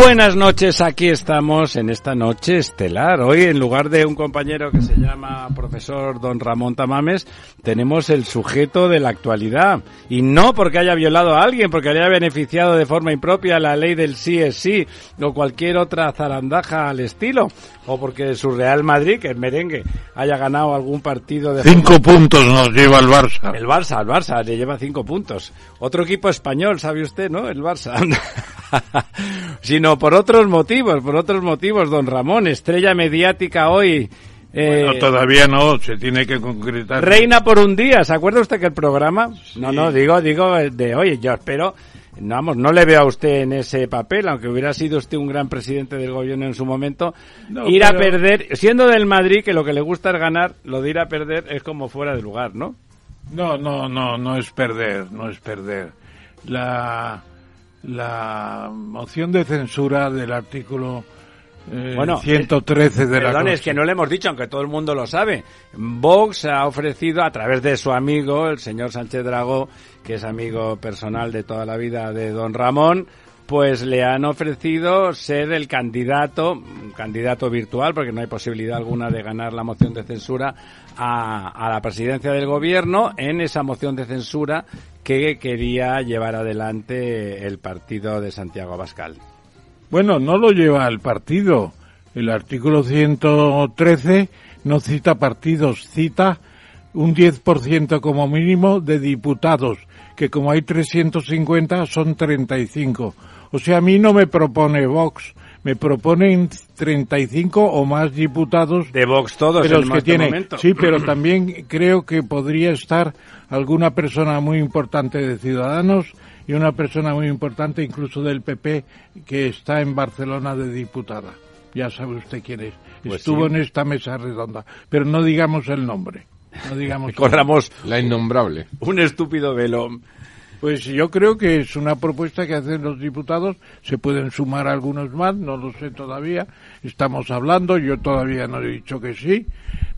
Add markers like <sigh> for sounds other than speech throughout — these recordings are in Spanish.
Buenas noches, aquí estamos en esta noche estelar. Hoy, en lugar de un compañero que se llama profesor don Ramón Tamames, tenemos el sujeto de la actualidad. Y no porque haya violado a alguien, porque haya beneficiado de forma impropia la ley del sí es sí o cualquier otra zarandaja al estilo. O porque su Real Madrid, que es merengue, haya ganado algún partido de... Cinco puntos nos lleva el Barça. El Barça, el Barça, le lleva cinco puntos. Otro equipo español, ¿sabe usted, no? El Barça. <laughs> <laughs> Sino por otros motivos, por otros motivos, don Ramón, estrella mediática hoy. Eh, bueno, todavía no, se tiene que concretar. Reina por un día, ¿se acuerda usted que el programa? No, no, digo, digo de hoy, yo espero, vamos, no le veo a usted en ese papel, aunque hubiera sido usted un gran presidente del gobierno en su momento, ir a perder, siendo del Madrid, que lo que le gusta es ganar, lo de ir a perder es como fuera de lugar, ¿no? No, no, no, no es perder, no es perder. La, la moción de censura del artículo eh, bueno, 113 de perdón, la es que no le hemos dicho, aunque todo el mundo lo sabe. Vox ha ofrecido a través de su amigo, el señor Sánchez Dragó, que es amigo personal de toda la vida de don Ramón, pues le han ofrecido ser el candidato, candidato virtual, porque no hay posibilidad alguna de ganar la moción de censura a, a la presidencia del gobierno en esa moción de censura que quería llevar adelante el partido de Santiago Abascal. Bueno, no lo lleva el partido. El artículo 113 no cita partidos, cita un 10% como mínimo de diputados, que como hay 350 son 35. O sea, a mí no me propone Vox, me proponen 35 o más diputados de Vox todos pero en que momento. sí pero también creo que podría estar alguna persona muy importante de Ciudadanos y una persona muy importante incluso del PP que está en Barcelona de diputada. Ya sabe usted quién es. Pues estuvo en esta mesa redonda. Pero no digamos el nombre. No digamos <laughs> corramos la innombrable. un estúpido velo pues yo creo que es una propuesta que hacen los diputados, se pueden sumar algunos más, no lo sé todavía, estamos hablando, yo todavía no he dicho que sí,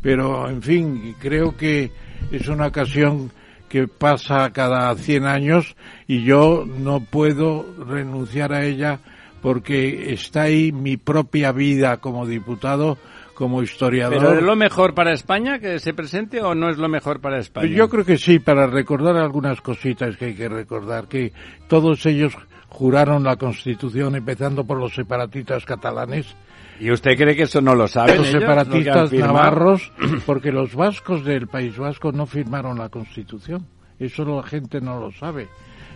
pero en fin, creo que es una ocasión que pasa cada 100 años y yo no puedo renunciar a ella porque está ahí mi propia vida como diputado como historiador. ¿Pero es lo mejor para España que se presente o no es lo mejor para España? Yo creo que sí, para recordar algunas cositas que hay que recordar, que todos ellos juraron la Constitución, empezando por los separatistas catalanes. ¿Y usted cree que eso no lo saben Los separatistas navarros, <clears throat> porque los vascos del País Vasco no firmaron la Constitución. Eso la gente no lo sabe.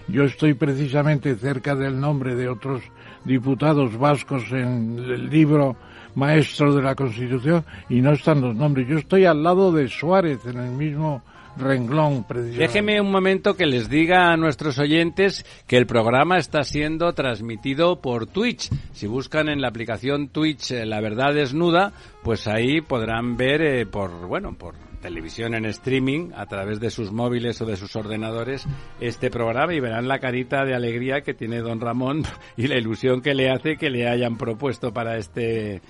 Yo estoy precisamente cerca del nombre de otros diputados vascos en el libro maestro de la Constitución y no están los nombres. Yo estoy al lado de Suárez en el mismo renglón. Déjeme un momento que les diga a nuestros oyentes que el programa está siendo transmitido por Twitch. Si buscan en la aplicación Twitch eh, La Verdad Desnuda, pues ahí podrán ver eh, por, bueno, por televisión en streaming a través de sus móviles o de sus ordenadores este programa y verán la carita de alegría que tiene don Ramón <laughs> y la ilusión que le hace que le hayan propuesto para este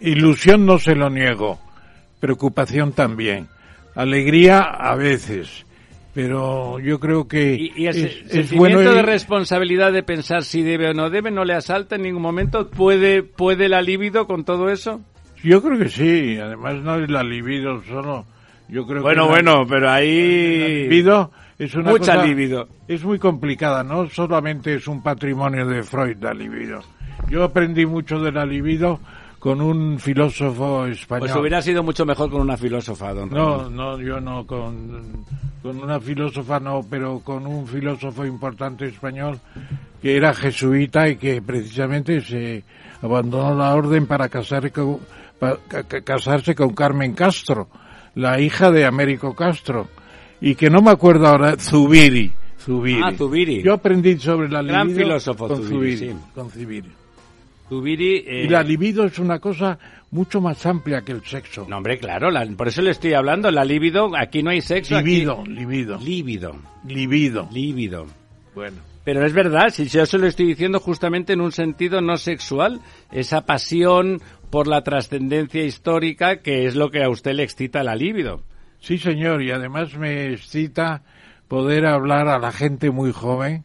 Ilusión no se lo niego, preocupación también, alegría a veces, pero yo creo que y, es, bueno de responsabilidad de pensar si debe o no debe no le asalta en ningún momento puede puede la libido con todo eso yo creo que sí además no es la libido solo yo creo bueno bueno pero ahí libido es una mucha cosa, libido. es muy complicada no solamente es un patrimonio de Freud la libido. Yo aprendí mucho de la libido con un filósofo español. Pues hubiera sido mucho mejor con una filósofa, don No, Ramón. no, yo no, con, con una filósofa no, pero con un filósofo importante español que era jesuita y que precisamente se abandonó la orden para casar con, para ca- ca- casarse con Carmen Castro, la hija de Américo Castro, y que no me acuerdo ahora, Zubiri. Zubiri. Ah, Zubiri. Yo aprendí sobre la Gran filósofo con Zubiri, Zubiri. sí. con Zubiri. Zubiri, eh, Y la libido es una cosa mucho más amplia que el sexo. No, hombre, claro, la- por eso le estoy hablando. La libido, aquí no hay sexo. aquí- libido, libido, Líbido. libido. Líbido. Bueno. Pero es verdad, si yo se lo estoy diciendo justamente en un sentido no sexual, esa pasión por la trascendencia histórica que es lo que a usted le excita la libido. Sí, señor, y además me excita poder hablar a la gente muy joven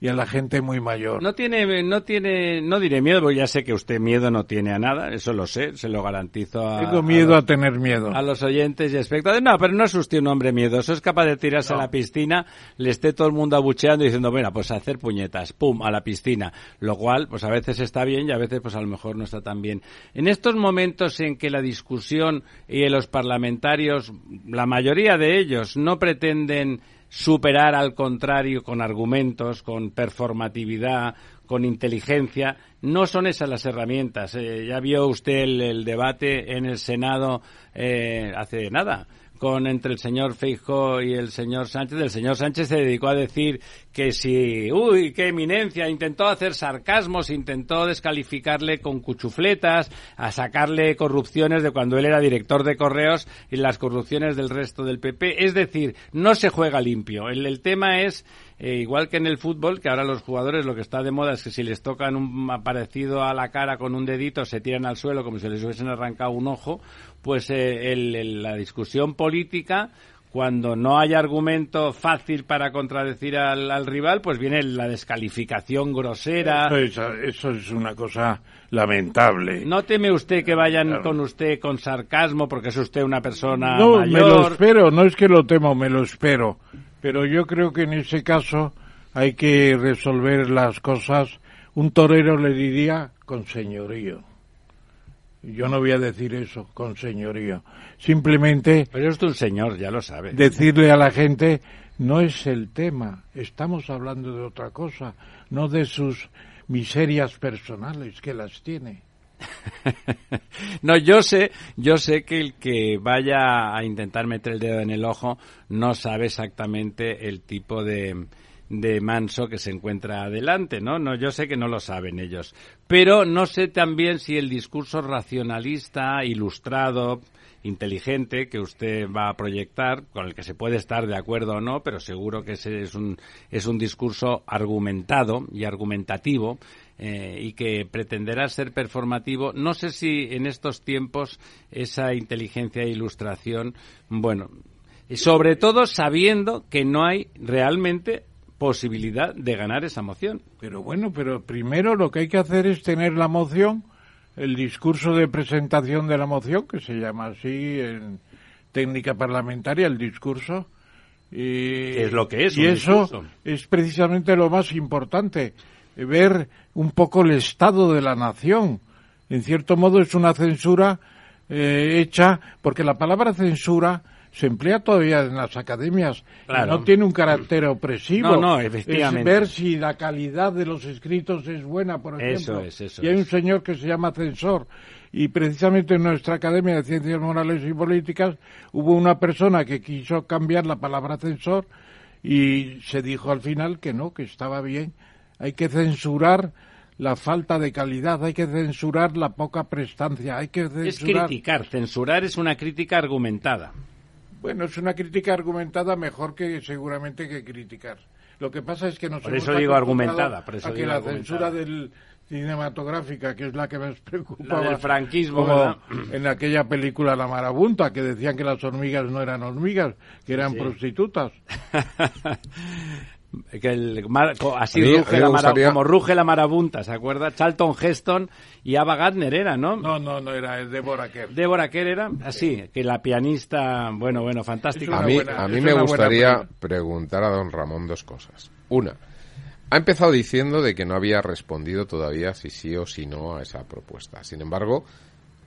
y a la gente muy mayor. No tiene, no tiene, no diré miedo, porque ya sé que usted miedo no tiene a nada, eso lo sé, se lo garantizo a, Tengo miedo a, los, tener miedo. a los oyentes y espectadores. No, pero no es usted un hombre miedoso, es capaz de tirarse No. a la piscina, le esté todo el mundo abucheando y diciendo, bueno, pues a hacer puñetas, pum, a la piscina. Lo cual, pues a veces está bien y a veces, pues a lo mejor no está tan bien. En estos momentos en que la discusión y los parlamentarios, la mayoría de ellos, no pretenden superar al contrario con argumentos, con performatividad, con inteligencia. No son esas las herramientas. Eh, ya vio usted el, el debate en el Senado eh, hace nada con entre el señor Feijóo y el señor Sánchez. El señor Sánchez se dedicó a decir que si, uy, qué eminencia, intentó hacer sarcasmos, intentó descalificarle con cuchufletas, a sacarle corrupciones de cuando él era director de correos y las corrupciones del resto del PP. Es decir, no se juega limpio. El, el tema es eh, igual que en el fútbol, que ahora los jugadores lo que está de moda es que si les tocan un parecido a la cara con un dedito se tiran al suelo como si les hubiesen arrancado un ojo, pues eh, el- el- la discusión política cuando no hay argumento fácil para contradecir al, al rival, pues viene la descalificación grosera. Eso es, eso es una cosa lamentable. No teme usted que vayan Claro. con usted con sarcasmo porque es usted una persona No, me lo espero, no es que lo temo, me lo espero. Pero yo creo que en ese caso hay que resolver las cosas. Un torero le diría con señorío. Yo no voy a decir eso, con señorío. Simplemente Pero es un señor, ya lo sabe. decirle a la gente, no es el tema, estamos hablando de otra cosa, no de sus miserias personales, que las tiene. <laughs> no, yo sé, yo sé que el que vaya a intentar meter el dedo en el ojo no sabe exactamente el tipo de, de manso que se encuentra adelante, ¿no? No, yo sé que no lo saben ellos. Pero no sé también si el discurso racionalista, ilustrado, inteligente que usted va a proyectar, con el que se puede estar de acuerdo o no, pero seguro que ese es un, es un discurso argumentado y argumentativo eh, y que pretenderá ser performativo. No sé si en estos tiempos esa inteligencia e ilustración, bueno, sobre todo sabiendo que no hay realmente posibilidad de ganar esa moción. Pero bueno, pero primero lo que hay que hacer es tener la moción, el discurso de presentación de la moción, que se llama así en técnica parlamentaria, el discurso. Y, es lo que es, Y eso discurso. es precisamente lo más importante, ver un poco el estado de la nación. En cierto modo es una censura eh, hecha, porque la palabra censura se emplea todavía en las academias. Claro. No tiene un carácter opresivo. No, no, Es efectivamente. ver si la calidad de los escritos es buena, por Eso ejemplo. es, eso y hay un es. señor que se llama censor. Y precisamente en nuestra Academia de Ciencias Morales y Políticas hubo una persona que quiso cambiar la palabra censor y se dijo al final que no, que estaba bien. Hay que censurar la falta de calidad, hay que censurar la poca prestancia, hay que Es censurar... criticar, censurar es una crítica argumentada. Bueno, es una crítica argumentada mejor que seguramente que criticar. Lo que pasa es que nos Por eso digo argumentada, por eso a que digo la argumentada. censura del cinematográfica, que es la que más <laughs> preocupa, La del franquismo, en aquella película La Marabunta, que decían que las hormigas no eran hormigas, que eran Sí. prostitutas. <laughs> que el mar- co- así mí- ruge la mara- gustaría- como ruge la marabunta, ¿se acuerda? Charlton Heston y Ava Gardner era, ¿no? No, no, no era, es Deborah Kerr. Deborah Kerr era así, que la pianista, bueno, bueno, fantástica. A mí, buena- a mí me buena gustaría preguntar a don Ramón dos cosas. Una, ha empezado diciendo de que no había respondido todavía si sí o si no a esa propuesta. Sin embargo,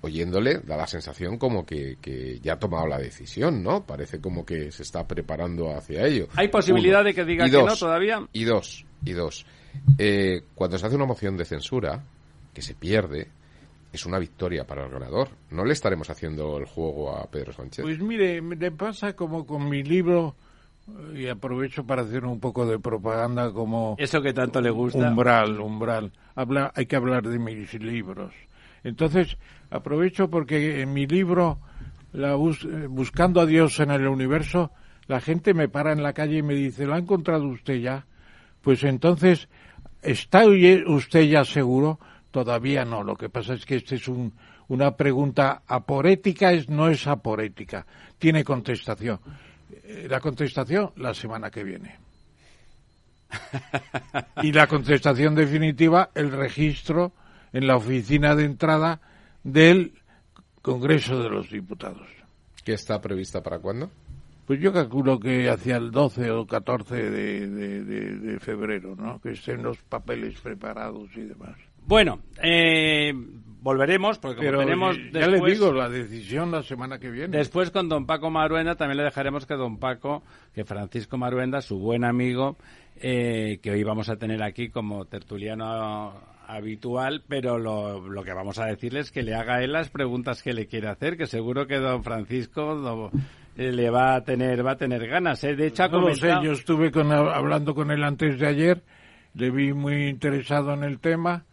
oyéndole da la sensación como que, que, ya ha tomado la decisión, ¿no? Parece como que se está preparando hacia ello. ¿Hay posibilidad de que diga que no todavía? Y dos, y dos. Eh, cuando se hace una moción de censura, que se pierde, es una victoria para el ganador. No le estaremos haciendo el juego a Pedro Sánchez. Pues mire, me pasa como con mi libro eh, y aprovecho para hacer un poco de propaganda como eso que tanto le gusta umbral umbral habla hay que hablar de mis libros entonces aprovecho porque en mi libro la eh, buscando a Dios en el universo la gente me para en la calle y me dice lo ha encontrado usted ya pues entonces está usted ya seguro todavía no lo que pasa es que este es un, una pregunta aporética es no es aporética tiene contestación. Eh, la contestación la semana que viene. <laughs> y la contestación definitiva, el registro en la oficina de entrada del Congreso de los Diputados. ¿Qué está prevista para cuándo? Pues yo calculo que hacia el 12 o 14 de, de febrero, ¿no? Que estén los papeles preparados y demás. Bueno, eh, volveremos porque como tenemos ya le digo la decisión la semana que viene después con don Paco Maruenda también le dejaremos que don Paco que Francisco Maruenda su buen amigo eh, que hoy vamos a tener aquí como tertuliano habitual pero lo, lo, que vamos a decirle es que le haga él las preguntas que le quiere hacer que seguro que don Francisco eh, le va a tener va a tener ganas de hecho no lo sé yo estuve con, hablando con él antes de ayer le vi muy interesado en el tema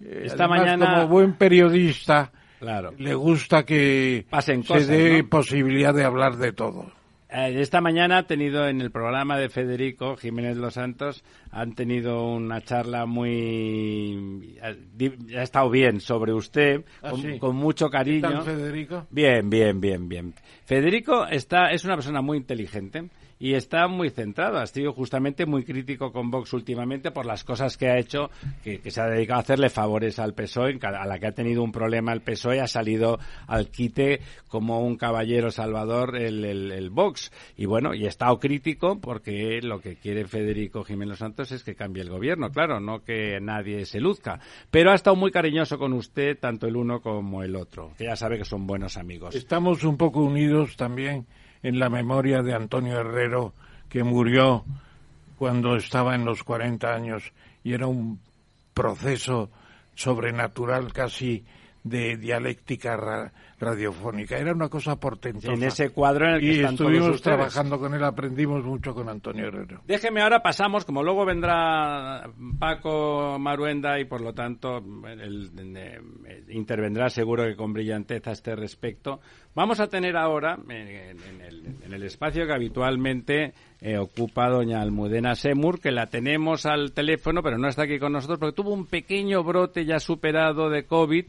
eh, Esta mañana como buen periodista claro. le gusta que se dé posibilidad de hablar de todo. Eh, esta mañana ha tenido en el programa de Federico Jiménez Los Santos, han tenido una charla muy... Ha estado bien sobre usted, ah, con, mucho cariño. Federico? Bien, bien, bien, bien. Federico está, es una persona muy inteligente y está muy centrado. Ha sido justamente muy crítico con Vox últimamente por las cosas que ha hecho, que, se ha dedicado a hacerle favores al PSOE, a la que ha tenido un problema el PSOE, ha salido al quite como un caballero salvador el, el, Vox. Y bueno, y ha estado crítico porque lo que quiere Federico Jiménez Santos es que cambie el gobierno, claro, no que nadie se luzca. Pero ha estado muy cariñoso con usted, tanto el uno como el otro, que ya sabe que son buenos amigos. Estamos un poco unidos también en la memoria de Antonio Herrero, que murió cuando estaba en los 40 años y era un proceso sobrenatural casi de dialéctica radiofónica. Era una cosa portentosa. En ese cuadro en el que y están estuvimos trabajando con él, aprendimos mucho con Antonio Herrero. Déjeme ahora pasamos, como luego vendrá Paco Maruenda y por lo tanto él, eh, intervendrá seguro que con brillantez a este respecto. Vamos a tener ahora en, el, espacio que habitualmente eh, ocupa doña Almudena Semur, que la tenemos al teléfono, pero no está aquí con nosotros porque tuvo un pequeño brote ya superado de COVID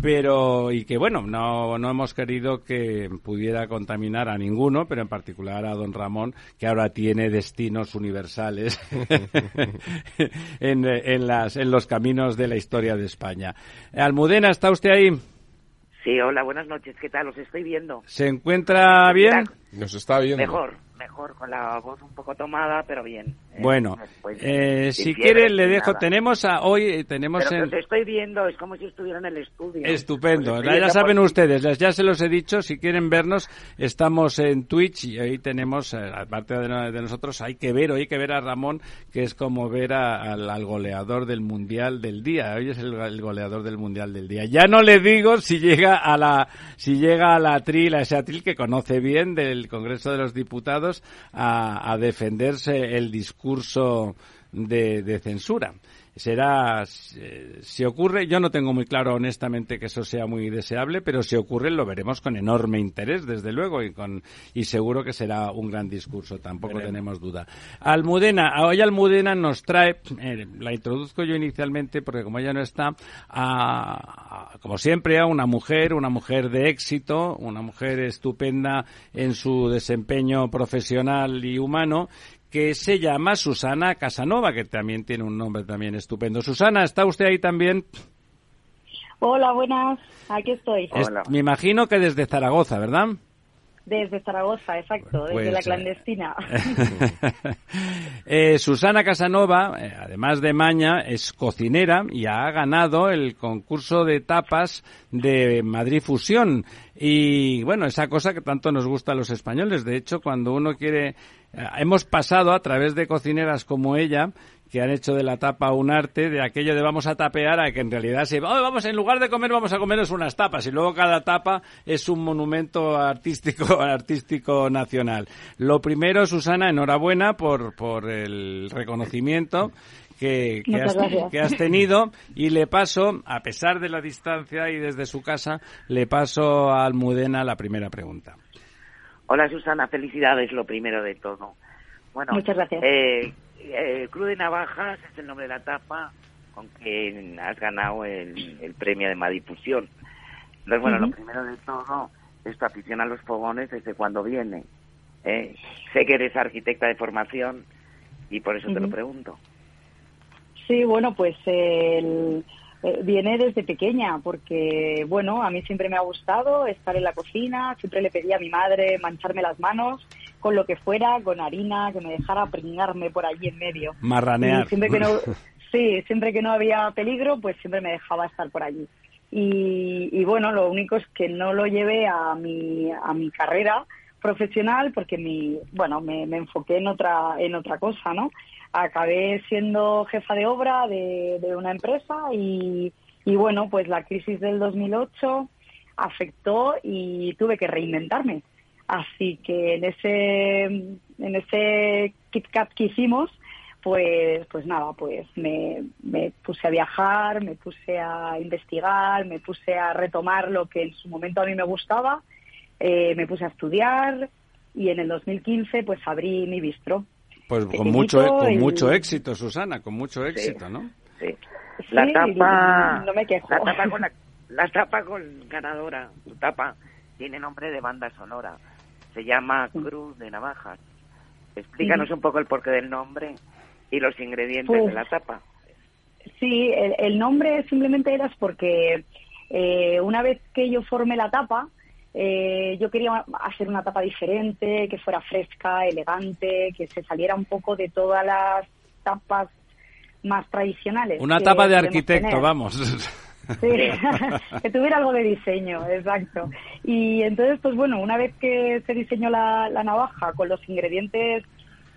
pero y que bueno no no hemos querido que pudiera contaminar a ninguno pero en particular a don Ramón que ahora tiene destinos universales <laughs> en, en las en los caminos de la historia de España. Almudena está usted ahí sí hola buenas noches qué tal os estoy viendo. Se encuentra bien nos está viendo. mejor mejor, con la voz un poco tomada, pero bien. ¿Eh? Bueno, eh, si quiere le dejo, tenemos a, hoy, eh, tenemos pero en... estoy viendo, es como si estuviera en el estudio. Estupendo, ya, saben ustedes, ya se los he dicho, si quieren vernos, estamos en Twitch y ahí tenemos, aparte de, nosotros, hay que ver, hay que ver a Ramón, que es como ver al, goleador del Mundial del día, hoy es el, el, goleador del Mundial del día. Ya no le digo si llega a la, si llega a la tril, a ese atril que conoce bien del Congreso de los Diputados, a, defenderse el discurso de censura. Será si ocurre yo no tengo muy claro honestamente que eso sea muy deseable pero si ocurre lo veremos con enorme interés desde luego y con y seguro que será un gran discurso tampoco tenemos duda. Almudena hoy Almudena nos trae eh, la introduzco yo inicialmente porque como ella no está a, como siempre a una mujer una mujer de éxito una mujer estupenda en su desempeño profesional y humano que se llama Susana Casanova, que también tiene un nombre también estupendo. Susana, ¿está usted ahí también? Hola, buenas. Aquí estoy. me imagino que desde Zaragoza, ¿verdad? Desde Zaragoza, exacto, desde Pues, la eh, clandestina. <laughs> Eh, Susana Casanova, eh, además de Maña, es cocinera y ha ganado el concurso de tapas de Madrid Fusión. Y bueno, esa cosa que tanto nos gusta a los españoles. De hecho, cuando uno quiere, hemos pasado a través de cocineras como ella, que han hecho de la tapa un arte, de aquello de vamos a tapear, a que en realidad se, "Oh, vamos, en lugar de comer, vamos a comernos unas tapas. Y luego cada tapa es un monumento artístico, <laughs> artístico nacional. Lo primero, Susana, enhorabuena por, por el reconocimiento que, que, has, que has tenido y le paso, a pesar de la distancia y desde su casa, le paso a Almudena la primera pregunta. Hola Susana, felicidades lo primero de todo. Bueno, Muchas gracias. Eh, eh, Cruz de Navajas es el nombre de la tapa con que has ganado el, el premio de Madifusión. Entonces, bueno, lo Ujú. primero de todo es tu afición a los fogones desde cuando viene. ¿eh? Sé que eres arquitecta de formación y por eso te lo pregunto. Sí, bueno, pues el- eh, viene desde pequeña, porque, bueno, a mí siempre me ha gustado estar en la cocina, siempre le pedía a mi madre mancharme las manos con lo que fuera, con harina, que me dejara pringarme por allí en medio. Marranear. Y siempre que no, <laughs> sí, siempre que no había peligro, pues siempre me dejaba estar por allí. Y, y bueno, lo único es que no lo llevé a mi, a mi carrera profesional porque mi, bueno, me, me enfoqué en otra, en otra cosa, ¿no? Acabé siendo jefa de obra de, de una empresa y, y bueno, pues la crisis del 2008 afectó y tuve que reinventarme. Así que en ese, en ese Kit Kat que hicimos, pues, pues nada, pues me, me puse a viajar, me puse a investigar, me puse a retomar lo que en su momento a mí me gustaba, eh, me puse a estudiar y en el 2015 pues abrí mi bistro. Pues con mucho, con y- mucho éxito, Susana, con mucho éxito, ¿no? Sí. La Sí, tapa, no me quejo. La tapa con la, <laughs> la tapa con ganadora, tu tapa tiene nombre de banda sonora. Se llama Cruz de Navajas. Explícanos un poco el porqué del nombre y los ingredientes Pues- de la tapa. Sí, el, el nombre simplemente era porque eh, una vez que yo formé la tapa, eh, yo quería hacer una tapa diferente, que fuera fresca, elegante, que se saliera un poco de todas las tapas más tradicionales. Una tapa de arquitecto, tener. vamos. <laughs> Sí, <laughs> que tuviera algo de diseño, exacto. Y entonces, pues bueno, una vez que se diseñó la, la navaja con los ingredientes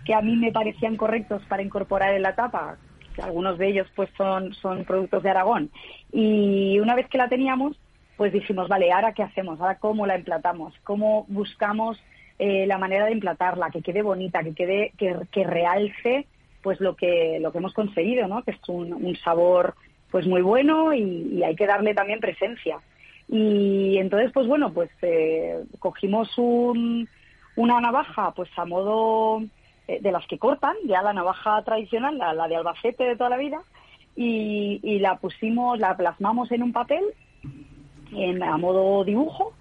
que a mí me parecían correctos para incorporar en la tapa, que algunos de ellos pues son, son productos de Aragón, y una vez que la teníamos, pues dijimos, vale, ¿ahora qué hacemos? ¿Ahora cómo la emplatamos? ¿Cómo buscamos eh, la manera de emplatarla? Que quede bonita, que quede, que, que realce pues lo que, lo que hemos conseguido, ¿no? Que es un, un sabor pues muy bueno y, hay que darle también presencia. Y entonces, pues bueno, pues eh, cogimos un, una navaja pues a modo eh, de las que cortan, ya la navaja tradicional, la, de Albacete de toda la vida, y, la pusimos, la plasmamos en un papel en, a modo dibujo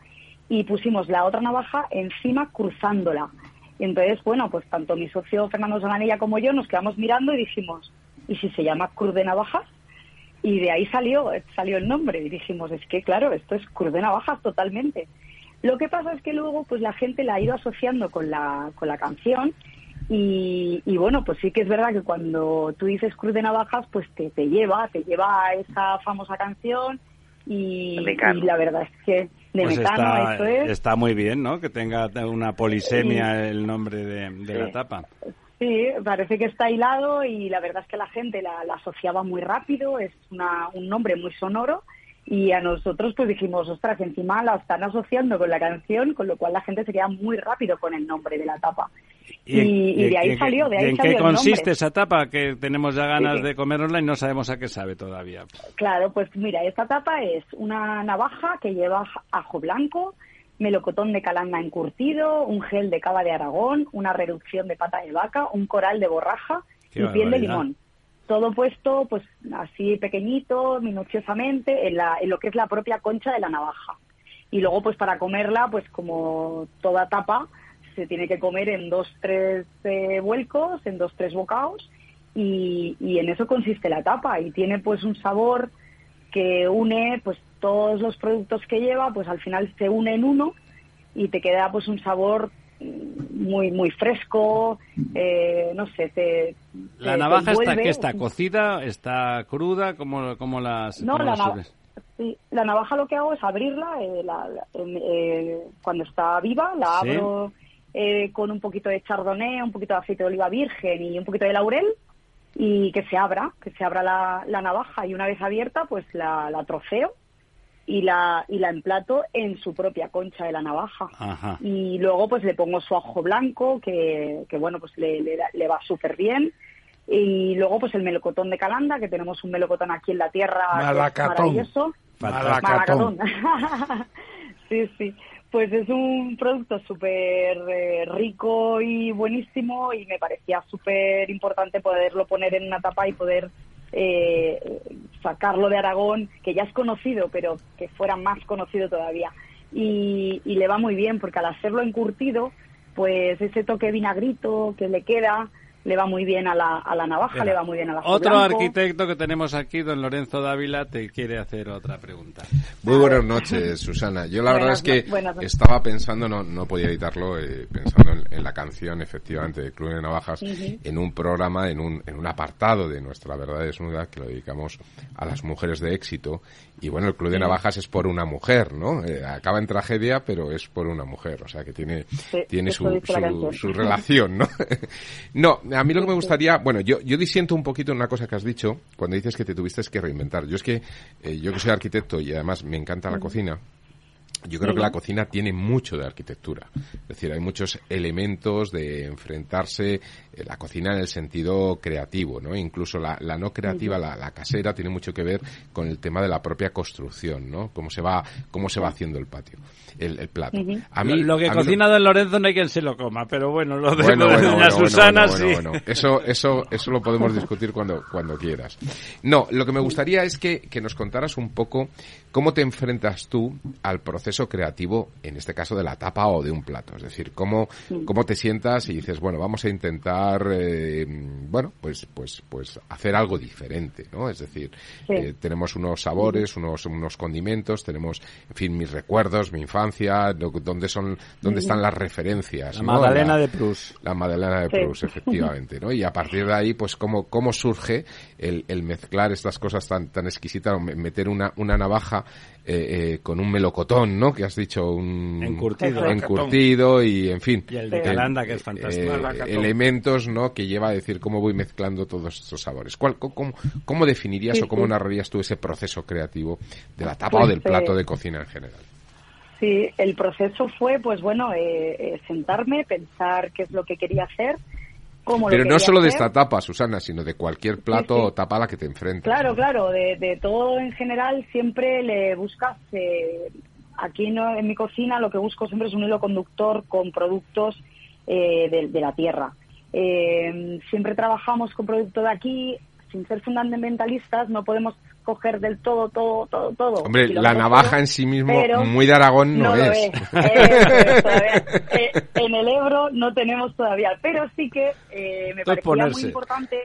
y pusimos la otra navaja encima cruzándola. Y entonces, bueno, pues tanto mi socio Fernando Zamanilla como yo nos quedamos mirando y dijimos, ¿y si se llama Cruz de Navajas? Y de ahí salió, salió el nombre. Y dijimos, es que claro, esto es Cruz de Navajas totalmente. Lo que pasa es que luego pues la gente la ha ido asociando con la, con la canción y, y bueno, pues sí que es verdad que cuando tú dices Cruz de Navajas, pues te, te lleva, te lleva a esa famosa canción y, la verdad es que de Pues Mecano, está, eso es. está muy bien, ¿no? Que tenga una polisemia el nombre de, de la Sí. tapa. Sí, parece que está hilado y la verdad es que la gente la, la asociaba muy rápido, es una, un nombre muy sonoro y a nosotros pues dijimos, ostras, encima la están asociando con la canción, con lo cual la gente se queda muy rápido con el nombre de la tapa. Y, de ahí salió, de ahí ¿y ¿En salió qué el consiste nombre. esa tapa que tenemos ya ganas Sí. de comérnosla y no sabemos a qué sabe todavía? Claro, pues mira, esta tapa es una navaja que lleva ajo blanco, melocotón de calanda encurtido, un gel de cava de Aragón, una reducción de pata de vaca, un coral de borraja Qué y piel de limón. Todo puesto, pues así pequeñito, minuciosamente, en, la, en lo que es la propia concha de la navaja. Y luego, pues para comerla, pues como toda tapa, se tiene que comer en dos, tres eh, vuelcos, en dos, tres bocados, y, y en eso consiste la tapa. Y tiene pues un sabor que une pues todos los productos que lleva, pues al final se une en uno y te queda pues un sabor muy muy fresco, eh, no sé, te, ¿La te- navaja te está que está cocida, está cruda? ¿Cómo, cómo las No, la, las na- sirves? sí, la navaja lo que hago es abrirla eh, la- eh, cuando está viva, la Sí. abro eh, con un poquito de chardonnay, un poquito de aceite de oliva virgen y un poquito de laurel y que se abra, que se abra la, la navaja y una vez abierta pues la, la troceo y la, y la emplato en su propia concha de la navaja. Ajá. Y luego pues le pongo su ajo blanco, que, que bueno, pues le, le, da- le va súper bien. Y luego pues el melocotón de Calanda, que tenemos un melocotón aquí en la tierra que es Malacatón. maravilloso. Malacatón. Malacatón. <laughs> sí, sí. Pues es un producto súper eh, rico y buenísimo y me parecía súper importante poderlo poner en una tapa y poder eh, sacarlo de Aragón, que ya es conocido, pero que fuera más conocido todavía. Y, y le va muy bien porque al hacerlo encurtido, pues ese toque vinagrito que le queda, le va muy bien a la, a la navaja, Mira, le va muy bien a la Otro arquitecto que tenemos aquí, don Lorenzo Dávila, te quiere hacer otra pregunta. Muy buenas noches, Susana. Yo la verdad es que buenas estaba pensando, no, no podía evitarlo, eh, pensando en, en la canción, efectivamente, de Club de Navajas, en un programa, en un, en un apartado de nuestra verdad desnuda que lo dedicamos a las mujeres de éxito. Y bueno, el Club de Navajas es por una mujer, ¿no? Eh, acaba en tragedia, pero es por una mujer, o sea que tiene, tiene su, su, su relación, ¿no? <laughs> no, a mí lo que me gustaría, bueno, yo, yo disiento un poquito en una cosa que has dicho cuando dices que te tuviste que reinventar. Yo es que, eh, yo que soy arquitecto y además me encanta la cocina, yo creo que la cocina tiene mucho de arquitectura. Es decir, hay muchos elementos de enfrentarse eh, la cocina en el sentido creativo, ¿no? Incluso la, la no creativa, la, la casera, tiene mucho que ver con el tema de la propia construcción, ¿no? Cómo se va, cómo se va haciendo el patio, el, el plato. A mí, lo que a mí cocina don Lorenzo no hay quien se lo coma, pero bueno, lo de, bueno, bueno, doña bueno, Susana bueno, sí. Eso, eso, eso lo podemos discutir cuando, cuando quieras. No, lo que me gustaría es que, que nos contaras un poco cómo te enfrentas tú al proceso creativo, en este caso de la tapa o de un plato. Es decir, cómo, cómo te sientas y dices, bueno, vamos a intentar, eh, bueno, pues, pues, pues hacer algo diferente, ¿no? Es decir, Sí. eh, tenemos unos sabores, unos, unos condimentos, tenemos, en fin, mis recuerdos, mi infancia, lo- dónde son, dónde están las referencias. La La- de Prus. la Madalena de Sí. Proust, efectivamente, ¿no? Y a partir de ahí, pues, cómo, cómo surge el, el mezclar estas cosas tan, tan exquisitas, meter una, una navaja eh, eh, con un melocotón, ¿no? Que has dicho, un... Encurtido. Encurtido y, en fin. Y el de. Calanda, que es eh, fantástico. elementos, ¿no? Que lleva a decir cómo voy mezclando todos estos sabores. ¿Cuál, cómo, cómo definirías Sí, o cómo sí. narrarías tú ese proceso creativo de la tapa Pues, o del plato eh, de cocina en general? Sí, el proceso fue, pues bueno, eh, eh, sentarme, pensar qué es lo que quería hacer, Pero no solo de esta tapa, Susana, sino de cualquier plato sí. o tapa a la que te enfrentes. Claro, ¿no? claro, de, de todo en general siempre le buscas, eh, aquí no, en mi cocina lo que busco siempre es un hilo conductor con productos eh, de, de la tierra. Eh, siempre trabajamos con productos de aquí, sin ser fundamentalistas, no podemos coger del todo, todo, todo, todo. Hombre, la navaja en sí mismo, muy de Aragón, no, lo es. <laughs> Eh, en el Ebro no tenemos todavía, pero sí que eh, me Entonces, parecía ponerse. muy importante.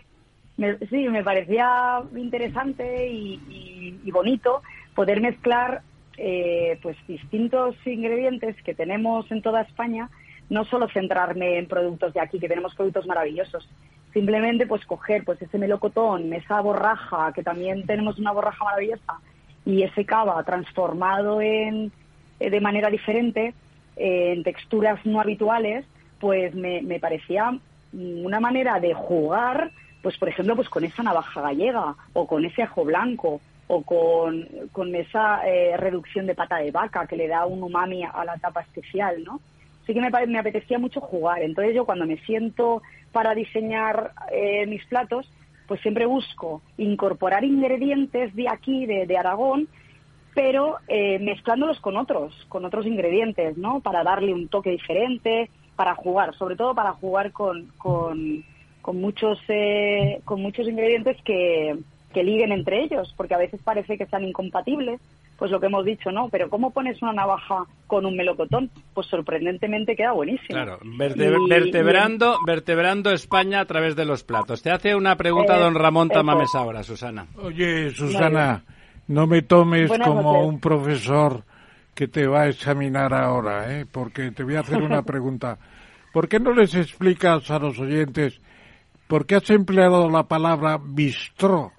me- sí, me parecía interesante y, y- y bonito poder mezclar eh, pues distintos ingredientes que tenemos en toda España, no solo centrarme en productos de aquí, que tenemos productos maravillosos, simplemente pues coger pues ese melocotón, esa borraja, que también tenemos una borraja maravillosa, y ese cava transformado en eh, de manera diferente, eh, en texturas no habituales, pues me, me parecía una manera de jugar, pues por ejemplo, pues con esa navaja gallega o con ese ajo blanco o con, con esa eh, reducción de pata de vaca que le da un umami a la tapa especial, ¿no? Sí que me, me apetecía mucho jugar. Entonces yo cuando me siento para diseñar eh, mis platos, pues siempre busco incorporar ingredientes de aquí, de, de Aragón, pero eh, mezclándolos con otros, con otros ingredientes, ¿no? Para darle un toque diferente, para jugar, sobre todo para jugar con, con, con muchos, eh, con muchos ingredientes que, que liguen entre ellos, porque a veces parece que sean incompatibles, pues lo que hemos dicho, ¿no? Pero ¿cómo pones una navaja con un melocotón? Pues sorprendentemente queda buenísimo. Claro, verte- Y- vertebrando, vertebrando España a través de los platos. Te hace una pregunta Eh, don Ramón. Tamames ahora, Susana. Oye, Susana, no me tomes Buenas como noches. un profesor que te va a examinar ahora, ¿eh? porque te voy a hacer una <laughs> pregunta. ¿Por qué no les explicas a los oyentes por qué has empleado la palabra bistró?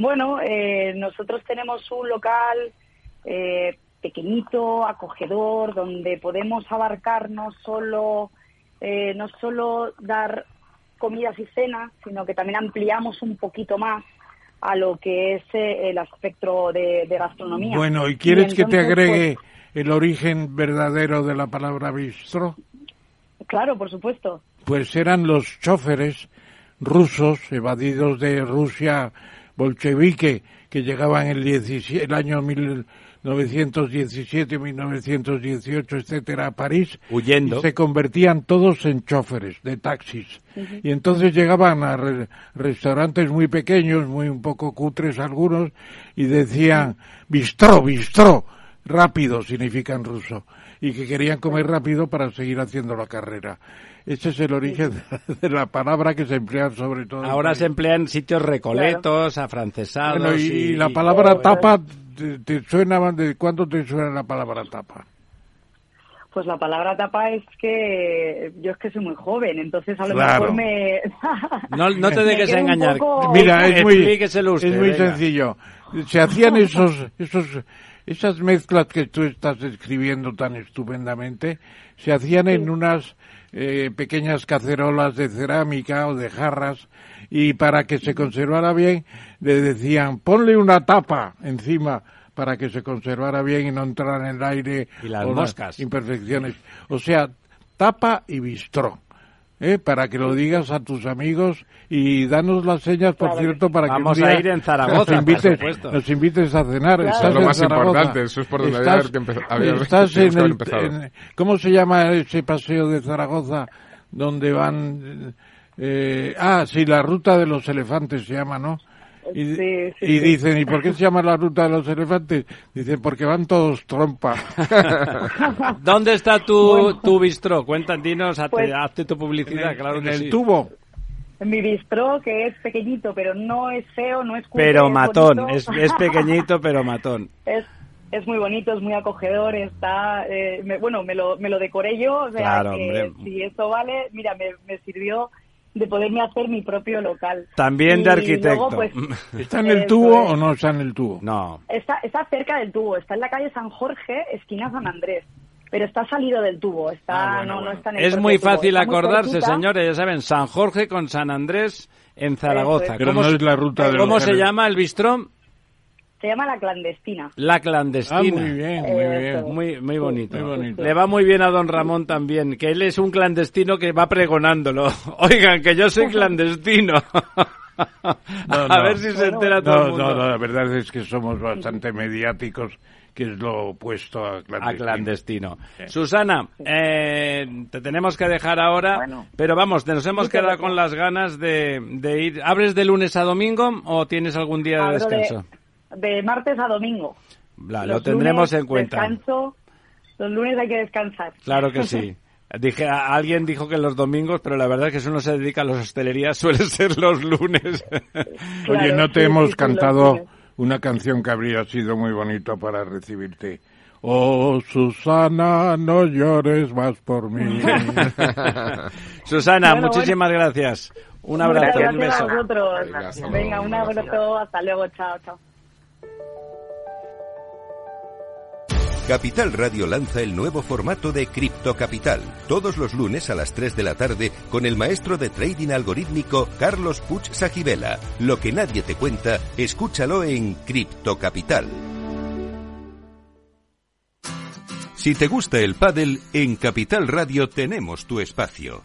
Bueno, eh, nosotros tenemos un local eh, pequeñito, acogedor, donde podemos abarcar no solo, eh, no solo dar comidas y cenas, sino que también ampliamos un poquito más a lo que es el espectro de, gastronomía. Bueno, ¿y quieres que te agregue pues, el origen verdadero de la palabra bistro? Claro, por supuesto. Pues eran los choferes rusos evadidos de Rusia bolchevique que llegaban el, el año 1917, 1918, etcétera, a París. Huyendo. Y se convertían todos en choferes de taxis. Y entonces llegaban a restaurantes muy pequeños, muy un poco cutres algunos, y decían, bistró, bistró, rápido significa en ruso. Y que querían comer rápido para seguir haciendo la carrera. Ese es el origen <laughs> de la palabra que se emplea sobre todo. Ahora se emplea en sitios recoletos, afrancesados. y, la palabra tapa, te, suena, ¿de cuándo te suena la palabra tapa? Pues la palabra tapa es que yo es que soy muy joven, entonces a lo mejor me... <laughs> no, no te dejes engañar. <laughs> Mira, es muy, es muy sencillo. Se hacían esos, esos, esas mezclas que tú estás describiendo tan estupendamente, se hacían en unas eh, pequeñas cacerolas de cerámica o de jarras y para que se conservara bien le decían ponle una tapa encima para que se conservara bien y no entraran en el aire y las moscas. imperfecciones o sea tapa y bistró ¿eh? para que lo digas a tus amigos y danos las señas, por cierto, para que Vamos a ir en Zaragoza, nos invites, nos invites a cenar. Eso es lo más importante, eso es por donde estás, había, estás en el, ¿Cómo se llama ese paseo de Zaragoza donde van... Eh, ah, sí, la ruta de los elefantes se llama, ¿no? Y, dicen, ¿y por qué se llama la ruta de los elefantes? Dicen, porque van todos trompa. <laughs> ¿Dónde está tu, tu bistró? Cuéntanos, dinos, hazte, pues, tu publicidad, claro en el tubo. Mi bistró, que es pequeñito, pero no es feo, no es Pero matón, es, es, pequeñito, <laughs> pero matón. Es, es muy bonito, es muy acogedor, está... Eh, bueno, me lo, me lo decoré yo, o sea, claro, que si eso vale, mira, me, me sirvió de poderme hacer mi propio local. También de arquitecto. Pues, <laughs> ¿Está en el tubo o no está en el tubo? No. Está, está cerca del tubo, está en la calle San Jorge, esquina San Andrés. Pero está salido del tubo, está, ah, no, está en el Es muy fácil acordarse, señores, ya saben, San Jorge con San Andrés en Zaragoza. Pero no es la ruta de ¿Cómo se llama el bistrón? Se llama La Clandestina. La Clandestina. Ah, muy bien, muy bien. Muy, muy bonito. muy bonito. Le va muy bien a don Ramón también, que él es un clandestino que va pregonándolo. <laughs> Oigan, que yo soy clandestino. <laughs> a ver si se entera todo el mundo. No, no, la verdad es que somos bastante mediáticos que es lo opuesto a clandestino. A clandestino. Susana, eh, te tenemos que dejar ahora, pero vamos, nos hemos quedado con las ganas de, de, ir. ¿Abres de lunes a domingo o tienes algún día de descanso? de martes a domingo. lo tendremos en cuenta. Descanso, los lunes hay que descansar. Claro que sí. <laughs> Dije, alguien dijo que los domingos, pero la verdad es que si uno se dedica a la hostelería <laughs> suele ser los lunes. <laughs> Oye, ¿no te hemos cantado una canción que habría sido muy bonito para recibirte? Oh, Susana, no llores más por mí. Susana, muchísimas gracias. Un abrazo, un beso. Venga, un abrazo, hasta luego, chao, chao. Capital Radio lanza el nuevo formato de Cripto Capital, todos los lunes a las 3 de la tarde con el maestro de trading algorítmico Carlos Puch Sajibela. Lo que nadie te cuenta, escúchalo en Cripto Capital. Si te gusta el pádel, en Capital Radio tenemos tu espacio.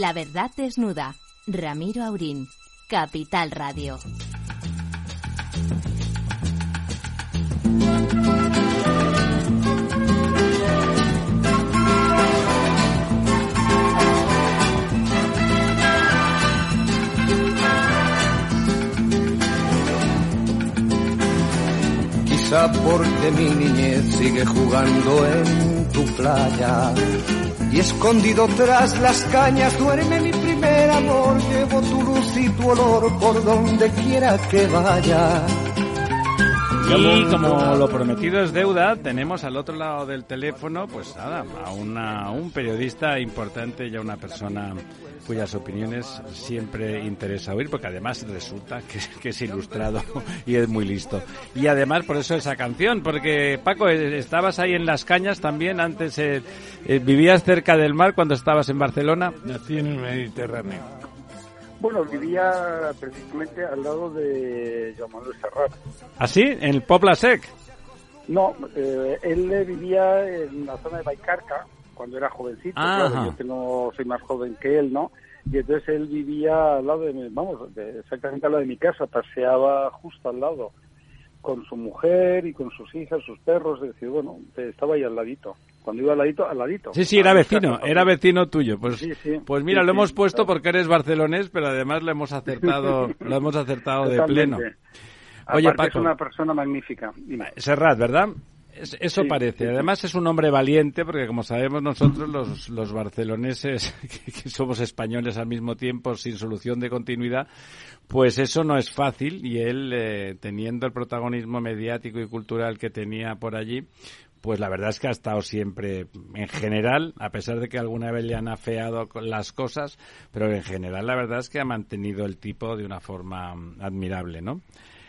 La verdad desnuda. Ramiro Aurín. Capital Radio. Quizá porque mi niñez sigue jugando en tu playa y escondido tras las cañas duerme mi primer amor. Llevo tu luz y tu olor por donde quiera que vaya. Y como lo prometido es deuda, tenemos al otro lado del teléfono, pues nada, a, una, un periodista importante y a una persona cuyas opiniones siempre interesa oír, porque además resulta que, es ilustrado <laughs> y es muy listo. Y además por eso esa canción, porque Paco, eh, estabas ahí en las cañas también, antes eh, eh, vivías cerca del mar cuando estabas en Barcelona. Nací en el Mediterráneo. Bueno, vivía precisamente al lado de Manuel Serrat. ¿Ah, sí? ¿En el Popla Sec? No, él vivía en la zona de Baicarca, cuando era jovencito, yo que no soy más joven que él, ¿no? Y entonces él vivía al lado de mi, vamos, exactamente al lado de mi casa, paseaba justo al lado con su mujer y con sus hijas, sus perros, es decir, bueno, estaba ahí al ladito. Cuando iba al ladito, al ladito. Sí, sí, era vecino, era vecino tuyo. Pues, pues mira, lo hemos puesto porque eres barcelonés, pero además lo hemos acertado, <laughs> lo hemos acertado de pleno. Oye, Paco. es una persona magnífica. Serrat, ¿verdad? Eso parece. Además es un hombre valiente porque como sabemos nosotros los, los barceloneses <laughs> que, somos españoles al mismo tiempo sin solución de continuidad, pues eso no es fácil y él eh, teniendo el protagonismo mediático y cultural que tenía por allí, pues la verdad es que ha estado siempre, en general, a pesar de que alguna vez le han afeado las cosas, pero en general la verdad es que ha mantenido el tipo de una forma admirable, ¿no?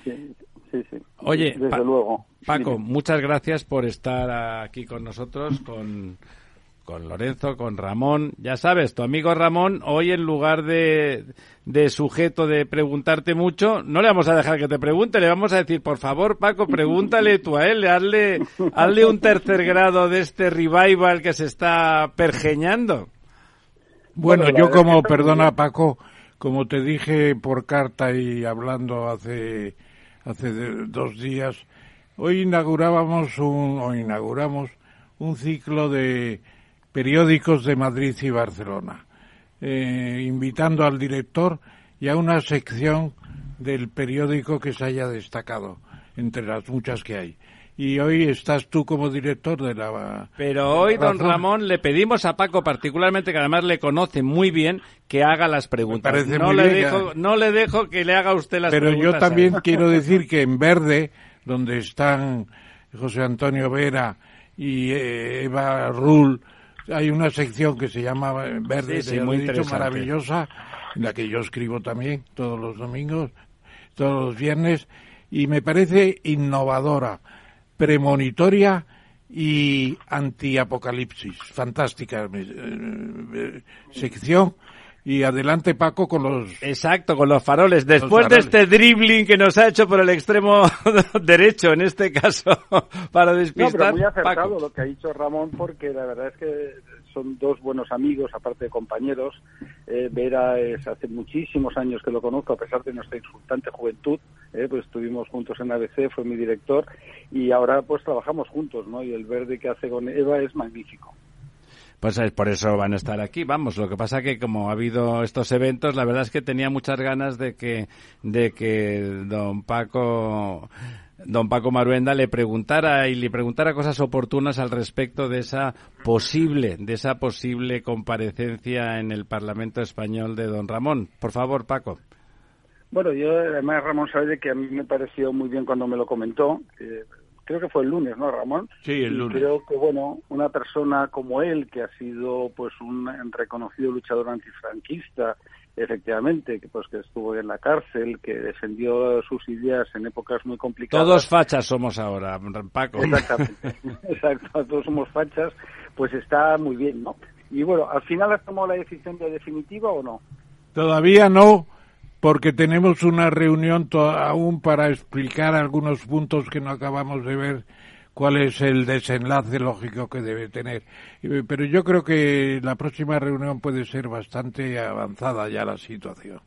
Sí, sí, sí. Oye, desde luego. Paco, muchas gracias por estar aquí con nosotros, con, con Lorenzo, con Ramón. Ya sabes, tu amigo Ramón, hoy en lugar de, de sujeto de preguntarte mucho, no le vamos a dejar que te pregunte, le vamos a decir, por favor, Paco, pregúntale tú a él, hazle, hazle un tercer grado de este revival que se está pergeñando. Bueno, yo como, perdona Paco, como te dije por carta y hablando hace, hace dos días, Hoy inaugurábamos un, o inauguramos un ciclo de periódicos de Madrid y Barcelona, eh, invitando al director y a una sección del periódico que se haya destacado entre las muchas que hay. Y hoy estás tú como director de la... Pero hoy, don Ramón, le pedimos a Paco particularmente, que además le conoce muy bien, que haga las preguntas. No le, dejo, no le dejo que le haga usted las preguntas. Pero yo también <laughs> quiero decir que en verde donde están José Antonio Vera y eh, Eva Rull. Hay una sección que se llama Verde, muy maravillosa, en la que yo escribo también todos los domingos, todos los viernes, y me parece innovadora, premonitoria y antiapocalipsis. Fantástica eh, eh, sección y adelante Paco con los... Exacto, con los faroles. Después de este dribbling que nos ha hecho por el extremo <laughs> derecho, en este caso, <laughs> para despistar... No, pero muy acertado lo que ha dicho Ramón, porque la verdad es que son dos buenos amigos, aparte de compañeros. Eh, Vera es hace muchísimos años que lo conozco, a pesar de nuestra insultante juventud. Eh, pues estuvimos juntos en ABC, fue mi director, y ahora pues trabajamos juntos, ¿no? Y el verde que hace con Eva es magnífico. Pues por eso van a estar aquí. Vamos, lo que pasa que como ha habido estos eventos, la verdad es que tenía muchas ganas de que, de que don Paco, don Paco Maruenda le preguntara y le preguntara cosas oportunas al respecto de esa posible, de esa posible comparecencia en el Parlamento español de don Ramón. Por favor, Paco. Bueno, yo además Ramón sabe que a mí me pareció muy bien cuando me lo comentó. creo que fue el lunes, ¿no, Ramón? Sí, el lunes. creo que, bueno, una persona como él, que ha sido pues un reconocido luchador antifranquista, efectivamente, que pues que estuvo en la cárcel, que defendió sus ideas en épocas muy complicadas. Todos fachas somos ahora, Paco. Exactamente, <laughs> exacto, todos somos fachas, pues está muy bien, ¿no? Y bueno, ¿al final has tomado la decisión de definitiva o no? Todavía no, porque tenemos una reunión aún para explicar algunos puntos que no acabamos de ver cuál es el desenlace lógico que debe tener. Pero yo creo que la próxima reunión puede ser bastante avanzada ya la situación.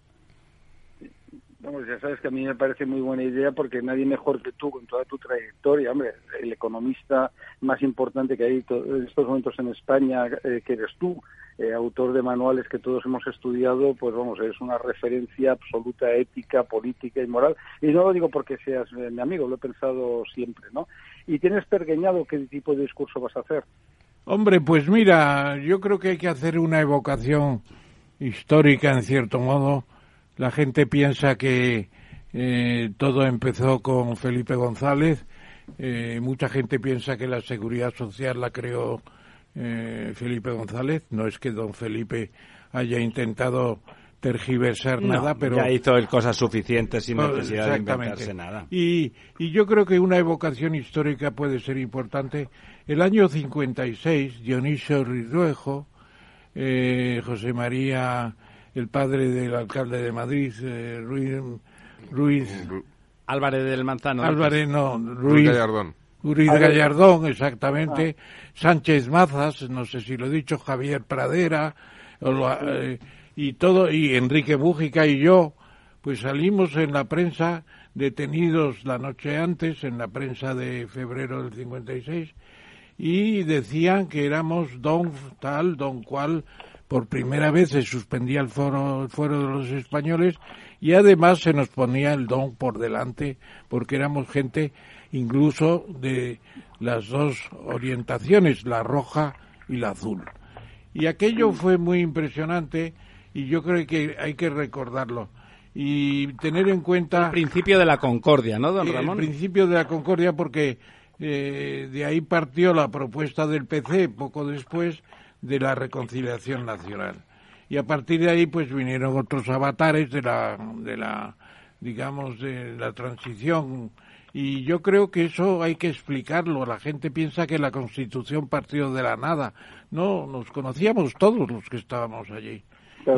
Vamos, ya sabes que a mí me parece muy buena idea porque nadie mejor que tú con toda tu trayectoria, hombre, el economista más importante que hay en estos momentos en España, eh, que eres tú, eh, autor de manuales que todos hemos estudiado, pues vamos, es una referencia absoluta ética, política y moral. Y no lo digo porque seas eh, mi amigo, lo he pensado siempre, ¿no? ¿Y tienes pergeñado qué tipo de discurso vas a hacer? Hombre, pues mira, yo creo que hay que hacer una evocación histórica, en cierto modo. La gente piensa que eh, todo empezó con Felipe González. mucha gente piensa que la seguridad social la creó eh, Felipe González. No es que don Felipe haya intentado tergiversar nada, pero... Ya hizo el cosas suficientes sin necesidad de inventarse nada. Y, y yo creo que una evocación histórica puede ser importante. El año 56, Dionisio Ridruejo, eh, José María, el padre del alcalde de Madrid, eh, Ruiz, Ruiz... Álvarez del Manzano. Álvarez, no, Ruiz... Gallardón. Ruiz Gallardón, exactamente. Ah. Sánchez Mazas, no sé si lo he dicho, Javier Pradera, eh, y todo, y Enrique Bújica y yo, pues salimos en la prensa detenidos la noche antes, en la prensa de febrero del 56, y decían que éramos don tal, don cual, por primera vez se suspendía el foro, el foro de los españoles y además se nos ponía el don por delante porque éramos gente incluso de las dos orientaciones, la roja y la azul. Y aquello fue muy impresionante y yo creo que hay que recordarlo y tener en cuenta... El principio de la concordia, ¿no, don Ramón? El principio de la concordia porque eh, de ahí partió la propuesta del PC poco después de la reconciliación nacional. Y a partir de ahí pues vinieron otros avatares de la, de la digamos, de la transición y yo creo que eso hay que explicarlo. La gente piensa que la Constitución partió de la nada. No, nos conocíamos todos los que estábamos allí.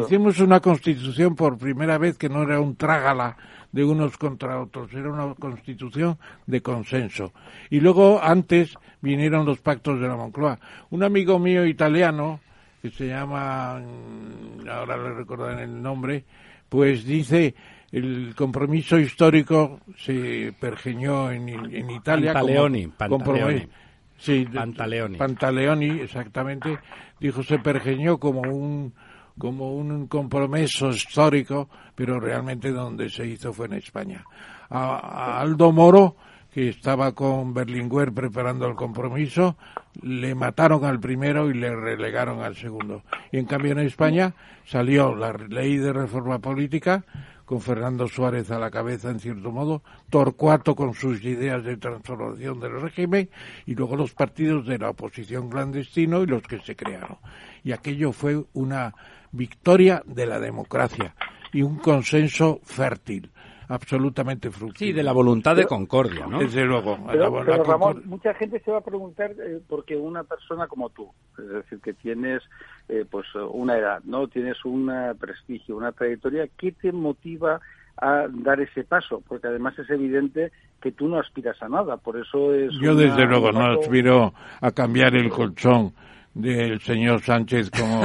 Hicimos una Constitución por primera vez que no era un trágala de unos contra otros, era una Constitución de consenso. Y luego, antes, vinieron los pactos de la Moncloa. Un amigo mío italiano, que se llama, mm, ahora le recordaré el nombre, pues dice el compromiso histórico se pergeñó en, en Italia. Pantaleoni, Pantaleoni. Sí, Pantaleoni. Pantaleoni, exactamente. Dijo se pergeñó como un como un compromiso histórico, pero realmente donde se hizo fue en España. A, Aldo Moro, que estaba con Berlinguer preparando el compromiso, le mataron al primero y le relegaron al segundo. Y en cambio en España salió la ley de reforma política con Fernando Suárez a la cabeza, en cierto modo, Torcuato con sus ideas de transformación del régimen y luego los partidos de la oposición clandestino y los que se crearon. Y aquello fue una victoria de la democracia y un consenso fértil absolutamente fructífero. Sí, de la voluntad de concordia, ¿no? Desde luego. Pero, Ramón, mucha gente se va a preguntar eh, porque una persona como tú, es decir, que tienes eh, pues una edad, ¿no? Tienes un prestigio, una trayectoria, ¿qué te motiva a dar ese paso? Porque además es evidente que tú no aspiras a nada, por eso es... Yo desde luego no aspiro a cambiar el colchón del señor Sánchez como,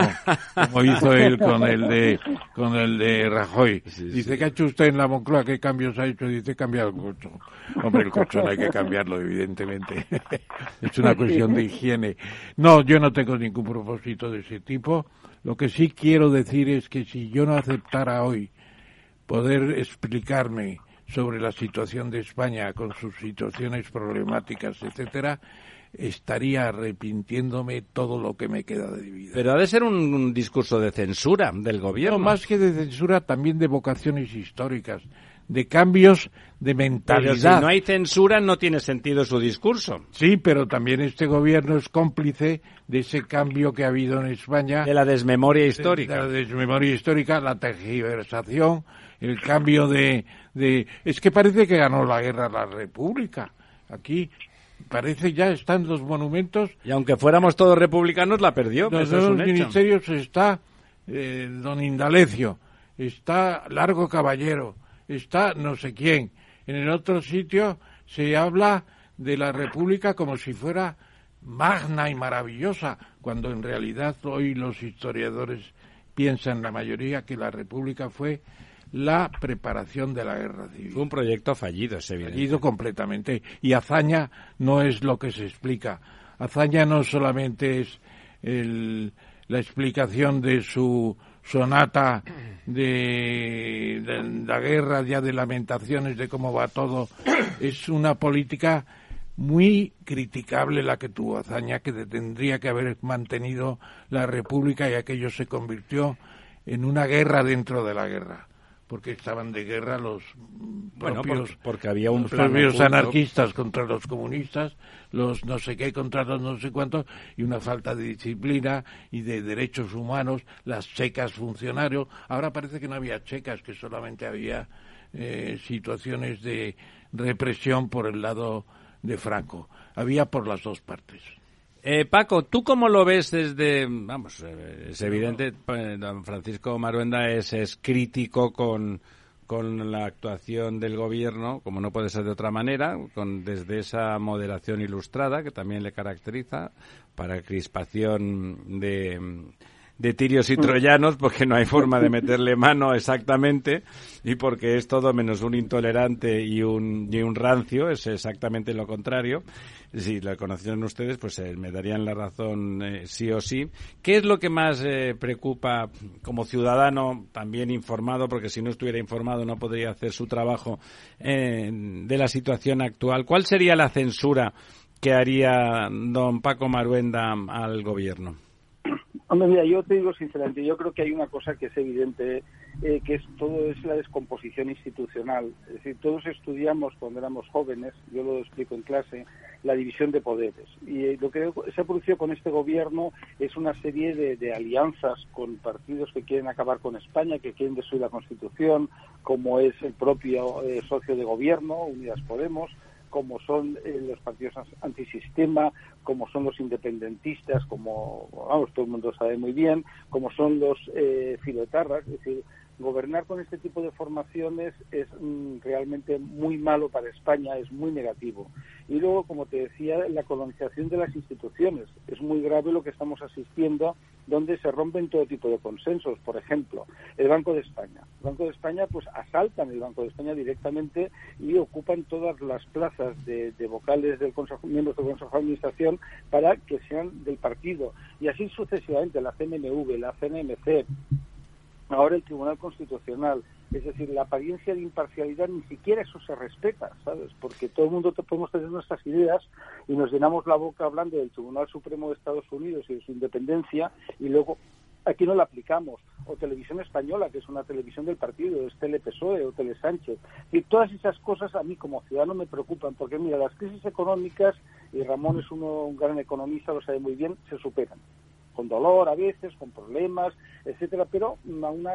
como hizo él con el de con el de Rajoy. Dice, ¿qué ha hecho usted en la Moncloa? ¿Qué cambios ha hecho? Dice, cambiar el colchón. Hombre, el colchón hay que cambiarlo, evidentemente. <laughs> es una cuestión de higiene. No, yo no tengo ningún propósito de ese tipo. Lo que sí quiero decir es que si yo no aceptara hoy poder explicarme sobre la situación de España con sus situaciones problemáticas, etcétera, estaría arrepintiéndome todo lo que me queda de vida. Pero ha de ser un, discurso de censura del gobierno. No, más que de censura, también de vocaciones históricas, de cambios de mentalidad. Pero si no hay censura, no tiene sentido su discurso. Sí, pero también este gobierno es cómplice de ese cambio que ha habido en España. De la desmemoria histórica. De la desmemoria histórica, la tergiversación, el cambio de, de... Es que parece que ganó la guerra la República. Aquí parece ya están los monumentos. Y aunque fuéramos todos republicanos, la perdió. Los dos ministerios está eh, don Indalecio, está Largo Caballero, está no sé quién. En el otro sitio se habla de la República como si fuera magna y maravillosa, cuando en realidad hoy los historiadores piensan la mayoría que la República fue la preparación de la guerra civil. Fue un proyecto fallido, es evidente. Fallido completamente. Y hazaña no es lo que se explica. Hazaña no solamente es la explicación de su sonata de, la guerra, ya de lamentaciones de cómo va todo. <coughs> Es una política muy criticable la que tuvo Hazaña, que tendría que haber mantenido la República y aquello se convirtió en una guerra dentro de la guerra porque estaban de guerra los propios, porque, había un propios anarquistas contra los comunistas, los no sé qué contra los no sé cuántos, y una falta de disciplina y de derechos humanos, las checas funcionarios. Ahora parece que no había checas, que solamente había eh, situaciones de represión por el lado de Franco. Había por las dos partes. Eh, Paco, ¿tú cómo lo ves desde, vamos, eh, es evidente, eh, don Francisco Maruenda es, es crítico con, con la actuación del gobierno, como no puede ser de otra manera, con desde esa moderación ilustrada que también le caracteriza, para crispación de de tirios y troyanos porque no hay forma de meterle <laughs> mano exactamente y porque es todo menos un intolerante y un, y un rancio, es exactamente lo contrario. Si la conocieran ustedes, pues eh, me darían la razón eh, sí o sí. ¿Qué es lo que más eh, preocupa como ciudadano, también informado, porque si no estuviera informado no podría hacer su trabajo de la situación actual? ¿Cuál sería la censura que haría don Paco Maruenda al gobierno? Hombre, mira, yo te digo sinceramente, yo creo que hay una cosa que es evidente, eh, que es todo es la descomposición institucional. Es decir, todos estudiamos cuando éramos jóvenes, yo lo explico en clase, la división de poderes. Y eh, lo que se ha producido con este gobierno es una serie de, alianzas con partidos que quieren acabar con España, que quieren destruir la Constitución, como es el propio eh, socio de gobierno, Unidas Podemos, como son eh, los partidos antisistema, como son los independentistas, como vamos, todo el mundo sabe muy bien, como son los eh, filotarras, es decir, gobernar con este tipo de formaciones es mm, realmente muy malo para España, es muy negativo. Y luego, como te decía, la colonización de las instituciones. Es muy grave lo que estamos asistiendo, donde se rompen todo tipo de consensos. Por ejemplo, el Banco de España. El Banco de España, pues asaltan el Banco de España directamente y ocupan todas las plazas de, vocales del Consejo, miembros del Consejo de Administración para que sean del partido. Y así sucesivamente, la CNMV, la CNMC, ahora el Tribunal Constitucional. Es decir, la apariencia de imparcialidad ni siquiera eso se respeta, ¿sabes? Porque todo el mundo podemos tener nuestras ideas y nos llenamos la boca hablando del Tribunal Supremo de Estados Unidos y de su independencia y luego aquí no la aplicamos. O Televisión Española, que es una televisión del partido, es Telepesoe o Telesánchez. Y todas esas cosas a mí como ciudadano me preocupan, porque mira, las crisis económicas, y Ramón es uno, un gran economista, lo sabe muy bien, se superan con dolor a veces, con problemas, etcétera, pero a una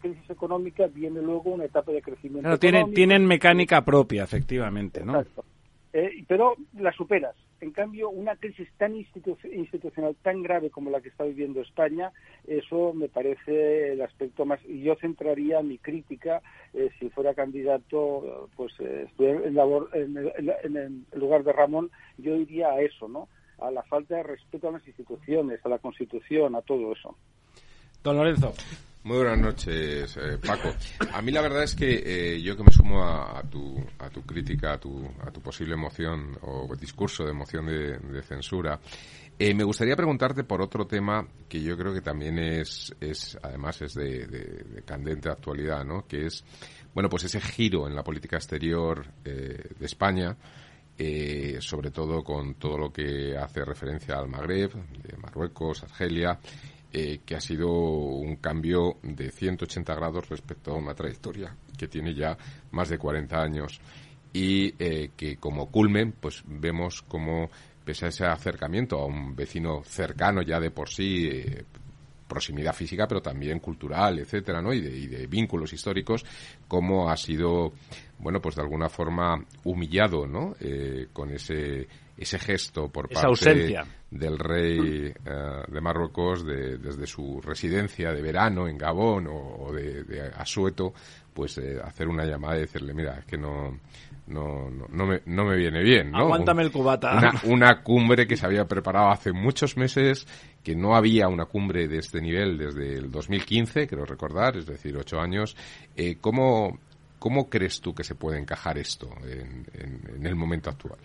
crisis económica viene luego una etapa de crecimiento. Claro, tienen, tienen mecánica propia, efectivamente, ¿no? Exacto. Eh, pero la superas. En cambio, una crisis tan institucional, tan grave como la que está viviendo España, eso me parece el aspecto más. Y yo centraría mi crítica, eh, si fuera candidato, pues eh, en, labor, en, en el lugar de Ramón, yo iría a eso, ¿no? A la falta de respeto a las instituciones, a la Constitución, a todo eso. Don Lorenzo. Muy buenas noches, eh, Paco. A mí la verdad es que eh, yo que me sumo a, tu, a tu crítica, a tu, a tu posible moción o discurso de moción de, censura, eh, me gustaría preguntarte por otro tema que yo creo que también es, es además es de, de candente actualidad, ¿no? Que es, bueno, pues ese giro en la política exterior de España eh, sobre todo con todo lo que hace referencia al Magreb, de Marruecos, Argelia, eh, que ha sido un cambio de 180 grados respecto a una trayectoria que tiene ya más de 40 años. Y eh, que como culmen pues vemos como pese a ese acercamiento a un vecino cercano ya de por sí proximidad física pero también cultural etcétera no y de, y de vínculos históricos como ha sido bueno, pues de alguna forma humillado, ¿no? Eh, con ese, ese gesto por parte del rey eh, de Marruecos desde su residencia de verano en Gabón o, de, Asueto, pues eh, hacer una llamada y decirle, mira, es que no, no, no, me, no me viene bien, ¿no? Aguántame el cubata. Una, una cumbre que se había preparado hace muchos meses, que no había una cumbre de este nivel desde el 2015, creo recordar, es decir, ocho años. Eh, ¿Cómo ¿Cómo crees tú que se puede encajar esto en, el momento actual?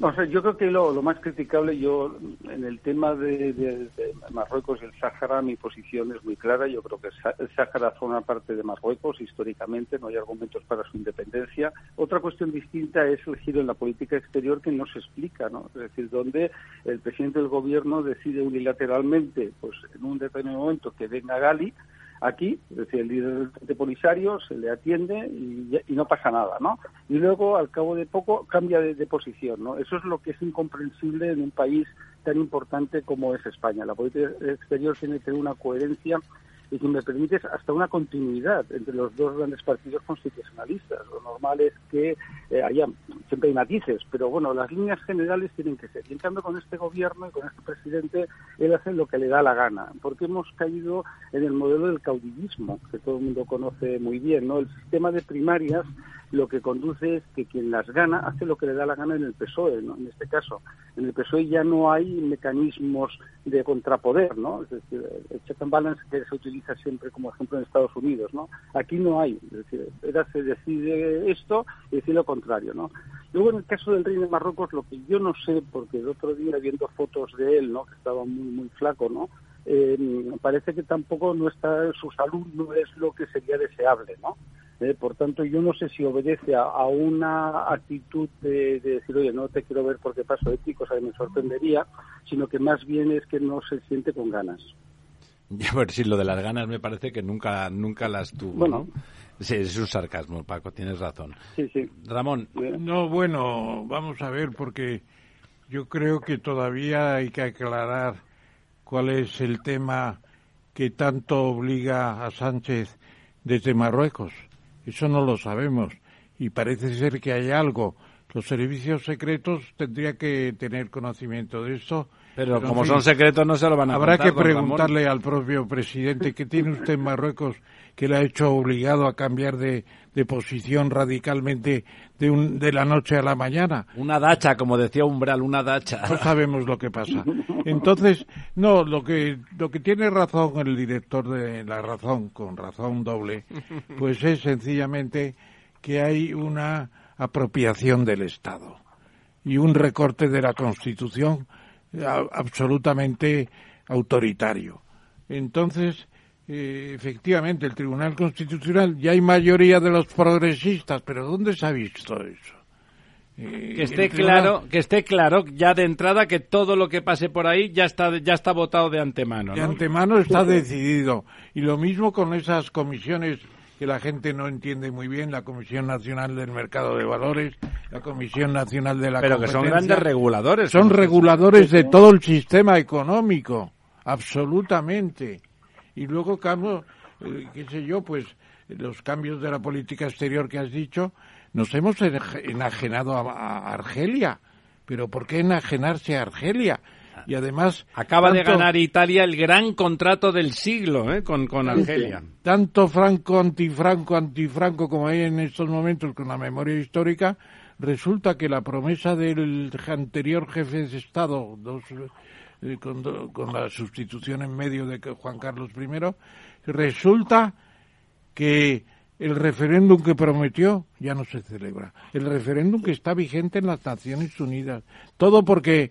No, sé, yo creo que lo, más criticable, yo en el tema de, Marruecos y el Sáhara, mi posición es muy clara. Yo creo que el Sáhara forma parte de Marruecos históricamente, no hay argumentos para su independencia. Otra cuestión distinta es el giro en la política exterior que no se explica, ¿no? Es decir, donde el presidente del gobierno decide unilateralmente, pues en un determinado momento, que venga Gali aquí, es decir, el líder de Polisario se le atiende y, no pasa nada, ¿no? Y luego, al cabo de poco, cambia de, posición, ¿no? Eso es lo que es incomprensible en un país tan importante como es España. La política exterior tiene que tener una coherencia y si me permites, hasta una continuidad entre los dos grandes partidos constitucionalistas. Lo normal es que eh, haya, siempre hay matices, pero bueno, las líneas generales tienen que ser. Y en cambio, con este gobierno y con este presidente, él hace lo que le da la gana, porque hemos caído en el modelo del caudillismo, que todo el mundo conoce muy bien, ¿no? El sistema de primarias lo que conduce es que quien las gana hace lo que le da la gana en el PSOE, ¿no? En este caso, en el PSOE ya no hay mecanismos de contrapoder, ¿no? Es decir, el check and balance que se utiliza siempre como ejemplo en Estados Unidos, ¿no? Aquí no hay, es decir, se decide esto y decide lo contrario, ¿no? Luego en el caso del rey de Marruecos, lo que yo no sé, porque el otro día viendo fotos de él, ¿no? Que estaba muy muy flaco, ¿no? Eh, parece que tampoco no está su salud no es lo que sería deseable, ¿no? Eh, por tanto, yo no sé si obedece a, una actitud de, decir, oye, no te quiero ver porque paso de ti, cosa que me sorprendería, sino que más bien es que no se siente con ganas. <laughs> Ya, ver, si lo de las ganas me parece que nunca nunca las tuvo, ¿no? Sí, es un sarcasmo, Paco, tienes razón. Sí, sí. Ramón. No, bueno, vamos a ver, porque yo creo que todavía hay que aclarar cuál es el tema que tanto obliga a Sánchez desde Marruecos. Eso no lo sabemos y parece ser que hay algo. Los servicios secretos tendría que tener conocimiento de eso. Pero, como son secretos no se lo van a Habrá que preguntarle al propio presidente qué tiene usted en Marruecos que le ha hecho obligado a cambiar de, de posición radicalmente de, un, de la noche a la mañana. Una dacha, como decía Umbral, una dacha. No sabemos lo que pasa. Entonces, no, lo que, lo que tiene razón el director de La Razón, con razón doble, pues es sencillamente que hay una apropiación del Estado y un recorte de la Constitución absolutamente autoritario. Entonces, eh, efectivamente, el Tribunal Constitucional, ya hay mayoría de los progresistas, pero ¿dónde se ha visto eso? Eh, que esté claro, que esté claro ya de entrada que todo lo que pase por ahí ya está ya está votado de antemano. De antemano está decidido y lo mismo con esas comisiones que la gente no entiende muy bien, la Comisión Nacional del Mercado de Valores, la Comisión Nacional de la Pero que son grandes reguladores. Son reguladores de todo el sistema económico, absolutamente y luego cambio, eh, qué sé yo, pues los cambios de la política exterior que has dicho, nos hemos enajenado a, Argelia. Pero ¿por qué enajenarse a Argelia? Y además... Acaba de ganar Italia el gran contrato del siglo ¿eh? con, con Argelia. Tanto franco, antifranco, antifranco como hay en estos momentos con la memoria histórica, resulta que la promesa del anterior jefe de Estado, dos, eh, con, la sustitución en medio de Juan Carlos I, resulta que el referéndum que prometió ya no se celebra. El referéndum que está vigente en las Naciones Unidas. Todo porque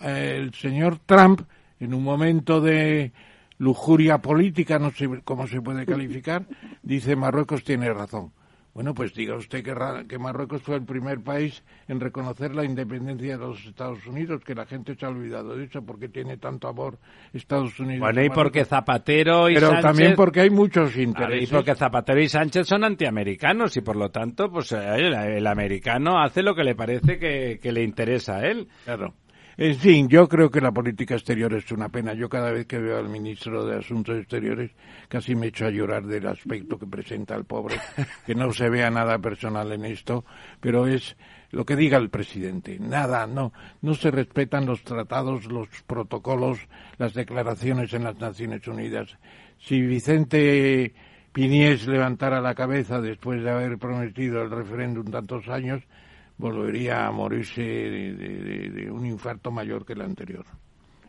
eh, el señor Trump, en un momento de lujuria política, no sé cómo se puede calificar, dice Marruecos tiene razón. Bueno, pues diga usted que, que, Marruecos fue el primer país en reconocer la independencia de los Estados Unidos, que la gente se ha olvidado de eso, porque tiene tanto amor Estados Unidos. Bueno, y porque Zapatero y Pero también porque hay muchos intereses. Y porque Zapatero y Sánchez son antiamericanos y por lo tanto, pues el, el americano hace lo que le parece que, que le interesa a él. Claro. En fin, yo creo que la política exterior es una pena. Yo cada vez que veo al ministro de Asuntos Exteriores casi me echo a llorar del aspecto que presenta el pobre, <laughs> que no se vea nada personal en esto, pero es lo que diga el presidente. Nada, no, no se respetan los tratados, los protocolos, las declaraciones en las Naciones Unidas. Si Vicente Piniés levantara la cabeza después de haber prometido el referéndum tantos años, volvería a morirse de, un infarto mayor que el anterior.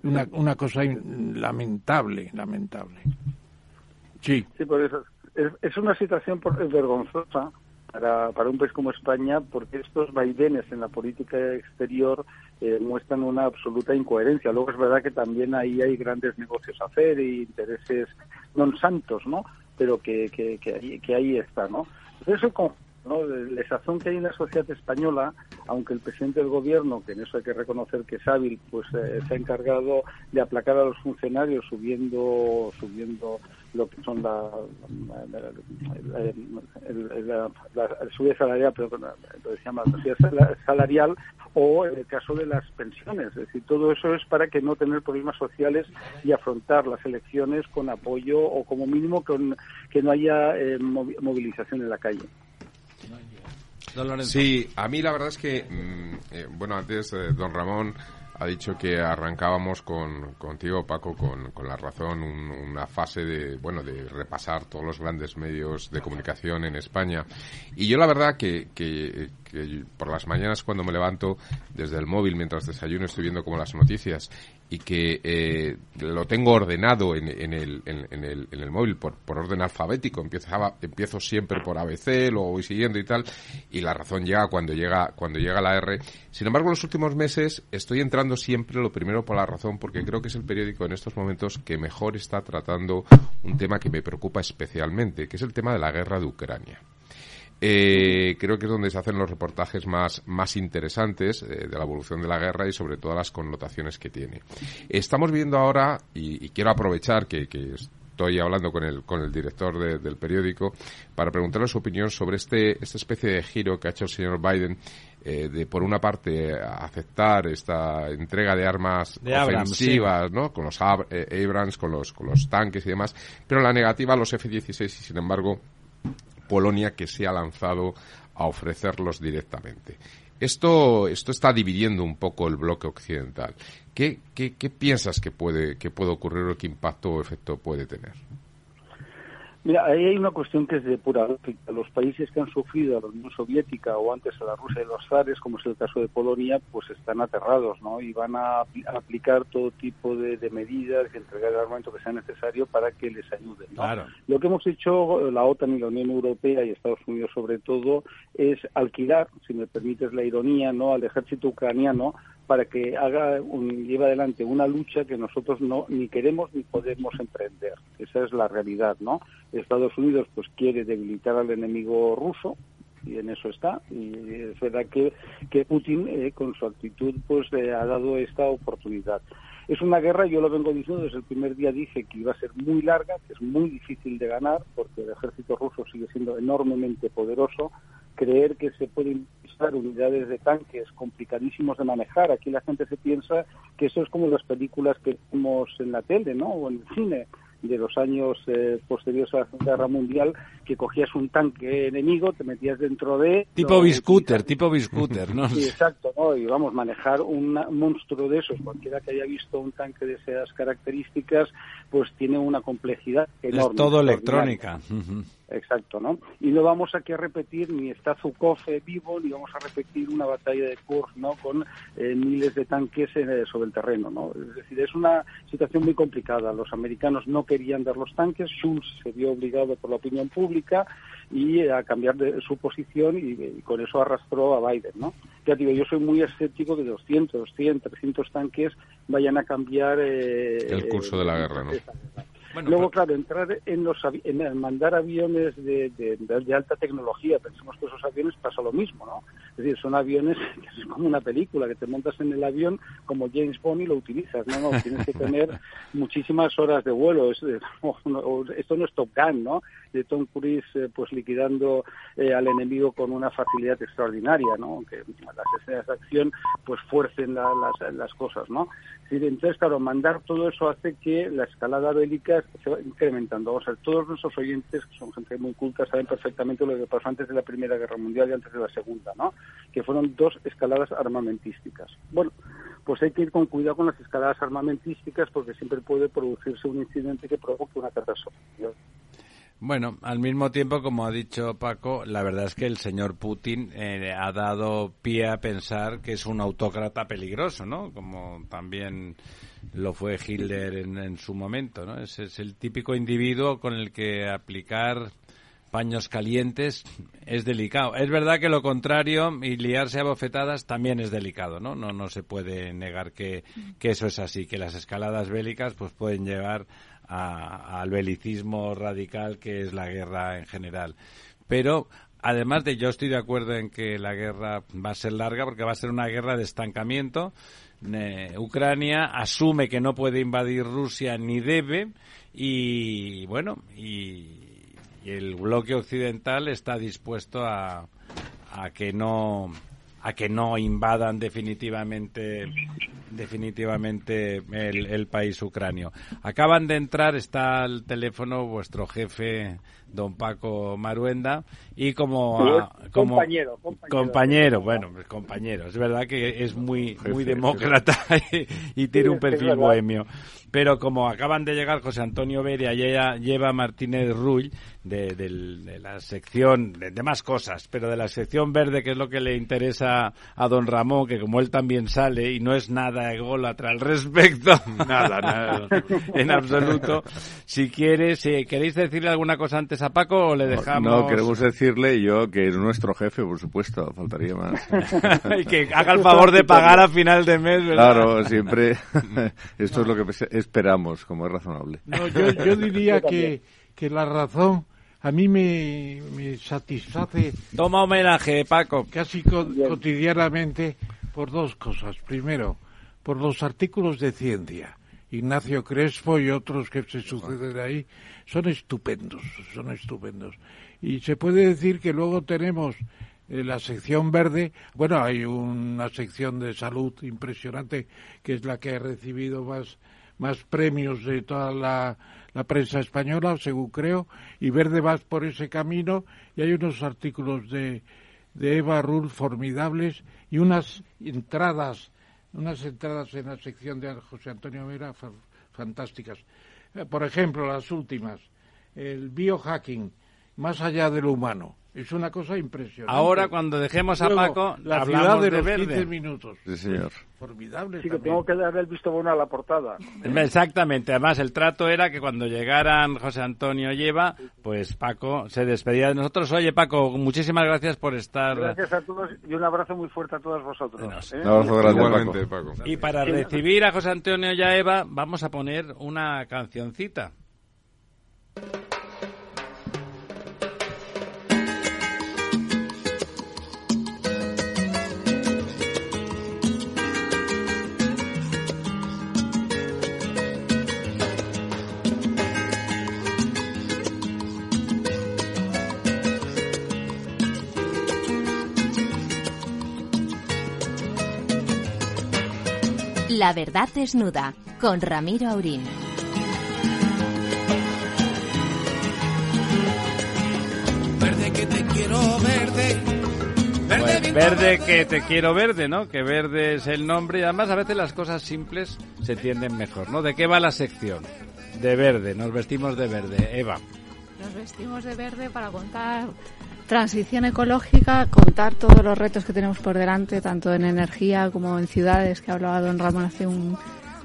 Una, una cosa lamentable, lamentable. Sí. Sí, por eso. Es, una situación vergonzosa para, para un país como España porque estos vaivenes en la política exterior eh, muestran una absoluta incoherencia. Luego es verdad que también ahí hay grandes negocios a hacer y intereses non santos, ¿no? Pero que, que, que, ahí, que ahí está, ¿no? Entonces, eso ¿no? La sazón que hay en la sociedad española, aunque el presidente del gobierno, que en eso hay que reconocer que es hábil, pues eh, se ha encargado de aplacar a los funcionarios subiendo, subiendo lo que son la, subida salarial, lo se llama subida salarial, o en el caso de las pensiones. Es decir, todo eso es para que no tener problemas sociales y afrontar las elecciones con apoyo o como mínimo que no haya eh, movilización en la calle. Sí, a mí la verdad es que, mm, eh, bueno, antes eh, don Ramón ha dicho que arrancábamos con, contigo, Paco, con, con la razón, una fase de, bueno, de repasar todos los grandes medios de comunicación en España. Y yo la verdad que, que, que por las mañanas cuando me levanto desde el móvil mientras desayuno estoy viendo como las noticias y que eh, lo tengo ordenado en, en, el, en, el, en el móvil por, por orden alfabético. Empezaba, empiezo siempre por ABC, lo voy siguiendo y tal, y la razón llega cuando llega, cuando llega la R. Sin embargo, en los últimos meses estoy entrando siempre lo primero por la razón, porque creo que es el periódico en estos momentos que mejor está tratando un tema que me preocupa especialmente, que es el tema de la guerra de Ucrania. Eh, creo que es donde se hacen los reportajes más, más interesantes eh, de la evolución de la guerra y sobre todo las connotaciones que tiene. Estamos viendo ahora, y, quiero aprovechar que, estoy hablando con el, con el director del periódico para preguntarle su opinión sobre este, esta especie de giro que ha hecho el señor Biden eh, de, por una parte, aceptar esta entrega de armas ofensivas, ¿no? Con los Abrams, con los, con los tanques y demás, pero la negativa a los F-16 y, sin embargo, Polonia que se ha lanzado a ofrecerlos directamente. Esto, esto está dividiendo un poco el bloque occidental. ¿Qué, qué, qué piensas que puede, que puede ocurrir o qué impacto o efecto puede tener? Mira, ahí hay una cuestión que es de pura lógica. Los países que han sufrido a la Unión Soviética o antes a la Rusia y los zares, como es el caso de Polonia, pues están aterrados, ¿no? Y van a, aplicar todo tipo de, medidas y entregar el armamento que sea necesario para que les ayuden, Claro. Lo que hemos hecho la OTAN y la Unión Europea y Estados Unidos sobre todo es alquilar, si me permites la ironía, ¿no? Al ejército ucraniano para que haga un, lleve adelante una lucha que nosotros no ni queremos ni podemos emprender. Esa es la realidad, ¿no? Estados Unidos pues quiere debilitar al enemigo ruso y en eso está y es verdad que, que Putin eh, con su actitud pues ha dado esta oportunidad. Es una guerra, yo lo vengo diciendo desde el primer día, dije que iba a ser muy larga, que es muy difícil de ganar, porque el ejército ruso sigue siendo enormemente poderoso. Creer que se pueden usar unidades de tanques complicadísimos de manejar. Aquí la gente se piensa que eso es como las películas que vemos en la tele, ¿no? O en el cine de los años eh, posteriores a la Segunda Guerra Mundial, que cogías un tanque enemigo, te metías dentro de... Tipo biscooter, tipo biscooter, ¿no? Sí, exacto, ¿no? Y vamos, manejar un monstruo de esos, cualquiera que haya visto un tanque de esas características, pues tiene una complejidad enorme. Es todo electrónica. Exacto, ¿no? Y no vamos aquí a repetir ni está Zukov vivo, ni vamos a repetir una batalla de Kursk, ¿no? Con eh, miles de tanques eh, sobre el terreno, ¿no? Es decir, es una situación muy complicada. Los americanos no querían dar los tanques, Schulz se vio obligado por la opinión pública y eh, a cambiar de su posición y, con eso arrastró a Biden, ¿no? Ya digo, yo soy muy escéptico que 200, 100, 300 tanques vayan a cambiar... el curso de la guerra, ¿no? Luego, claro, entrar en los en mandar aviones de, de, alta tecnología, pensemos que esos aviones pasa lo mismo, ¿no? Es decir, son aviones <laughs> que es como una película, que te montas en el avión como James Bond y lo utilizas, ¿no? no tienes que tener <laughs> muchísimas horas de vuelo. <laughs> esto no es Top Gun, ¿no? De Tom Cruise, eh, pues liquidando eh, al enemigo con una facilidad extraordinaria, ¿no? Que las escenas de acción, pues fuercen las, las cosas, ¿no? Entonces, claro, mandar todo eso hace que la escalada bélica se va incrementando. O sea, todos nuestros oyentes, que son gente muy culta, saben perfectamente lo que pasó antes de la Primera Guerra Mundial y antes de la Segunda, ¿no? Que fueron dos escaladas armamentísticas. Bueno, pues hay que ir con cuidado con las escaladas armamentísticas porque siempre puede producirse un incidente que provoque una catástrofe. Bueno, al mismo tiempo, como ha dicho Paco, la verdad es que el señor Putin eh, ha dado pie a pensar que es un autócrata peligroso, ¿no? Como también lo fue Hitler en, su momento, ¿no? Es, es, el típico individuo con el que aplicar paños calientes es delicado. Es verdad que lo contrario y liarse a bofetadas también es delicado, ¿no? No, no se puede negar que, que eso es así, que las escaladas bélicas pues pueden llevar al belicismo radical que es la guerra en general. Pero además de yo estoy de acuerdo en que la guerra va a ser larga porque va a ser una guerra de estancamiento. Ucrania asume que no puede invadir Rusia ni debe y bueno y, el bloque occidental está dispuesto a, a que no a que no invadan definitivamente definitivamente el, país ucranio. Acaban de entrar, está al teléfono vuestro jefe, don Paco Maruenda, y como... como compañero, compañero. bueno, pues compañero. Es verdad que es muy, muy demócrata <laughs> y, tiene un perfil bohemio. Pero como acaban de llegar José Antonio Beria y ella lleva Martínez Rull, de, la sección, de, más cosas, pero de la sección verde, que es lo que le interesa a don Ramón, que como él también sale y no es nada ególatra al respecto, <laughs> nada, nada, en absoluto. Si quiere, si queréis decirle alguna cosa antes a Paco o le dejamos. No, queremos decirle yo que es nuestro jefe, por supuesto, faltaría más. <laughs> y que haga el favor de pagar a final de mes, ¿verdad? Claro, siempre. <laughs> Esto es lo que esperamos, como es razonable. No, yo, yo diría <laughs> que, que la razón a mí me, me satisface. Toma homenaje, Paco. Casi cotidianamente por dos cosas. Primero, por los artículos de ciencia. Ignacio Crespo y otros que se suceden ahí son estupendos, son estupendos. Y se puede decir que luego tenemos eh, la sección verde, bueno, hay una sección de salud impresionante que es la que ha recibido más, más premios de toda la, la prensa española, según creo, y Verde va por ese camino y hay unos artículos de, de Eva Rull formidables y unas entradas, unas entradas en la sección de José Antonio Vera fantásticas. Eh, por ejemplo, las últimas, el biohacking, más allá de lo humano. Es una cosa impresionante. Ahora, cuando dejemos a Paco, la ciudad de, los verde. 15 minutos. Sí, señor. Formidable. Sí, que tengo que darle el visto bueno a la portada. <laughs> Exactamente. Además, el trato era que cuando llegaran José Antonio y Eva, pues Paco se despedía de nosotros. Oye, Paco, muchísimas gracias por estar. Gracias a todos y un abrazo muy fuerte a todos vosotros. ¿eh? Un abrazo grande, Paco. Y para recibir a José Antonio y a Eva, vamos a poner una cancioncita. La verdad desnuda con Ramiro Aurín. Verde que te quiero verde. Verde, Pues verde que te quiero verde, ¿no? Que verde es el nombre y además a veces las cosas simples se entienden mejor, ¿no? ¿De qué va la sección? De verde, nos vestimos de verde. Eva. Nos vestimos de verde para contar transición ecológica, contar todos los retos que tenemos por delante, tanto en energía como en ciudades, que hablaba don Ramón hace un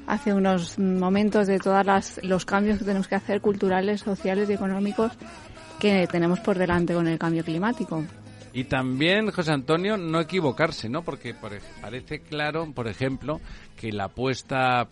hace unos momentos de todos los cambios que tenemos que hacer culturales, sociales y económicos que tenemos por delante con el cambio climático. Y también, José Antonio, no equivocarse, ¿no? Porque parece claro, por ejemplo, que la apuesta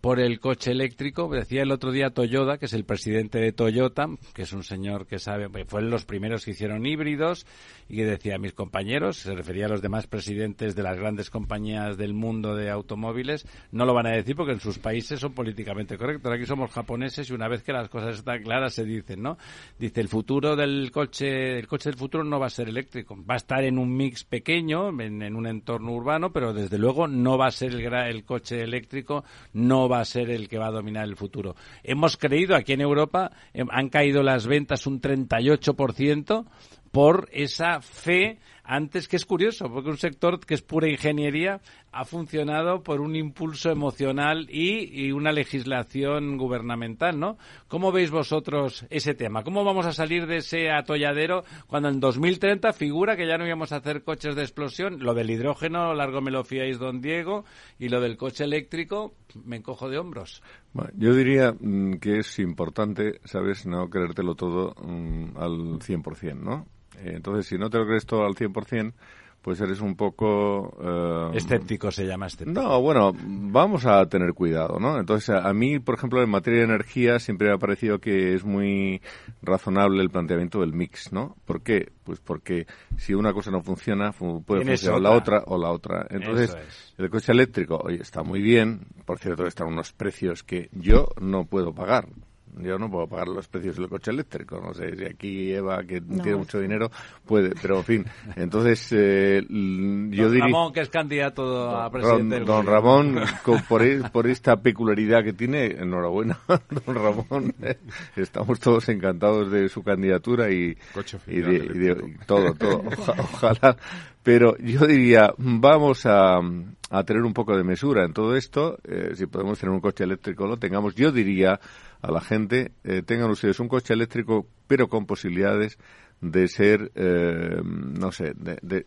por el coche eléctrico. Decía el otro día Toyota, que es el presidente de Toyota, que es un señor que sabe, fue los primeros que hicieron híbridos y que decía a mis compañeros, se refería a los demás presidentes de las grandes compañías del mundo de automóviles, no lo van a decir porque en sus países son políticamente correctos. Aquí somos japoneses y una vez que las cosas están claras se dicen, ¿no? Dice, el futuro del coche, el coche del futuro no va a ser eléctrico, va a estar en un mix pequeño, en, un entorno urbano, pero desde luego no va a ser el, el coche eléctrico, no va a ser el que va a dominar el futuro. Hemos creído aquí en Europa, em, han caído las ventas un 38% por esa fe antes que es curioso, porque un sector que es pura ingeniería ha funcionado por un impulso emocional y, una legislación gubernamental, ¿no? ¿Cómo veis vosotros ese tema? ¿Cómo vamos a salir de ese atolladero cuando en 2030 figura que ya no íbamos a hacer coches de explosión? Lo del hidrógeno, largo me lo fiáis, don Diego, y lo del coche eléctrico, me encojo de hombros. yo diría mm, que es importante, ¿sabes?, no creértelo todo mm, al 100%, ¿no? Eh, entonces, si no te lo crees todo al 100%, pues eres un poco... Eh, escéptico se llama escéptico. No, bueno, vamos a tener cuidado, ¿no? Entonces, a, mí, por ejemplo, en materia de energía siempre me ha parecido que es muy razonable el planteamiento del mix, ¿no? ¿Por qué? Pues porque si una cosa no funciona, puede funcionar la otra o la otra. Entonces, el coche eléctrico, oye, está muy bien, por cierto, están unos precios que yo no puedo pagar. Yo no puedo pagar los precios del coche eléctrico. No sé si aquí Eva, que tiene mucho dinero, puede. Pero, en fin, entonces eh, yo don Ramón, que es candidato a presidente. Don, Ramón, <laughs> por, e, por, esta peculiaridad que tiene, enhorabuena, <laughs> don Ramón. estamos todos encantados de su candidatura y, y, de, todo, todo. <laughs> ojalá. Pero yo diría, vamos a, a tener un poco de mesura en todo esto. Eh, si podemos tener un coche eléctrico, lo tengamos. Yo diría a la gente, eh, tengan ustedes un coche eléctrico, pero con posibilidades de ser, eh, no sé, de, de,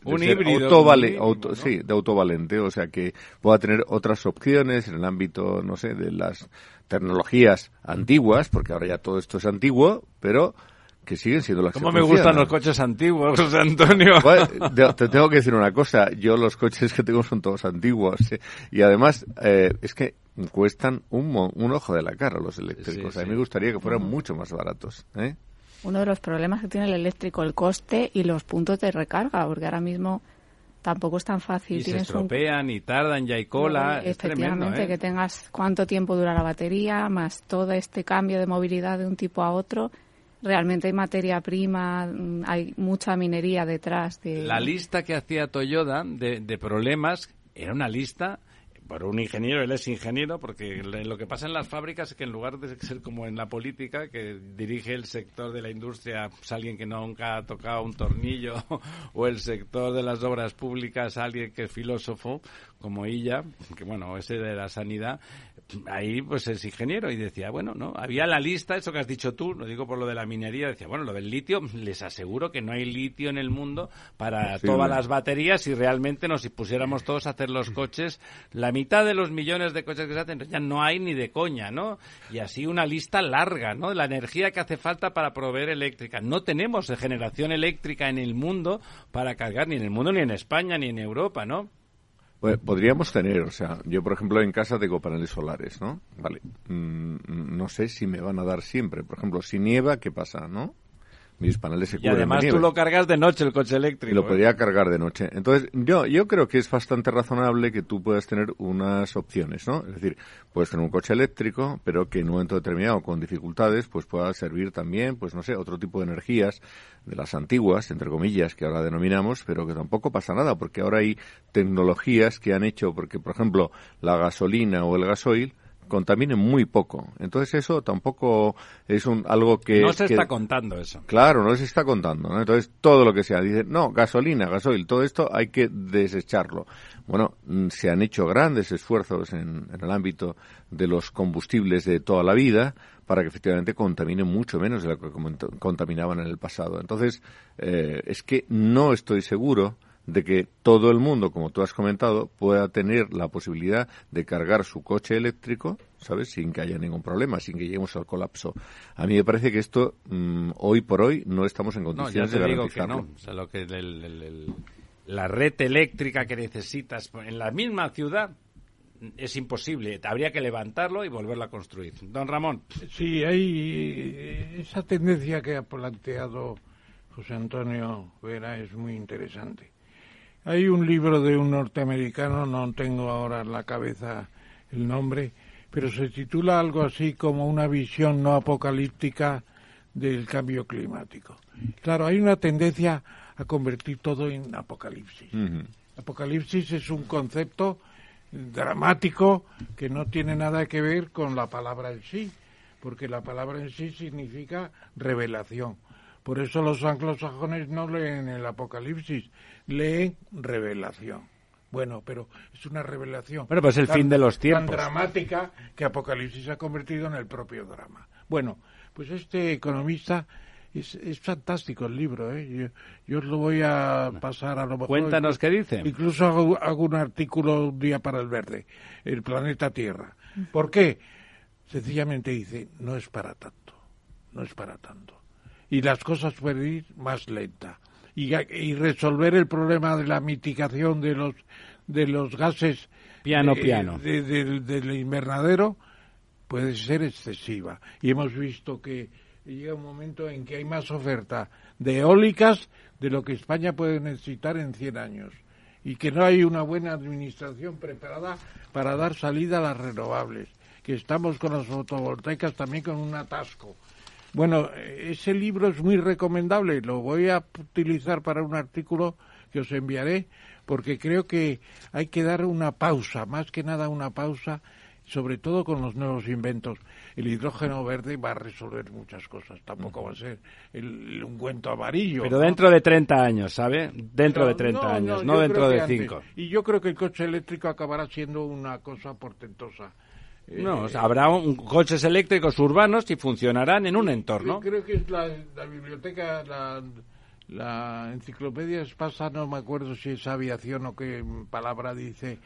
auto, sí, de autovalente, o sea que pueda tener otras opciones en el ámbito, no sé, de las tecnologías antiguas, porque ahora ya todo esto es antiguo, pero que siguen siendo las ¿Cómo me gustan los coches antiguos, <laughs> José Antonio? te tengo que decir una cosa, yo los coches que tengo son todos antiguos y además eh, es que cuestan un, un ojo de la cara los eléctricos. A mí me gustaría que fueran mucho más baratos. ¿eh? Uno de los problemas que tiene el eléctrico, el coste y los puntos de recarga, porque ahora mismo tampoco es tan fácil. Y se estropean y tardan, ya hay cola. efectivamente, ¿eh? que tengas cuánto tiempo dura la batería, más todo este cambio de movilidad de un tipo a otro realmente hay materia prima, mm, hay mucha minería detrás. De... La lista que hacía Toyota de, de problemas era una lista por un ingeniero, él es ingeniero, porque lo que pasa en las fábricas es que en lugar de ser como en la política, que dirige el sector de la industria pues, alguien que nunca ha tocado un tornillo, <laughs> o el sector de las obras públicas alguien que es filósofo, como ella, que bueno, ese de la sanidad, ahí pues es ingeniero y decía, bueno, no, había la lista, eso que has dicho tú, lo digo por lo de la minería, decía, bueno, lo del litio, les aseguro que no hay litio en el mundo para todas las baterías si realmente nos pusiéramos todos a hacer los coches, la mitad de los millones de coches que se hacen ya no hay ni de coña, ¿no? Y así una lista larga, ¿no? De la energía que hace falta para proveer eléctrica. No tenemos generación eléctrica en el mundo para cargar, ni en el mundo, ni en España, ni en Europa, ¿no? Podríamos tener, o sea, yo por ejemplo en casa tengo paneles solares, ¿no? Vale, mm, no sé si me van a dar siempre. Por ejemplo, si nieva, ¿qué pasa, no? Mis paneles se Y además tú lo cargas de noche el coche eléctrico. Y lo ¿eh? podría cargar de noche. Entonces, yo, yo creo que es bastante razonable que tú puedas tener unas opciones, ¿no? Es decir, puedes tener un coche eléctrico, pero que en un momento determinado, con dificultades, pues pueda servir también, pues no sé, otro tipo de energías de las antiguas, entre comillas, que ahora denominamos, pero que tampoco pasa nada, porque ahora hay tecnologías que han hecho, porque por ejemplo, la gasolina o el gasoil, contamine muy poco. Entonces eso tampoco es un algo que... No se está contando eso. Claro, no se está contando. Entonces todo lo que sea, dice, no, gasolina, gasoil, todo esto hay que desecharlo. Bueno, mm, se han hecho grandes esfuerzos en, el ámbito de los combustibles de toda la vida para que efectivamente contaminen mucho menos de lo que contaminaban en el pasado. Entonces, eh, es que no estoy seguro de que todo el mundo, como tú has comentado, pueda tener la posibilidad de cargar su coche eléctrico, ¿sabes? Sin que haya ningún problema, sin que lleguemos al colapso. A mí me parece que esto, mm, hoy por hoy, no estamos en condiciones de garantizarlo. Digo que no. O sea, lo que la red eléctrica que necesitas en la misma ciudad es imposible. Habría que levantarlo y volverlo a construir. Don Ramón. Sí, hay esa tendencia que ha planteado José Antonio Vera es muy interesante. Hay un libro de un norteamericano, no tengo ahora en la cabeza el nombre, pero se titula algo así como una visión no apocalíptica del cambio climático. Claro, hay una tendencia a convertir todo en apocalipsis. Apocalipsis es un concepto dramático que no tiene nada que ver con la palabra en sí, porque la palabra en sí significa revelación. Por eso los anglosajones no leen el Apocalipsis, leen revelación. Bueno, pero es una revelación. Bueno, pues el fin de los tiempos. Tan dramática que Apocalipsis se ha convertido en el propio drama. Bueno, pues este economista es, es fantástico el libro, ¿eh? Yo, os lo voy a pasar a lo mejor. Cuéntanos qué dice. Incluso hago, hago, un artículo un día para el verde, el planeta Tierra. ¿Por qué? Sencillamente dice, no es para tanto, no es para tanto. Y las cosas pueden ir más lenta. Y, y resolver el problema de la mitigación de los, de los gases piano, piano. del invernadero puede ser excesiva. Y hemos visto que llega un momento en que hay más oferta de eólicas de lo que España puede necesitar en 100 años y que no hay una buena administración preparada para dar salida a las renovables, que estamos con las fotovoltaicas también con un atasco. Bueno, ese libro es muy recomendable, lo voy a utilizar para un artículo que os enviaré, porque creo que hay que dar una pausa, más que nada una pausa sobre todo con los nuevos inventos. El hidrógeno verde va a resolver muchas cosas, tampoco va a ser el ungüento amarillo. Pero dentro de 30 años, ¿sabe? Dentro de 30 años, no, dentro de 5. Y yo creo que el coche eléctrico acabará siendo una cosa portentosa. No, eh, habrá un, coches eléctricos urbanos y funcionarán en un entorno. Creo que es la, biblioteca, la, la enciclopedia espasa, no me acuerdo si es aviación o qué palabra dice,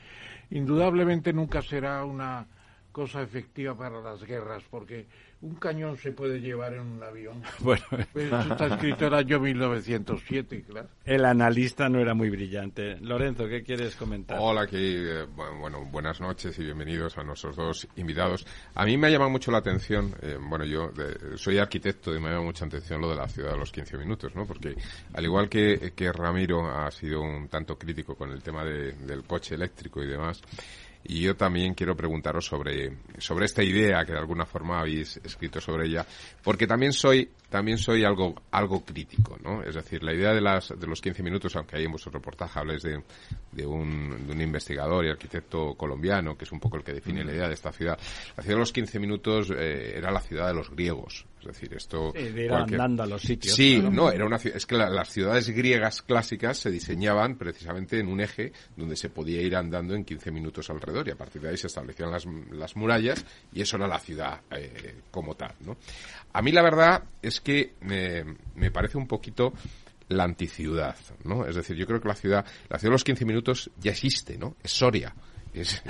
indudablemente nunca será una cosa efectiva para las guerras, porque un cañón se puede llevar en un avión. <laughs> Bueno, pues eso está escrito en el año 1907, claro. El analista no era muy brillante. Lorenzo, ¿qué quieres comentar? Hola, que, eh, bueno, buenas noches y bienvenidos a nuestros dos invitados. A mí me ha llamado mucho la atención, eh, bueno, yo soy arquitecto y me ha llamado mucha atención lo de la ciudad de los 15 minutos, ¿no? Porque al igual que, que Ramiro ha sido un tanto crítico con el tema del coche eléctrico y demás, y yo también quiero preguntaros sobre, sobre esta idea que de alguna forma habéis escrito sobre ella, porque también soy, también soy algo, algo crítico, ¿no? Es decir, la idea de, las, de los 15 minutos, aunque hay en vuestro reportaje habléis de, de, un, de un investigador y arquitecto colombiano, que es un poco el que define la idea de esta ciudad, la ciudad de los 15 minutos eh, era la ciudad de los griegos, es decir, esto... Sí, de ir andando a los sitios. Sí, no, era una es que las ciudades griegas clásicas se diseñaban precisamente en un eje donde se podía ir andando en 15 minutos alrededor y a partir de ahí se establecían las, las murallas y eso era la ciudad eh, como tal, ¿no? A mí la verdad es que me, me parece un poquito la anticiudad, ¿no? Es decir, yo creo que la ciudad, la ciudad de los 15 minutos ya existe, ¿no? Es Soria es,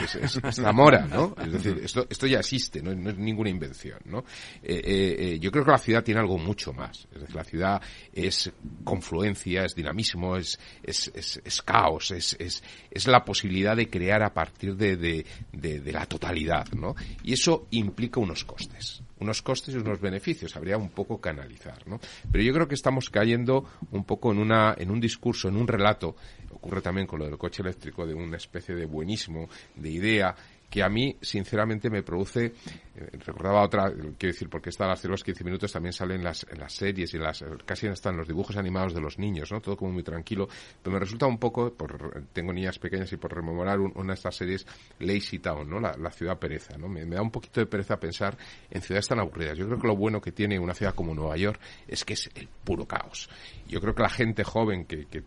Zamora, ¿no? Es decir, esto, esto ya existe, no, es ninguna invención, ¿no? Eh, eh, eh, yo creo que la ciudad tiene algo mucho más. Es decir, la ciudad es confluencia, es dinamismo, es, es, es, caos, es, es, es la posibilidad de crear a partir de, de, de la totalidad, ¿no? Y eso implica unos costes unos costes y unos beneficios, habría un poco que analizar, ¿no? Pero yo creo que estamos cayendo un poco en una en un discurso, en un relato ocurre también con lo del coche eléctrico, de una especie de buenismo, de idea que a mí, sinceramente, me produce. Eh, recordaba otra, quiero decir, porque está las los 15 minutos también salen las, en las series y las, casi están los dibujos animados de los niños, ¿no? Todo como muy tranquilo. Pero me resulta un poco, por, tengo niñas pequeñas y por rememorar una de estas series, Lazy Town, ¿no? La, ciudad pereza, ¿no? Me, da un poquito de pereza pensar en ciudades tan aburridas. Yo creo que lo bueno que tiene una ciudad como Nueva York es que es el puro caos. Yo creo que la gente joven que, que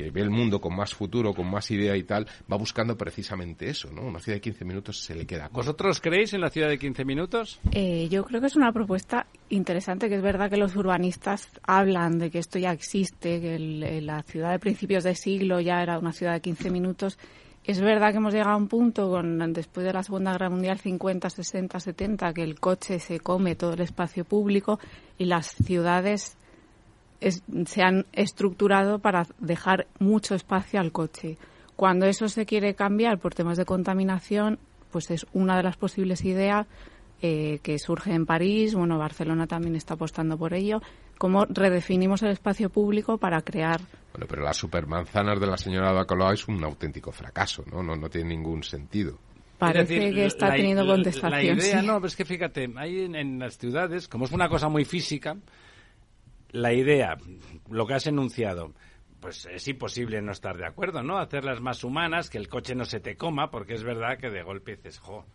que ve el mundo con más futuro, con más idea y tal, va buscando precisamente eso, ¿no? Una ciudad de 15 minutos se le queda. ¿Vosotros creéis en la ciudad de 15 minutos? Eh, yo creo que es una propuesta interesante, que es verdad que los urbanistas hablan de que esto ya existe, que la ciudad de principios de siglo ya era una ciudad de 15 minutos. Es verdad que hemos llegado a un punto con después de la Segunda Guerra Mundial 50, 60, 70 que el coche se come todo el espacio público y las ciudades se han estructurado para dejar mucho espacio al coche. Cuando eso se quiere cambiar por temas de contaminación, pues es una de las posibles ideas eh, que surge en París, bueno, Barcelona también está apostando por ello, cómo redefinimos el espacio público para crear... Bueno, pero las supermanzanas de la señora Bacalao es un auténtico fracaso, ¿no? No, no tiene ningún sentido. Parece que está teniendo contestación. La idea, no, pero es que fíjate, ahí en, las ciudades, como es una cosa muy física, la idea, lo que has enunciado, pues es imposible no estar de acuerdo, ¿no? Hacerlas más humanas, que el coche no se te coma, porque es verdad que de golpe dices, jo,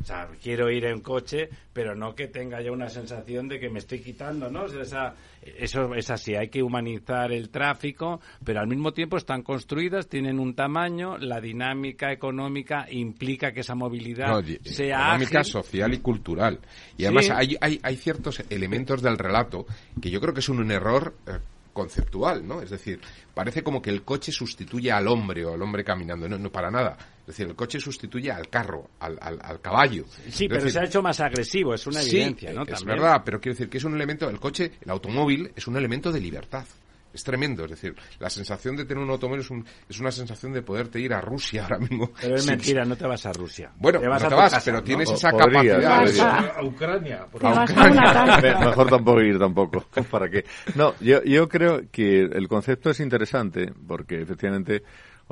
o sea, quiero ir en coche, pero no que tenga ya una sensación de que me estoy quitando, ¿no? esa, eso es así, hay que humanizar el tráfico, pero al mismo tiempo están construidas, tienen un tamaño, la dinámica económica implica que esa movilidad sea económica, social y cultural. Y además hay, hay, hay, ciertos elementos del relato que yo creo que son un error eh, conceptual, ¿no? Es decir, parece como que el coche sustituye al hombre o al hombre caminando. No, no para nada. Es decir, el coche sustituye al carro, al, al, caballo. Sí, pero se ha hecho más agresivo, es una evidencia, ¿no? Es verdad, pero quiero decir que es un elemento, el coche, el automóvil, es un elemento de libertad. Es tremendo, es decir, la sensación de tener un automóvil es, un, es una sensación de poderte ir a Rusia ahora mismo. <laughs> Pero es mentira, no te vas a Rusia. Bueno, te vas no te vas, pero tienes esa capacidad. A, Ucrania. <laughs> Mejor tampoco ir tampoco. <laughs> ¿Para qué? No, yo, yo creo que el concepto es interesante porque efectivamente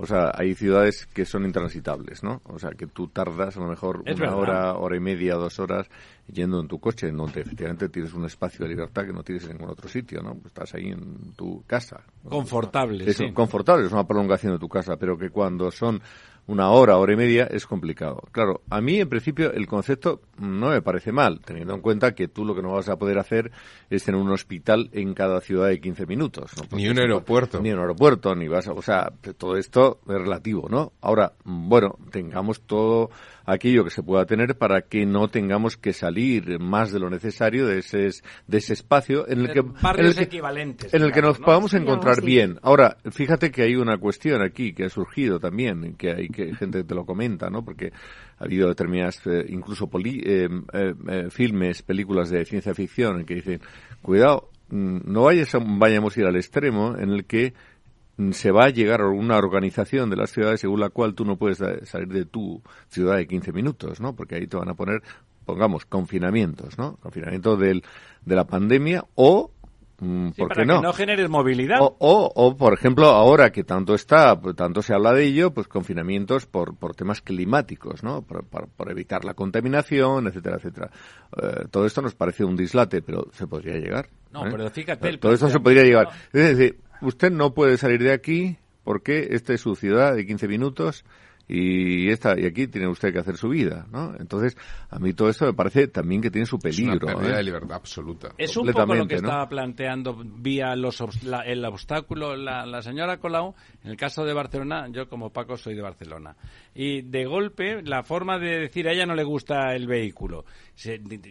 o sea, hay ciudades que son intransitables, ¿no? O sea, que tú tardas a lo mejor una hora, hora y media, dos horas yendo en tu coche, en donde efectivamente tienes un espacio de libertad que no tienes en ningún otro sitio, ¿no? Estás ahí en tu casa. Confortable, es, Confortable, es una prolongación de tu casa, pero que cuando son una hora, hora y media es complicado. Claro, a mí en principio el concepto no me parece mal, teniendo en cuenta que tú lo que no vas a poder hacer es tener un hospital en cada ciudad de 15 minutos. ni un aeropuerto. Ni un aeropuerto, ni vas a, o sea, todo esto es relativo, ¿no? Ahora, bueno, tengamos todo aquello que se pueda tener para que no tengamos que salir más de lo necesario de ese, de ese espacio en el que, en el que, equivalentes, en el que nos podamos encontrar bien. Ahora, fíjate que hay una cuestión aquí que ha surgido también, que hay que gente te lo comenta, ¿no? Porque ha habido determinadas, eh, incluso eh, eh, filmes, películas de ciencia ficción en que dicen, cuidado, mm, no vayas vayamos a ir al extremo en el que se va a llegar a una organización de las ciudades según la cual tú no puedes salir de tu ciudad de 15 minutos, ¿no? Porque ahí te van a poner, pongamos, confinamientos, ¿no? Confinamiento del, de la pandemia o mm, ¿por qué no? Que no generes movilidad. O, o, por ejemplo, ahora que tanto está, tanto se habla de ello, pues confinamientos por, por temas climáticos, ¿no? Por, por, evitar la contaminación, etcétera, etcétera. Eh, todo esto nos parece un dislate, pero se podría llegar. No, ¿eh? pero fíjate. todo esto se podría llegar. Es decir, usted no puede salir de aquí porque esta es su ciudad de 15 minutos y esta y aquí tiene usted que hacer su vida, ¿no? Entonces, a mí todo esto me parece también que tiene su peligro. Es una pérdida ¿eh? de libertad absoluta. Es un poco lo que estaba planteando vía los el obstáculo la, la, señora Colau. En el caso de Barcelona, yo como Paco soy de Barcelona. Y de golpe, la forma de decir a ella no le gusta el vehículo.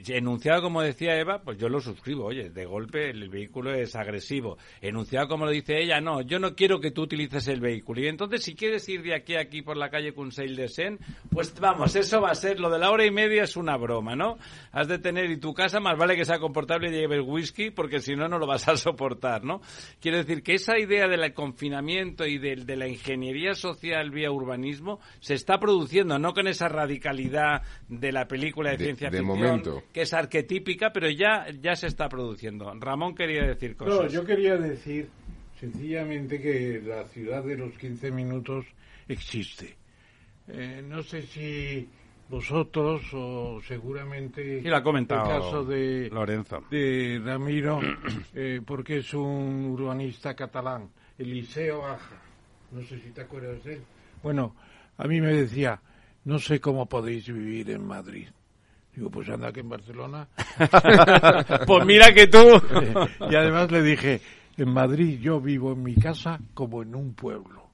enunciado como decía Eva, pues yo lo suscribo. Oye, de golpe el vehículo es agresivo. Enunciado como lo dice ella, no, yo no quiero que tú utilices el vehículo. Y entonces, si quieres ir de aquí a aquí por la calle Conseil de Sen, pues vamos, eso va a ser, lo de la hora y media es una broma, ¿no? Has de tener, y tu casa más vale que sea comportable y lleve whisky, porque si no, no lo vas a soportar, ¿no? Quiero decir que esa idea del confinamiento y de, de la ingeniería social vía urbanismo se está produciendo, no con esa radicalidad de la película de, ciencia ficción, que es arquetípica, pero ya, ya se está produciendo. Ramón quería decir cosas. No, yo quería decir sencillamente que la ciudad de los 15 minutos existe. Eh, no sé si vosotros o seguramente lo ha comentado el caso de Lorenzo de Ramiro <clears throat> eh, porque es un urbanista catalán Eliseo Aja no sé si te acuerdas de él. Bueno a mí me decía no sé cómo podéis vivir en Madrid digo pues anda que en Barcelona <laughs> pues mira que tú. Y además le dije en Madrid yo vivo en mi casa como en un pueblo.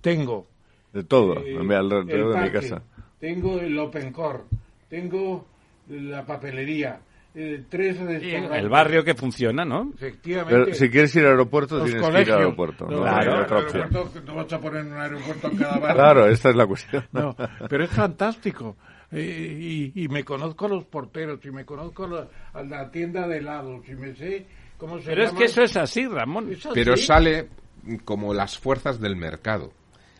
Tengo de todo, eh, alrededor de mi casa. Tengo el Open Core, tengo la papelería, eh, tres El barrio que funciona, ¿no? Efectivamente. Pero si quieres ir al aeropuerto, tienes que ir al aeropuerto. No, claro, no vas a poner un aeropuerto en cada barrio. Claro, esta es la cuestión. No, pero es fantástico. Eh, y, me conozco a los porteros, y me conozco a la, tienda de helados, y me sé cómo se Pero es que eso es así, Ramón. Pero sale como las fuerzas del mercado.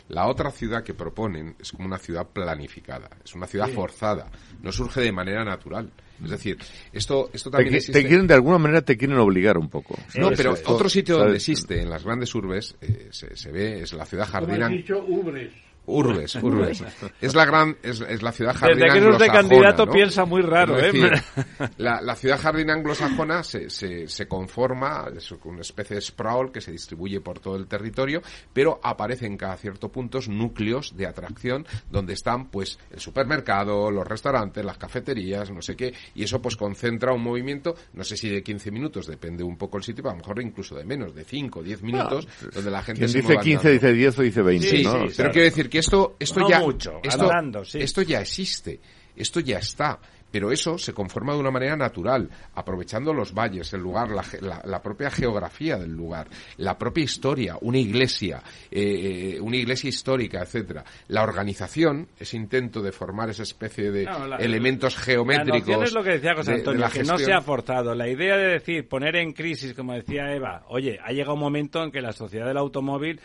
La otra ciudad que proponen es como una ciudad planificada, es una ciudad forzada, no surge de manera natural. Es decir, esto, esto también te, existe... te quieren, de alguna manera, te quieren obligar un poco. No, pero Esto, otro sitio donde ¿sabes? existe, en las grandes urbes, eh, se, se ve, es la ciudad jardina... dicho, ubres. Urbes, <laughs> urbes. Es la gran, es, es la ciudad Desde jardín que eres de candidato ¿no? piensa muy raro, Es ¿eh? <laughs> la, la ciudad jardín anglosajona se, se, se conforma, es una especie de sprawl que se distribuye por todo el territorio, pero aparecen cada cierto puntos núcleos de atracción donde están, pues, el supermercado, los restaurantes, las cafeterías, no sé qué, y eso pues concentra un movimiento, no sé si de 15 minutos, depende un poco el sitio, pero a lo mejor incluso de menos, de 5 o 10 minutos, donde la gente se dice mueva 15 andando. dice 10 o dice 20, Sí, ¿no? sí, pero quiero decir que esto, esto No ya, mucho, esto, andando, sí. esto ya existe, esto ya está. Pero eso se conforma de una manera natural, aprovechando los valles, el lugar, la, la- la propia geografía del lugar, la propia historia, una iglesia, eh, eh, una iglesia histórica, etcétera. La organización, ese intento de formar esa especie de No, la- elementos La geométricos. noción es lo que decía José de- de Antonio, la que no gestión. sea forzado. La idea de decir, poner en crisis, como decía Eva, oye, ha llegado un momento en que la sociedad del automóvil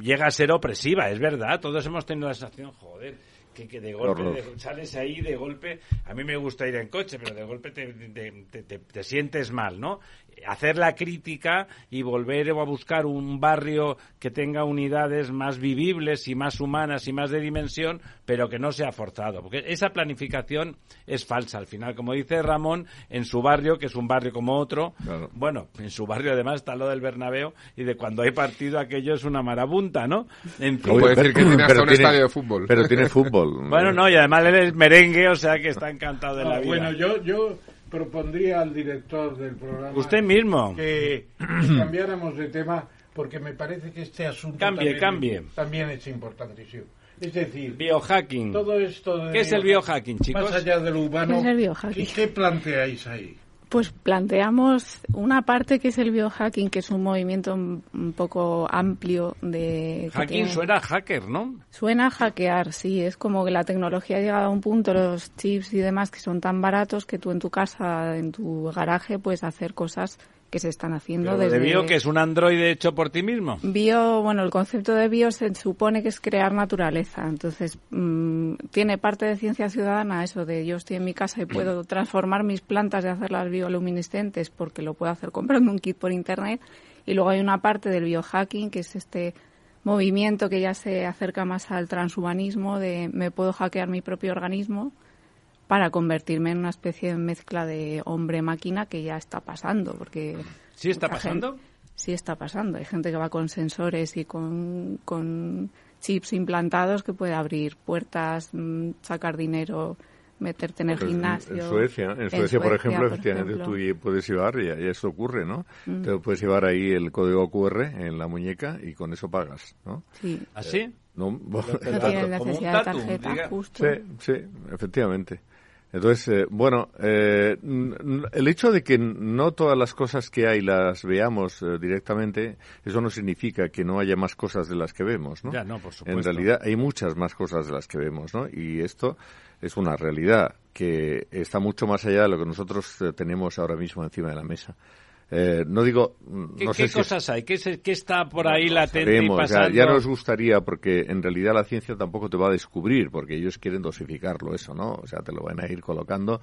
llega a ser opresiva, es verdad, todos hemos tenido la sensación, joder, que, que de golpe de- sales ahí, de golpe, a mí me gusta ir en coche, pero de golpe te- te- te- te sientes mal, ¿no? Hacer la crítica y volver a buscar un barrio que tenga unidades más vivibles y más humanas y más de dimensión, pero que no sea forzado, porque esa planificación es falsa. Al final, como dice Ramón, en su barrio, que es un barrio como otro, Claro. bueno, en su barrio además está lo del Bernabéu y de cuando hay partido aquello es una marabunta, ¿no? En fin. Puede decir que tiene hasta un estadio de fútbol. Pero tiene fútbol. <laughs> Bueno, no, y además él es merengue, o sea que está encantado de No, la vida. Bueno, yo, yo propondría al director del programa Usted mismo. <clears throat> que cambiáramos de tema porque me parece que este asunto Cambie, también, cambie. también es importantísimo. Es decir, Biohacking. todo esto de ¿Qué es el biohacking, chicos? Más allá de lo humano, ¿Qué es el biohacking? ¿qué, qué planteáis ahí? Pues planteamos una parte que es el biohacking, que es un movimiento un poco amplio de... Hacking tiene- suena a hacker, ¿no? Suena a hackear, sí. Es como que la tecnología ha llegado a un punto, los chips y demás, que son tan baratos que tú en tu casa, en tu garaje, puedes hacer cosas que se están haciendo Pero desde... de bio que es un androide hecho por ti mismo. Bio, bueno, el concepto de bio se supone que es crear naturaleza. Entonces, mm, tiene parte de ciencia ciudadana eso de yo estoy en mi casa y puedo transformar mis plantas y hacerlas bioluminiscentes porque lo puedo hacer comprando un kit por internet. Y luego hay una parte del biohacking que es este movimiento que ya se acerca más al transhumanismo de me puedo hackear mi propio organismo para convertirme en una especie de mezcla de hombre-máquina que ya está pasando, porque... ¿Sí está pasando? gente- sí está pasando. Hay gente que va con sensores y con, con chips implantados que puede abrir puertas, mm, sacar dinero, meterte en el Pues gimnasio. En Suecia, en Suecia, por ejemplo, por efectivamente ejemplo. tú puedes llevar, y, y eso ocurre, ¿no? Mm. Te puedes llevar ahí el código QR en la muñeca y con eso pagas, ¿no? Sí. ¿Así? No, <laughs> No tiene necesidad de tarjeta, justo. Sí, sí, efectivamente. Entonces, eh, bueno, eh, el hecho de que no todas las cosas que hay las veamos eh, directamente, eso no significa que no haya más cosas de las que vemos, ¿no? Ya, no, por En supuesto. realidad hay muchas más cosas de las que vemos, ¿no? Y esto es una realidad que está mucho más allá de lo que nosotros eh, tenemos ahora mismo encima de la mesa. Eh, no digo, ¿Qué, no qué sé si es- cosas hay? ¿Qué, se- qué está por ahí latente Veremos, y ya- pasando? ya, nos gustaría, porque en realidad la ciencia tampoco te va a descubrir, porque ellos quieren dosificarlo, eso, ¿no? O sea, te lo van a ir colocando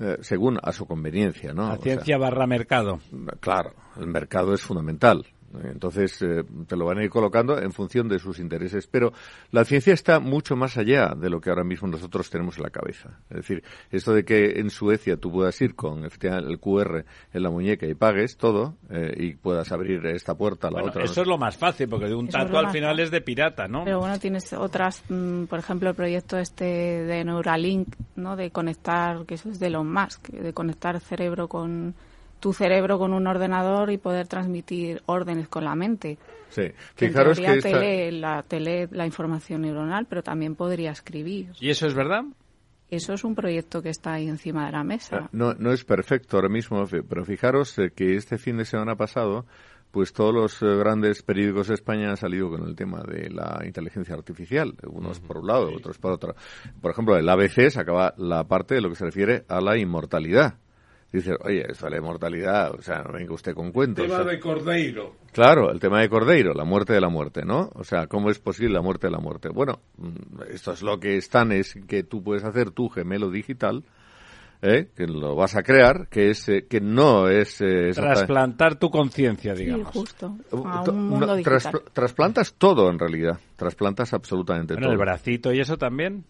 eh, según a su conveniencia, ¿no? La O sea, ciencia barra mercado. claro, el mercado es fundamental. Entonces, eh, te lo van a ir colocando en función de sus intereses. Pero la ciencia está mucho más allá de lo que ahora mismo nosotros tenemos en la cabeza. Es decir, esto de que en Suecia tú puedas ir con el QR en la muñeca y pagues todo eh, y puedas abrir esta puerta a la Bueno, otra. eso es lo más fácil, porque de un Eso es tatu lo al final es de pirata, ¿no? Pero bueno, tienes otras, mm, por ejemplo, el proyecto este de Neuralink, ¿no? De conectar, que eso es de Elon Musk, de conectar cerebro con tu cerebro con un ordenador y poder transmitir órdenes con la mente. Sí, Que en fijaros teoría que esta- te lee la, te lee la información neuronal, pero también podría escribir. ¿Y eso es verdad? Eso es un proyecto que está ahí encima de la mesa. No, no es perfecto ahora mismo, pero fijaros eh, que este fin de semana pasado, pues todos los eh, grandes periódicos de España han salido con el tema de la inteligencia artificial, unos por un lado, otros por otro. Por ejemplo, el ABC sacaba la parte de lo que se refiere a la inmortalidad. Dices, oye, esto de la inmortalidad, o sea, no venga usted con cuentos. El tema de Cordeiro. Claro, el tema de Cordeiro, la muerte de la muerte, ¿no? O sea, ¿cómo es posible la muerte de la muerte? Bueno, mm, esto es lo que están, es que tú puedes hacer tu gemelo digital, ¿eh? que lo vas a crear, que es eh, que no es... Eh, Trasplantar tu conciencia, digamos. Sí, justo. Uh, A to- un mundo no, digital. traspl- trasplantas todo en realidad, trasplantas absolutamente Bueno, todo. el bracito y eso también.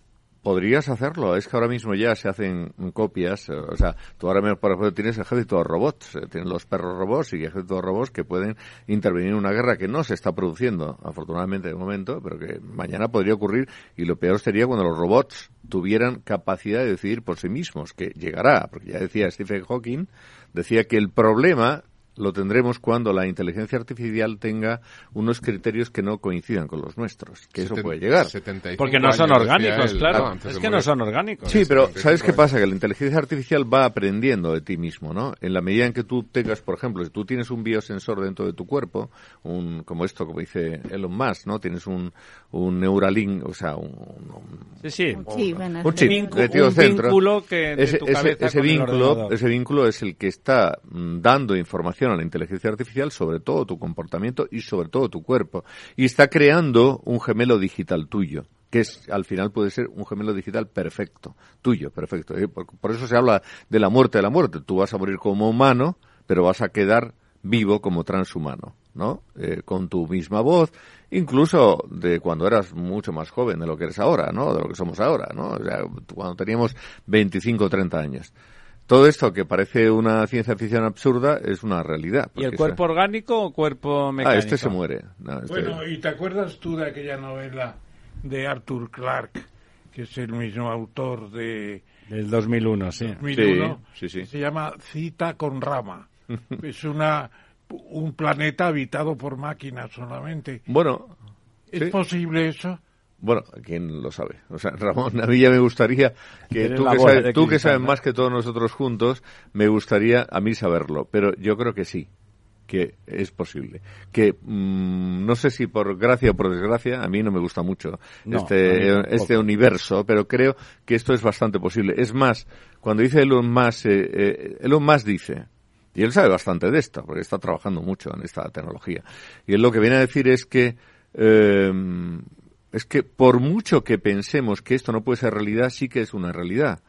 Podrías hacerlo, es que ahora mismo ya se hacen copias, eh, o sea, tú ahora mismo, por ejemplo, tienes ejército de robots, eh, tienes los perros robots y ejército de robots que pueden intervenir en una guerra que no se está produciendo, afortunadamente de momento, pero que mañana podría ocurrir. Y lo peor sería cuando los robots tuvieran capacidad de decidir por sí mismos, que llegará, porque ya decía Stephen Hawking, decía que el problema lo tendremos cuando la inteligencia artificial tenga unos criterios que no coincidan con los nuestros, que eso puede llegar. 75 Porque no son orgánicos, él, claro. ¿no? Antes es de que no son orgánicos. Sí, pero ¿sabes 75 qué pasa? Que la inteligencia artificial va aprendiendo de ti mismo, ¿no? En la medida en que tú tengas, por ejemplo, si tú tienes un biosensor dentro de tu cuerpo, un, como esto, como dice Elon Musk, ¿no? Tienes un, un Neuralink, o sea, un, un- Sí, sí. Un el un chip metido un dentro. vínculo que de ese, tu cabeza vínculo, ese vínculo es el que está mm, dando información a la inteligencia artificial sobre todo tu comportamiento y sobre todo tu cuerpo. Y está creando un gemelo digital tuyo que es al final puede ser un gemelo digital perfecto, tuyo, perfecto. ¿eh? Por, eso se habla de la muerte de la muerte. Tú vas a morir como humano, pero vas a quedar vivo como transhumano, ¿no? Eh, con tu misma voz, incluso de cuando eras mucho más joven de lo que eres ahora, ¿no? De lo que somos ahora, ¿no? O sea, cuando teníamos 25 o 30 años. Todo esto que parece una ciencia ficción absurda es una realidad. ¿Y el cuerpo orgánico o cuerpo mecánico? Ah, este se muere. No, este- Bueno, ¿y te acuerdas tú de aquella novela de Arthur Clarke, que es el mismo autor de Del 2001, sí. 2001? Sí, sí, sí. Se llama Cita con Rama. <laughs> es una un planeta habitado por máquinas solamente. Bueno, ¿Es sí. posible eso? Bueno, ¿quién lo sabe? O sea, <laughs> Ramón, a mí ya me gustaría que tú que, sabes, tú que sabes más que todos nosotros juntos, me gustaría a mí saberlo, pero yo creo que sí, que es posible. Que mm, no sé si por gracia o por desgracia, a mí no me gusta mucho No, este, tampoco. este universo, pero creo que esto es bastante posible. Es más, cuando dice Elon Musk, eh, eh, Elon Musk dice, y él sabe bastante de esto, porque está trabajando mucho en esta tecnología. Y él lo que viene a decir es que, eh, es que por mucho que pensemos que esto no puede ser realidad, sí que es una realidad.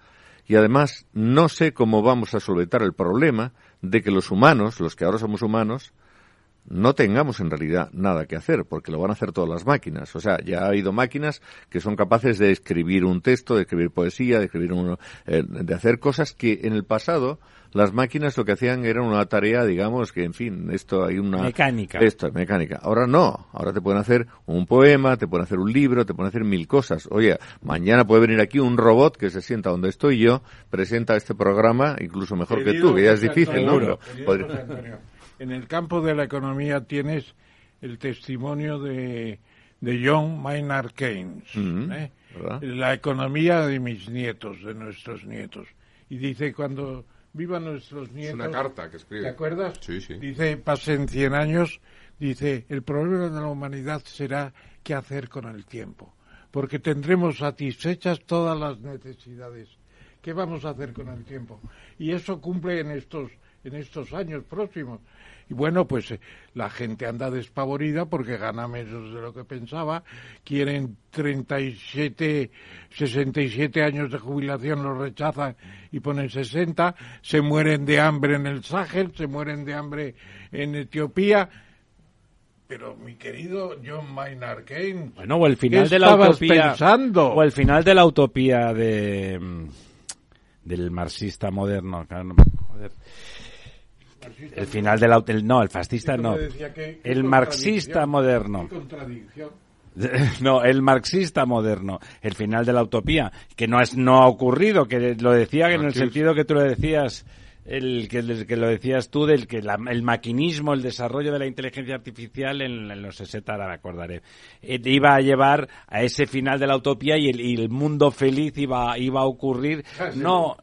Y además, no sé cómo vamos a solventar el problema de que los humanos, los que ahora somos humanos, no tengamos en realidad nada que hacer, porque lo van a hacer todas las máquinas. O sea, ya ha habido máquinas que son capaces de escribir un texto, de escribir poesía, de escribir un, eh, de hacer cosas que en el pasado las máquinas lo que hacían era una tarea, digamos, que en fin, esto hay una Mecánica. esto es mecánica. Ahora no, ahora te pueden hacer un poema, te pueden hacer un libro, te pueden hacer mil cosas. Oye, mañana puede venir aquí un robot que se sienta donde estoy yo, presenta este programa incluso mejor que tú, que ya es difícil, ¿no? Antonio, En el campo de la economía tienes el testimonio de, de John Maynard Keynes, Mm, ¿eh? ¿verdad? la economía de mis nietos, de nuestros nietos. Y dice, cuando vivan nuestros nietos... una carta que escribe. ¿Te acuerdas? Sí, sí. Dice, pasen 100 años, dice, el problema de la humanidad será qué hacer con el tiempo, porque tendremos satisfechas todas las necesidades. ¿Qué vamos a hacer con el tiempo? Y eso cumple en estos, en estos años próximos. Y bueno, pues eh, la gente anda despavorida porque gana menos de lo que pensaba, quieren 37, 67 años de jubilación, los rechazan y ponen 60, se mueren de hambre en el Sáhel, se mueren de hambre en Etiopía. Pero mi querido John Maynard Keynes, Bueno, o el final ¿qué de la utopía. pensando? O el final de la utopía de mm, del marxista moderno. joder. El final de la ut- el- no, el fascista no. que- El marxista moderno. <laughs> No, el marxista moderno, el final de la utopía, que no es no ha ocurrido, que lo decía en el sentido que tú lo decías, el que, el que lo decías tú del que la- el maquinismo, el desarrollo de la inteligencia artificial en, en los 60, ahora me acordaré, eh, iba a llevar a ese final de la utopía y el, y el mundo feliz iba iba a ocurrir. No,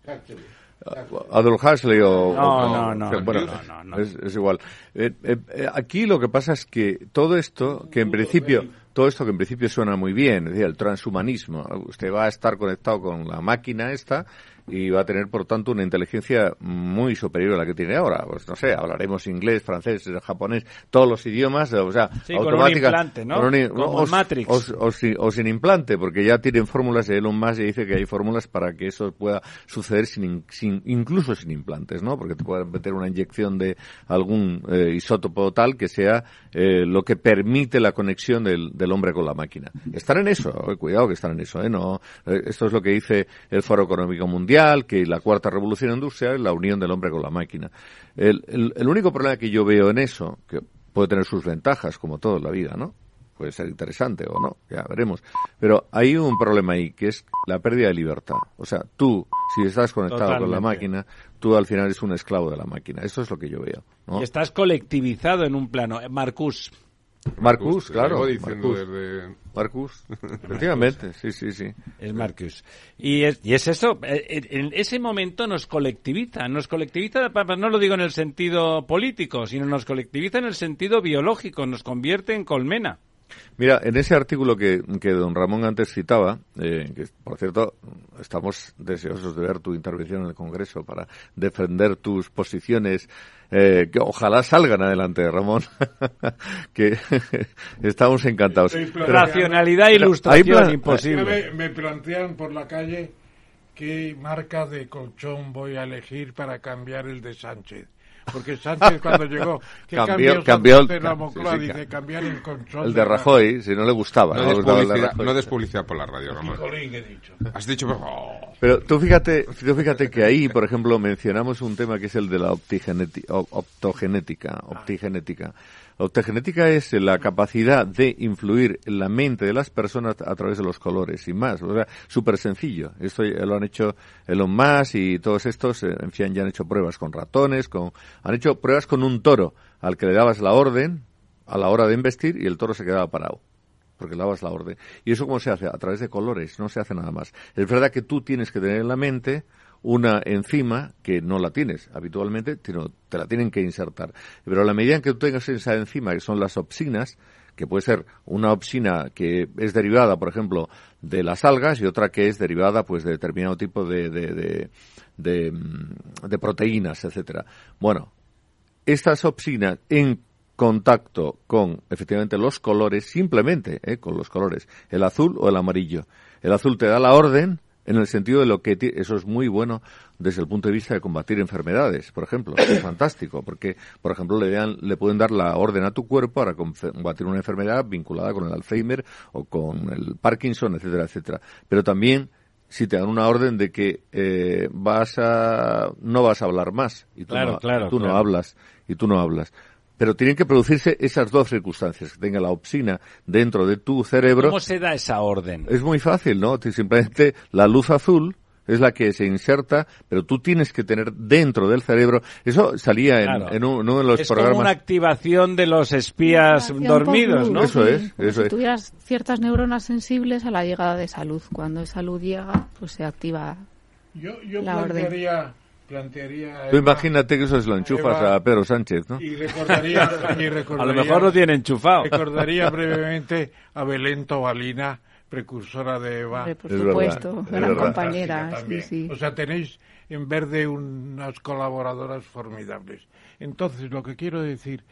Adolf Huxley o... No, no, no, bueno, no, no, no. Es, es igual. Eh, eh, eh, aquí lo que pasa es que todo esto, que en principio, todo esto que en principio suena muy bien, es decir, el transhumanismo, usted va a estar conectado con la máquina esta y va a tener, por tanto, una inteligencia muy superior a la que tiene ahora. Pues no sé, hablaremos inglés, francés, japonés, todos los idiomas, o sea, sí, Con un implante, ¿no? Como Matrix. O, sin, implante, porque ya tienen fórmulas, Elon Musk ya dice que hay fórmulas para que eso pueda suceder sin, sin incluso sin implantes, ¿no? Porque te pueden meter una inyección de algún eh, isótopo tal que sea eh, lo que permite la conexión del, del, hombre con la máquina. Están en eso, eh, cuidado que están en eso, ¿eh? No, esto es lo que dice el Foro Económico Mundial, que la cuarta revolución industrial es la unión del hombre con la máquina. El, el, el único problema que yo veo en eso, que puede tener sus ventajas, como todo en la vida, ¿no? puede ser interesante o no, ya veremos. Pero hay un problema ahí, que es la pérdida de libertad. O sea, tú, si estás conectado con la máquina, tú al final eres un esclavo de la máquina. Eso es lo que yo veo. Y estás colectivizado en un plano. Marcus. Marcus, claro. Marcus. <laughs> efectivamente, sí, sí, sí. Es Marcus. Y es, y es eso, eh, en ese momento nos colectiviza, nos colectiviza, no lo digo en el sentido político, sino nos colectiviza en el sentido biológico, nos convierte en colmena. Mira, en ese artículo que, don Ramón antes citaba, eh, que por cierto estamos deseosos de ver tu intervención en el Congreso para defender tus posiciones, eh, que ojalá salgan adelante, Ramón, <laughs> que <laughs> estamos encantados. Racionalidad e ilustración imposible. Me, me plantean por la calle qué marca de colchón voy a elegir para cambiar el de Sánchez porque Sánchez cuando llegó que cambió, cambió el, dice cambiar el control el de Rajoy si no le gustaba no, no, des, publicidad, por la radio Ramón. He dicho has dicho oh. pero tú fíjate tú fíjate que ahí por ejemplo mencionamos un tema que es el de la optogenética optigenética la optogenética es la capacidad de influir en la mente de las personas a través de los colores, y más. O sea, súper sencillo. Esto lo han hecho Elon Musk y todos estos, eh, en fin, ya han hecho pruebas con ratones, con, han hecho pruebas con un toro al que le dabas la orden a la hora de investir y el toro se quedaba parado porque dabas la orden. ¿Y eso cómo se hace? A través de colores, no se hace nada más. Es verdad que tú tienes que tener en la mente una enzima que no la tienes habitualmente, sino te la tienen que insertar. Pero a la medida que tú tengas esa enzima, que son las opsinas, que puede ser una opsina que es derivada, por ejemplo, de las algas y otra que es derivada, pues, de determinado tipo de, de, de, mm, proteínas, etcétera. Bueno, estas opsinas en contacto con, efectivamente, los colores, simplemente, eh, con los colores, el azul o el amarillo. El azul te da la orden, en el sentido de lo que eso es muy bueno desde el punto de vista de combatir enfermedades, por ejemplo, es <coughs> fantástico, porque, por ejemplo, le, dan, le pueden dar la orden a tu cuerpo para combatir una enfermedad vinculada con el Alzheimer o con el Parkinson, etcétera, etcétera. Pero también si te dan una orden de que eh, vas a no vas a hablar más y tú, no, tú no hablas y tú no hablas pero tienen que producirse esas dos circunstancias, que tenga la opsina dentro de tu cerebro. ¿Cómo se da esa orden? Es muy fácil, ¿no? Simplemente la luz azul es la que se inserta, pero tú tienes que tener dentro del cerebro. Eso salía en, uno de los es programas. Es como una activación de los espías dormidos, ¿no? Eso es. Eso si tuvieras ciertas neuronas sensibles a la llegada de esa luz. Cuando esa luz llega, pues se activa yo, yo la orden plantearía... Tú imagínate que eso se lo enchufas a Pedro Sánchez, ¿no? <laughs> Y recordaría, a lo mejor lo tiene enchufado. Recordaría brevemente a Belén Tobalina, precursora de Eva. por supuesto, gran compañera. Sí, sí. O sea, tenéis en verde unas colaboradoras formidables. Entonces, lo que quiero decir,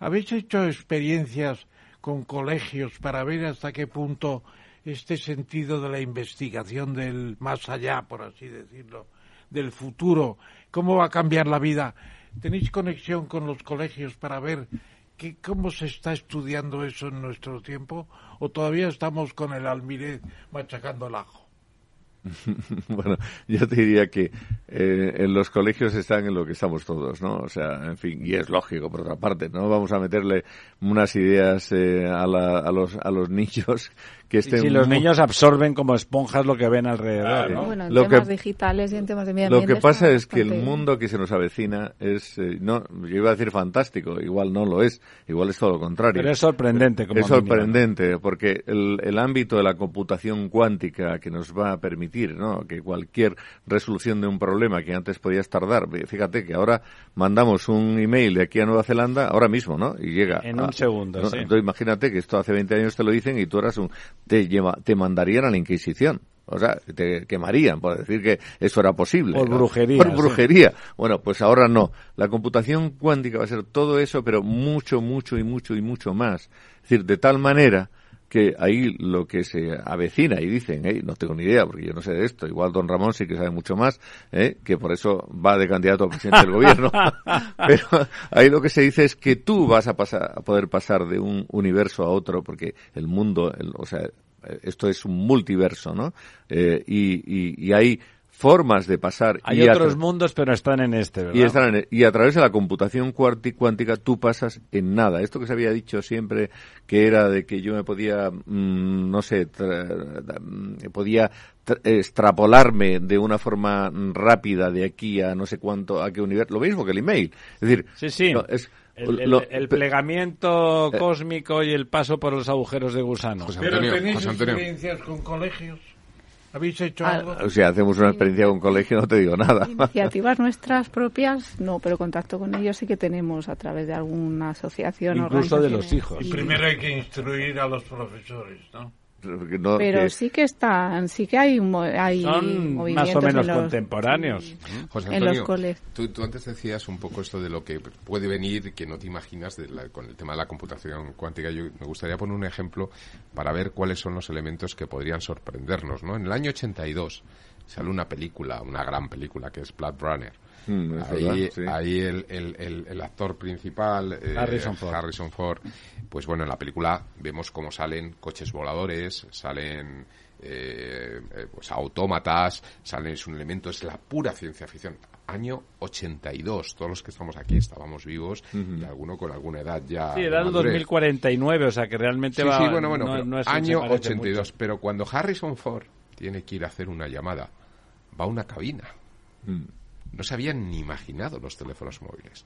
¿habéis hecho experiencias con colegios para ver hasta qué punto este sentido de la investigación del más allá, por así decirlo, del futuro, cómo va a cambiar la vida. ¿Tenéis conexión con los colegios para ver que, cómo se está estudiando eso en nuestro tiempo? ¿O todavía estamos con el almirez machacando el ajo? <laughs> bueno, yo te diría que eh, en los colegios están en lo que estamos todos, ¿no? O sea, en fin, y es lógico, por otra parte, no vamos a meterle unas ideas eh, a, a, los, a los <laughs> niños si los niños absorben como esponjas lo que ven alrededor. Bueno, en temas digitales y en temas de medio Lo que pasa es que el mundo que se nos avecina es, eh, no, yo iba a decir fantástico, igual no lo es, igual es todo lo contrario. Pero es sorprendente. Como es sorprendente, porque el, el ámbito de la computación cuántica que nos va a permitir, ¿no? Que cualquier resolución de un problema que antes podías tardar, fíjate que ahora mandamos un email de aquí a Nueva Zelanda, ahora mismo, ¿no? Y llega. En un segundo, sí. Entonces imagínate que esto hace 20 años te lo dicen y tú eras un te, lleva, te mandarían a la Inquisición. O sea, te quemarían por decir que eso era posible. Por brujería. Por brujería. Bueno, pues ahora no. La computación cuántica va a ser todo eso, pero mucho, mucho y mucho y mucho más. Es decir, de tal manera que ahí lo que se avecina y dicen, hey, no tengo ni idea porque yo no sé de esto, igual don Ramón sí que sabe mucho más, ¿eh? que por eso va de candidato a presidente del gobierno, <laughs> pero ahí lo que se dice es que tú vas a, pasar, a poder pasar de un universo a otro porque el mundo, o sea, esto es un multiverso, ¿no? Eh, y, y, y hay formas de pasar. Hay otros mundos, pero están en este, ¿verdad? Y, están en, y a través de la computación cuántica tú pasas en nada. Esto que se había dicho siempre, que era de que yo me podía, mm, no sé, podía extrapolarme de una forma rápida de aquí a no sé cuánto, a qué universo. Lo mismo que el email. Es decir, sí, sí. es, el, plegamiento eh, cósmico y el paso por los agujeros de gusano. Pero tenéis experiencias con colegios. ¿Habéis hecho ah, algo? O sea, hacemos una experiencia con colegio, no te digo nada. Iniciativas nuestras propias, no, pero contacto con ellos sí que tenemos a través de alguna asociación. Incluso de los hijos. Y primero hay que instruir a los profesores, ¿no? Pero sí que están, sí que hay, hay Son más o menos contemporáneos. en los colegios. Tú, antes decías un poco esto de lo que puede venir que no te imaginas con el tema de la computación cuántica. Yo me gustaría poner un ejemplo para ver cuáles son los elementos que podrían sorprendernos. ¿no? En el año 82 sale una película, una gran película que es Blood Runner Mm, ahí, el, el, el, actor principal, eh, Harrison, Ford. Harrison, Ford. pues bueno, en la película vemos cómo salen coches voladores, salen eh, eh, pues autómatas, salen, es un elemento, es la pura ciencia ficción. Año 82, todos los que estamos aquí estábamos vivos y alguno con alguna edad ya. Sí, edad 2049, o sea que realmente va. Sí, bueno, bueno, no, es año 82, pero cuando Harrison Ford tiene que ir a hacer una llamada, va a una cabina. Mm no se habían ni imaginado los teléfonos móviles.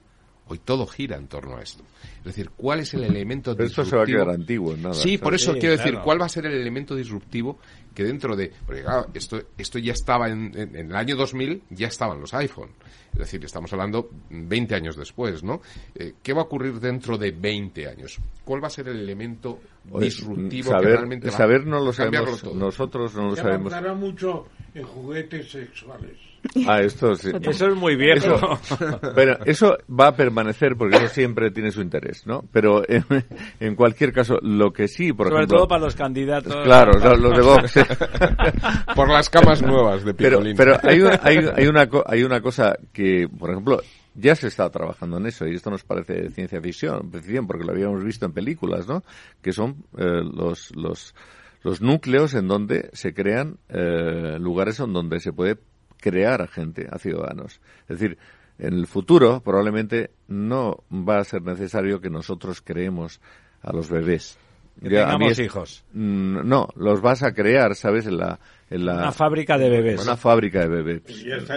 Hoy todo gira en torno a esto. Es decir, ¿cuál es el elemento Pero Esto se va a quedar antiguo nada. Sí, por eso quiero decir, ¿cuál va a ser el elemento disruptivo que dentro de... Porque claro, esto, esto ya estaba en, el año 2000, ya estaban los iPhone. Es decir, estamos hablando 20 años después, ¿no? Eh, ¿Qué va a ocurrir dentro de 20 años? ¿Cuál va a ser el elemento disruptivo que realmente va saber no lo sabemos, nosotros no lo sabemos. mucho en juguetes sexuales. <laughs> Ah, esto sí. Eso es muy viejo. pero eso va a permanecer porque eso siempre tiene su interés, ¿no? Pero en, cualquier caso, lo que sí, por Sobre todo para los candidatos. Claro, los de Vox. <laughs> por las camas nuevas de Picolín. Pero, hay, hay, hay, una, hay una cosa que, por ejemplo, ya se está trabajando en eso y esto nos parece ciencia ficción, porque lo habíamos visto en películas, ¿no? Que son eh, los, los, los núcleos en donde se crean eh, lugares en donde se puede crear a gente, a ciudadanos. Es decir, en el futuro probablemente no va a ser necesario que nosotros creemos a los bebés. Que tengamos hijos. Mm, no, los vas a crear, ¿sabes? En la, una fábrica de bebés. Una fábrica de bebés.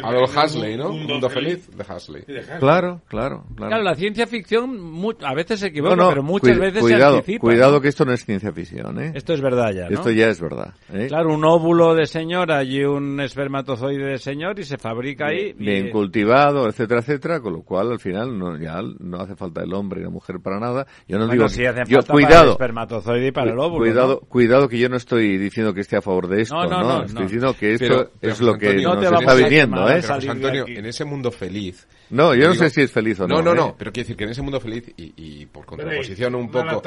A lo Hasley, ¿no? Un mundo feliz de Hasley. Claro, claro, claro. la ciencia ficción a veces se equivoca, pero muchas veces cuidado, se anticipa. Cuidado que esto no es ciencia ficción, ¿eh? Esto es verdad ya, ¿no? Esto ya es verdad. ¿eh? Claro, un óvulo de señora y un espermatozoide de señor y se fabrica ahí. Bien, cultivado, etcétera, etcétera, con lo cual al final no, ya no hace falta el hombre y la mujer para nada. Yo no digo si yo, falta cuidado, para el espermatozoide y para el óvulo. Cuidado, cuidado que yo no estoy diciendo que esté a favor de esto, no, no, no estoy diciendo que esto es lo que nos está viniendo, ¿eh? Antonio, en ese mundo feliz. No, yo no sé si es feliz o no. No, no, no, ¿eh? pero quiero decir que en ese mundo feliz y, por contraposición un poco.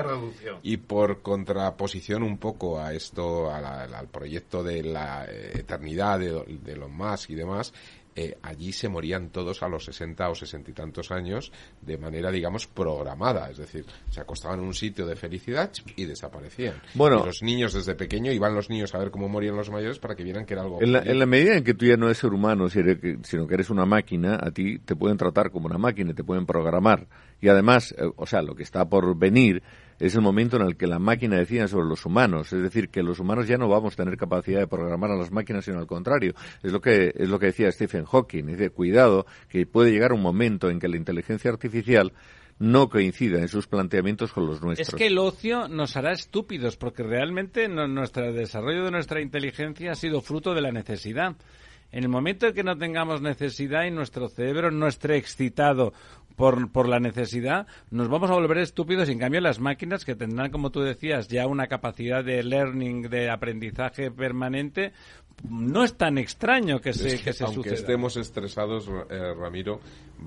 Y por contraposición un poco a esto, al proyecto de la eternidad de, de los más y demás, eh, allí se morían todos a los 60 o 60 y tantos años de manera, digamos, programada. Es decir, se acostaban en un sitio de felicidad y desaparecían. Bueno, los niños desde pequeño iban los niños a ver cómo morían los mayores para que vieran que era algo. En la, medida en que tú ya no eres ser humano, sino que eres una máquina, a ti te pueden tratar como una máquina, te pueden programar. Y además, eh, o sea, lo que está por venir es el momento en el que la máquina decida sobre los humanos. Es decir, que los humanos ya no vamos a tener capacidad de programar a las máquinas, sino al contrario. Es lo que, es lo que decía Stephen Hawking. Dice, cuidado, que puede llegar un momento en que la inteligencia artificial no coincida en sus planteamientos con los nuestros. Es que el ocio nos hará estúpidos, porque realmente nuestro desarrollo de nuestra inteligencia ha sido fruto de la necesidad. En el momento en que no tengamos necesidad y nuestro cerebro no esté excitado por, por la necesidad, nos vamos a volver estúpidos. Y en cambio, las máquinas que tendrán, como tú decías, ya una capacidad de learning, de aprendizaje permanente, no es tan extraño que se, que, se aunque estemos estresados, eh, Ramiro,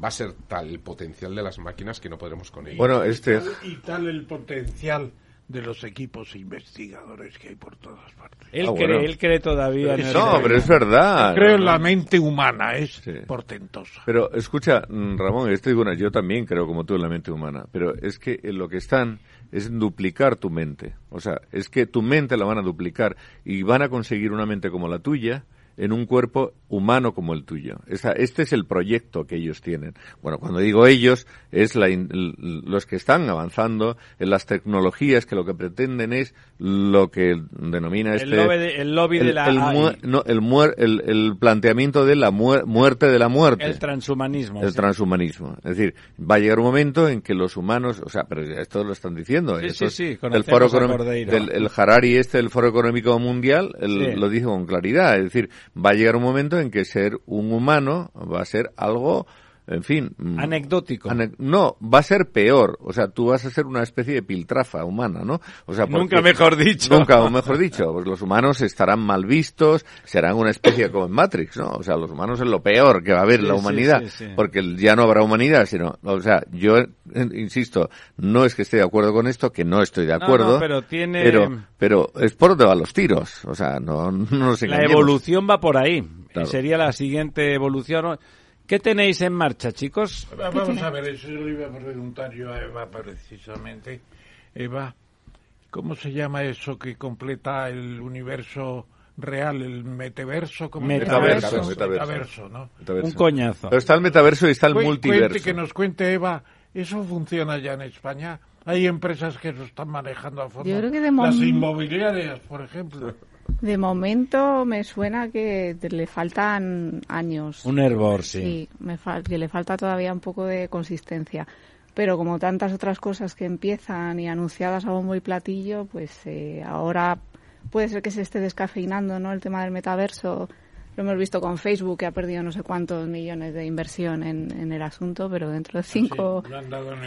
va a ser tal el potencial de las máquinas que no podremos con ellas. Bueno, este... Y tal el potencial de los equipos investigadores que hay por todas partes. Él, ah, cree, él cree todavía. no, pero es verdad. Creo en la mente humana, es portentosa. Pero escucha, mm, Ramón, estoy bueno, yo también creo como tú en la mente humana, pero es que en lo que están es duplicar tu mente. O sea, es que tu mente la van a duplicar y van a conseguir una mente como la tuya en un cuerpo humano como el tuyo. este es el proyecto que ellos tienen. Bueno, cuando digo ellos, es los que están avanzando en las tecnologías que lo que pretenden es lo que denomina este... El lobby de, la... El, el, planteamiento de la muerte de la muerte. El transhumanismo. El transhumanismo. Es decir, va a llegar un momento en que los humanos... O sea, pero esto lo están diciendo. Sí, sí, el foro del, el Harari este, el Foro Económico Mundial, lo dijo con claridad. Es decir, va a llegar un momento en que ser un humano va a ser algo en fin. Mm, Anecdótico. no, va a ser peor. O sea, tú vas a ser una especie de piltrafa humana, ¿no? O sea, nunca mejor dicho. Nunca mejor dicho. Pues los humanos estarán mal vistos, serán una especie como en Matrix, ¿no? O sea, los humanos es lo peor que va a haber en la humanidad, porque ya no habrá humanidad, sino, o sea, yo insisto, no es que esté de acuerdo con esto, que no estoy de acuerdo. pero tiene. Pero, pero es por donde van los tiros. O sea, no, <laughs> no nos La evolución va por ahí. Sería la siguiente evolución. ¿Qué tenéis en marcha, chicos? Vamos a ver, eso lo iba a preguntar yo a Eva precisamente. Eva, ¿cómo se llama eso que completa el universo real, el metaverso? Metaverso. Metaverso, ¿no? Un coñazo. Pero está el metaverso y está el multiverso. que nos cuente Eva, ¿eso funciona ya en España? Hay empresas que lo están manejando a fondo. Yo creo que de Las inmobiliarias, por ejemplo. <laughs> De momento me suena que le faltan años. Un hervor, sí. Sí, me que le falta todavía un poco de consistencia. Pero como tantas otras cosas que empiezan y anunciadas a bombo y platillo, pues eh, ahora puede ser que se esté descafeinando ¿no? el tema del metaverso lo hemos visto con Facebook, que ha perdido no sé cuántos millones de inversión en, el asunto, pero dentro de cinco,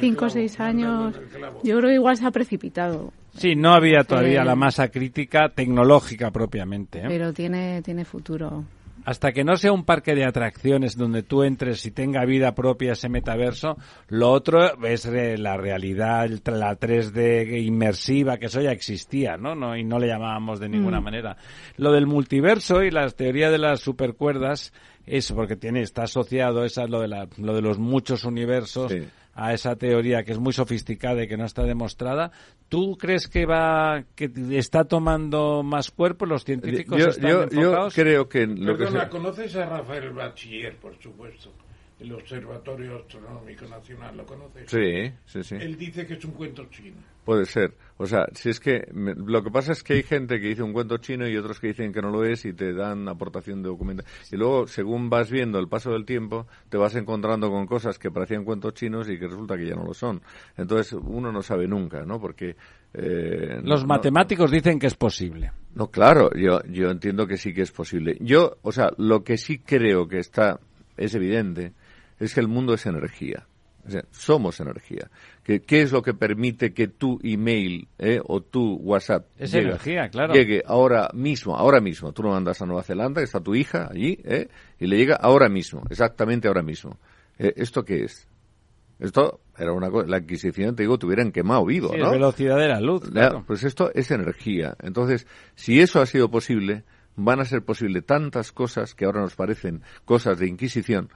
cinco o seis años, yo creo que igual se ha precipitado. Sí, no había todavía la masa crítica tecnológica propiamente. ¿eh? Pero tiene, tiene futuro hasta que no sea un parque de atracciones donde tú entres y tenga vida propia ese metaverso, lo otro es la realidad, la 3D inmersiva, que eso ya existía, ¿no? no y no le llamábamos de ninguna mm. manera. Lo del multiverso y la teoría de las supercuerdas, eso, porque tiene, está asociado, esa lo de, la, lo de los muchos universos, a esa teoría que es muy sofisticada y que no está demostrada. ¿Tú crees que va que está tomando más cuerpo los científicos? Yo, están yo, yo creo que lo Perdona, ¿conoces a Rafael Bachiller, por supuesto? El Observatorio Astronómico Nacional, ¿lo conoces? Sí, sí, sí. Él dice que es un cuento chino. Puede ser. O sea, si es que lo que pasa es que hay gente que dice un cuento chino y otros que dicen que no lo es y te dan aportación de documentos. Y luego, según vas viendo el paso del tiempo, te vas encontrando con cosas que parecían cuentos chinos y que resulta que ya no lo son. Entonces, uno no sabe nunca, ¿no? Porque... Eh, Los matemáticos dicen que es posible. No, claro, yo, yo entiendo que sí que es posible. Yo, o sea, lo que sí creo que está, es evidente, es que el mundo es energía somos energía. ¿Qué, ¿Qué, es lo que permite que tu email eh, o tu WhatsApp llegue, ahora mismo? Ahora mismo. Tú lo mandas a Nueva Zelanda, está tu hija allí, eh, y le llega ahora mismo, exactamente ahora mismo. Eh, ¿Esto qué es? Esto era una cosa, la adquisición, te digo, tuvieran quemado vivo, ¿no? velocidad de la luz. Pues esto es energía. Entonces, si eso ha sido posible, van a ser posible tantas cosas que ahora nos parecen cosas de Inquisición,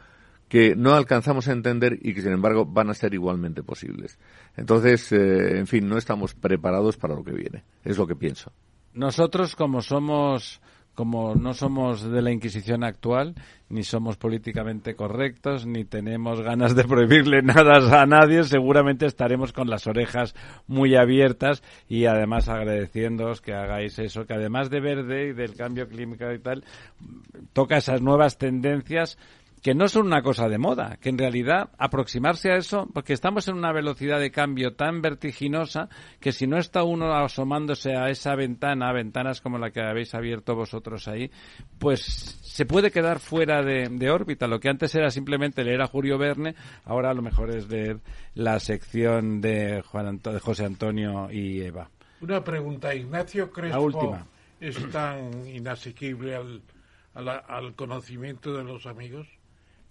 que no alcanzamos a entender y que sin embargo van a ser igualmente posibles. Entonces, eh, en fin, no estamos preparados para lo que viene. Es lo que pienso. Nosotros, como somos como no somos de la Inquisición actual, ni somos políticamente correctos, ni tenemos ganas de prohibirle nada a nadie, seguramente estaremos con las orejas muy abiertas y además agradeciéndoos que hagáis eso, que además de verde y del cambio climático y tal, toca esas nuevas tendencias que no son una cosa de moda, que en realidad aproximarse a eso, porque estamos en una velocidad de cambio tan vertiginosa que si no está uno asomándose a esa ventana, a ventanas como la que habéis abierto vosotros ahí, pues se puede quedar fuera de, órbita. Lo que antes era simplemente leer a Julio Verne, ahora a lo mejor es leer la sección de, Juan de José Antonio y Eva. Una pregunta, Ignacio Crespo. La última. Es tan inasequible al al conocimiento de los amigos?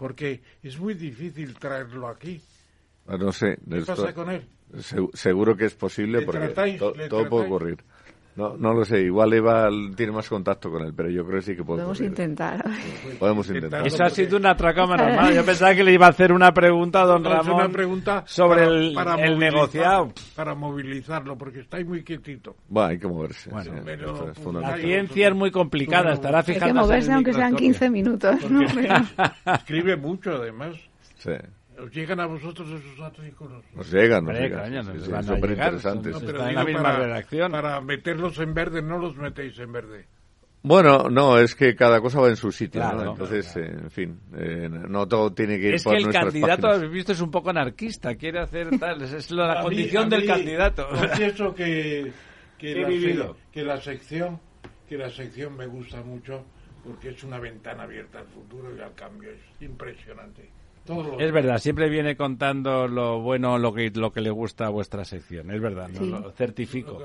Porque es muy difícil traerlo aquí. Ah, no sé. ¿Qué pasa con él? seguro que es posible porque todo puede ocurrir. No, no lo sé, igual Eva tiene más contacto con él, pero yo creo que sí que podemos intentar. Podemos intentar. Eso ha sido una tracámara Yo pensaba que le iba a hacer una pregunta a don Ramón una pregunta sobre el, el negociado. Para movilizarlo, porque está ahí muy quietito. Bueno, hay que moverse. Bueno, la ciencia es muy complicada, estará fijando. Hay que moverse aunque sean 15 minutos. <laughs> escribe mucho, además. Sí. ¿Os llegan a vosotros esos artículos? Nos llegan, nos llegan. son súper interesantes. en la misma para, redacción. Para meterlos en verde, no los metéis en verde. Bueno, no, es que cada cosa va en su sitio, ¿no? Entonces, eh, en fin, eh, no todo tiene que ir es por Es que el candidato, habéis visto, es un poco anarquista, quiere hacer tal, es la <laughs> condición del candidato. Confieso <laughs> que, que, la, que la sección, que la sección me gusta mucho porque es una ventana abierta al futuro y al cambio, es impresionante. Es verdad, siempre viene contando lo bueno, lo que, lo que le gusta a vuestra sección. Es verdad, lo certifico.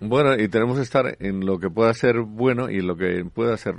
Bueno, y tenemos que estar en lo que pueda ser bueno y lo que pueda ser.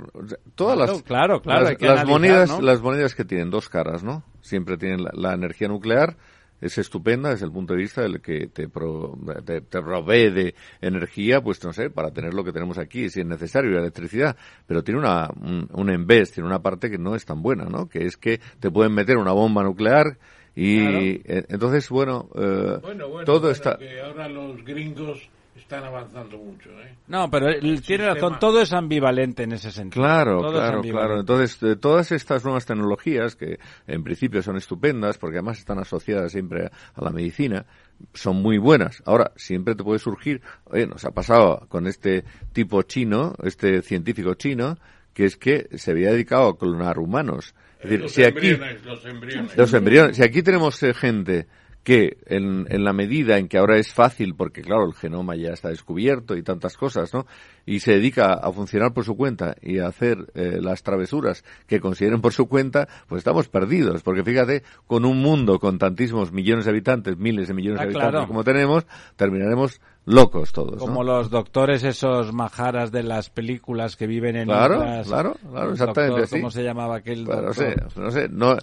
Todas las. Claro, claro. Las, monedas, las monedas que tienen dos caras, ¿no? Siempre tienen la energía nuclear es estupenda desde el punto de vista del que te, te, provee de energía, pues no sé, para tener lo que tenemos aquí, si es necesario, la electricidad, pero tiene una, un, un tiene una parte que no es tan buena, ¿no? Que es que te pueden meter una bomba nuclear y eh, entonces, bueno, eh, todo está... Que ahora los gringos están avanzando mucho. ¿eh? No, pero tiene razón, todo es ambivalente en ese sentido. Claro, claro, claro. Entonces, todas estas nuevas tecnologías, que en principio son estupendas, porque además están asociadas siempre a la medicina, son muy buenas. Ahora, siempre te puede surgir, oye, nos ha pasado con este tipo chino, este científico chino, que es que se había dedicado a clonar humanos. Es decir, los si aquí, los embriones. Los embriones. Si aquí tenemos eh, gente que en, en, la medida en que ahora es fácil, porque claro, el genoma ya está descubierto y tantas cosas, ¿no? Y se dedica a funcionar por su cuenta y a hacer eh, las travesuras que consideren por su cuenta, pues estamos perdidos, porque fíjate, con un mundo con tantísimos millones de habitantes, miles de millones de ah, habitantes como tenemos, terminaremos locos todos. Como los doctores esos majaras de las películas que viven en Claro, claro, claro, exactamente ¿Cómo se llamaba aquel doctor? No sé, no sé, no,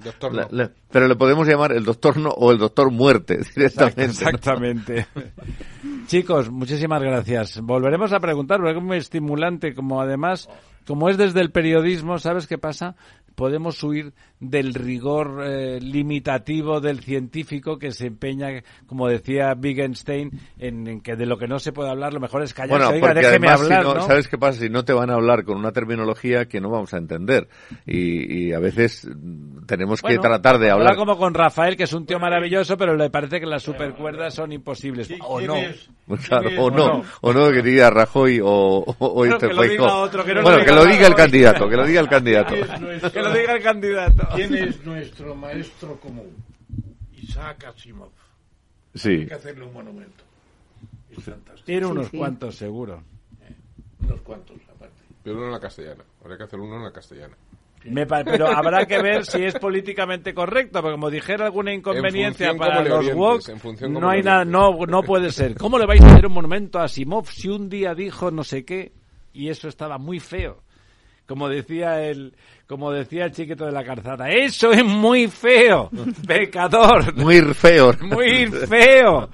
pero le podemos llamar el doctor no o el doctor muerte <laughs> directamente. Exactamente. Chicos, muchísimas gracias. Volveremos a preguntar, porque es muy estimulante, como además, como es desde el periodismo, ¿sabes qué pasa? podemos huir del rigor eh, limitativo del científico que se empeña, como decía Wittgenstein, en, que de lo que no se puede hablar lo mejor es callarse. Bueno, déjeme hablar, ¿Sabes qué pasa? Si no te van a hablar con una terminología que no vamos a entender. Y, a veces tenemos que tratar de hablar. como con Rafael, que es un tío maravilloso, pero le parece que las supercuerdas son imposibles. O no. o, no. o no, que diga Rajoy o, o, este que lo diga otro, que no bueno, que lo diga el candidato, que lo diga el candidato lo diga el candidato. ¿Quién es nuestro maestro común? Isaac Asimov. Sí. Hay que hacerle un monumento. Tiene unos cuantos, seguro. Eh, unos cuantos, aparte. Pero uno en la castellana. Habría que hacer uno en la castellana. pero habrá que ver si es políticamente correcto, porque como dijera alguna inconveniencia para los woke, no hay nada, no, no puede ser. ¿Cómo le vais a hacer un monumento a Asimov si un día dijo no sé qué y eso estaba muy feo? como decía el, como decía el chiquito de la calzada, eso es muy feo, <laughs> pecador. Muy feo. <laughs> Muy feo.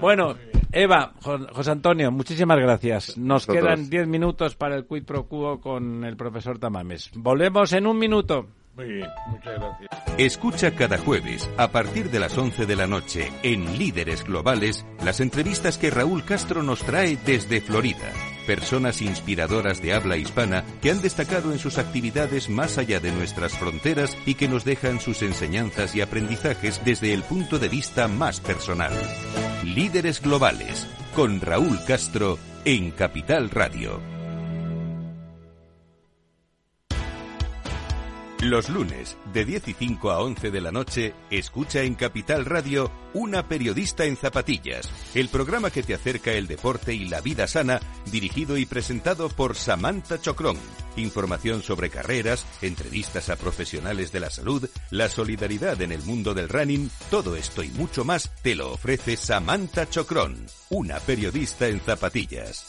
Bueno, Eva, José Antonio, muchísimas gracias. Nos quedan diez minutos para el quid pro quo con el profesor Tamames. Volvemos en un minuto. Muy bien, muchas gracias. Escucha cada jueves, a partir de las 11 de la noche, en Líderes Globales, las entrevistas que Raúl Castro nos trae desde Florida. Personas inspiradoras de habla hispana que han destacado en sus actividades más allá de nuestras fronteras y que nos dejan sus enseñanzas y aprendizajes desde el punto de vista más personal. Líderes Globales, con Raúl Castro, en Capital Radio. Los lunes, de 10 y 5 a 11 de la noche, escucha en Capital Radio Una periodista en zapatillas, el programa que te acerca el deporte y la vida sana, dirigido y presentado por Samantha Chocrón. Información sobre carreras, entrevistas a profesionales de la salud, la solidaridad en el mundo del running, todo esto y mucho más te lo ofrece Samantha Chocrón, una periodista en zapatillas.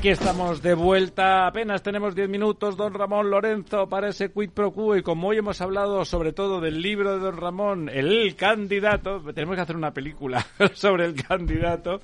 Aquí estamos de vuelta, apenas tenemos 10 minutos, don Ramón Lorenzo, para ese quid pro quo. Y como hoy hemos hablado sobre todo del libro de don Ramón, El candidato, tenemos que hacer una película <laughs> sobre el candidato.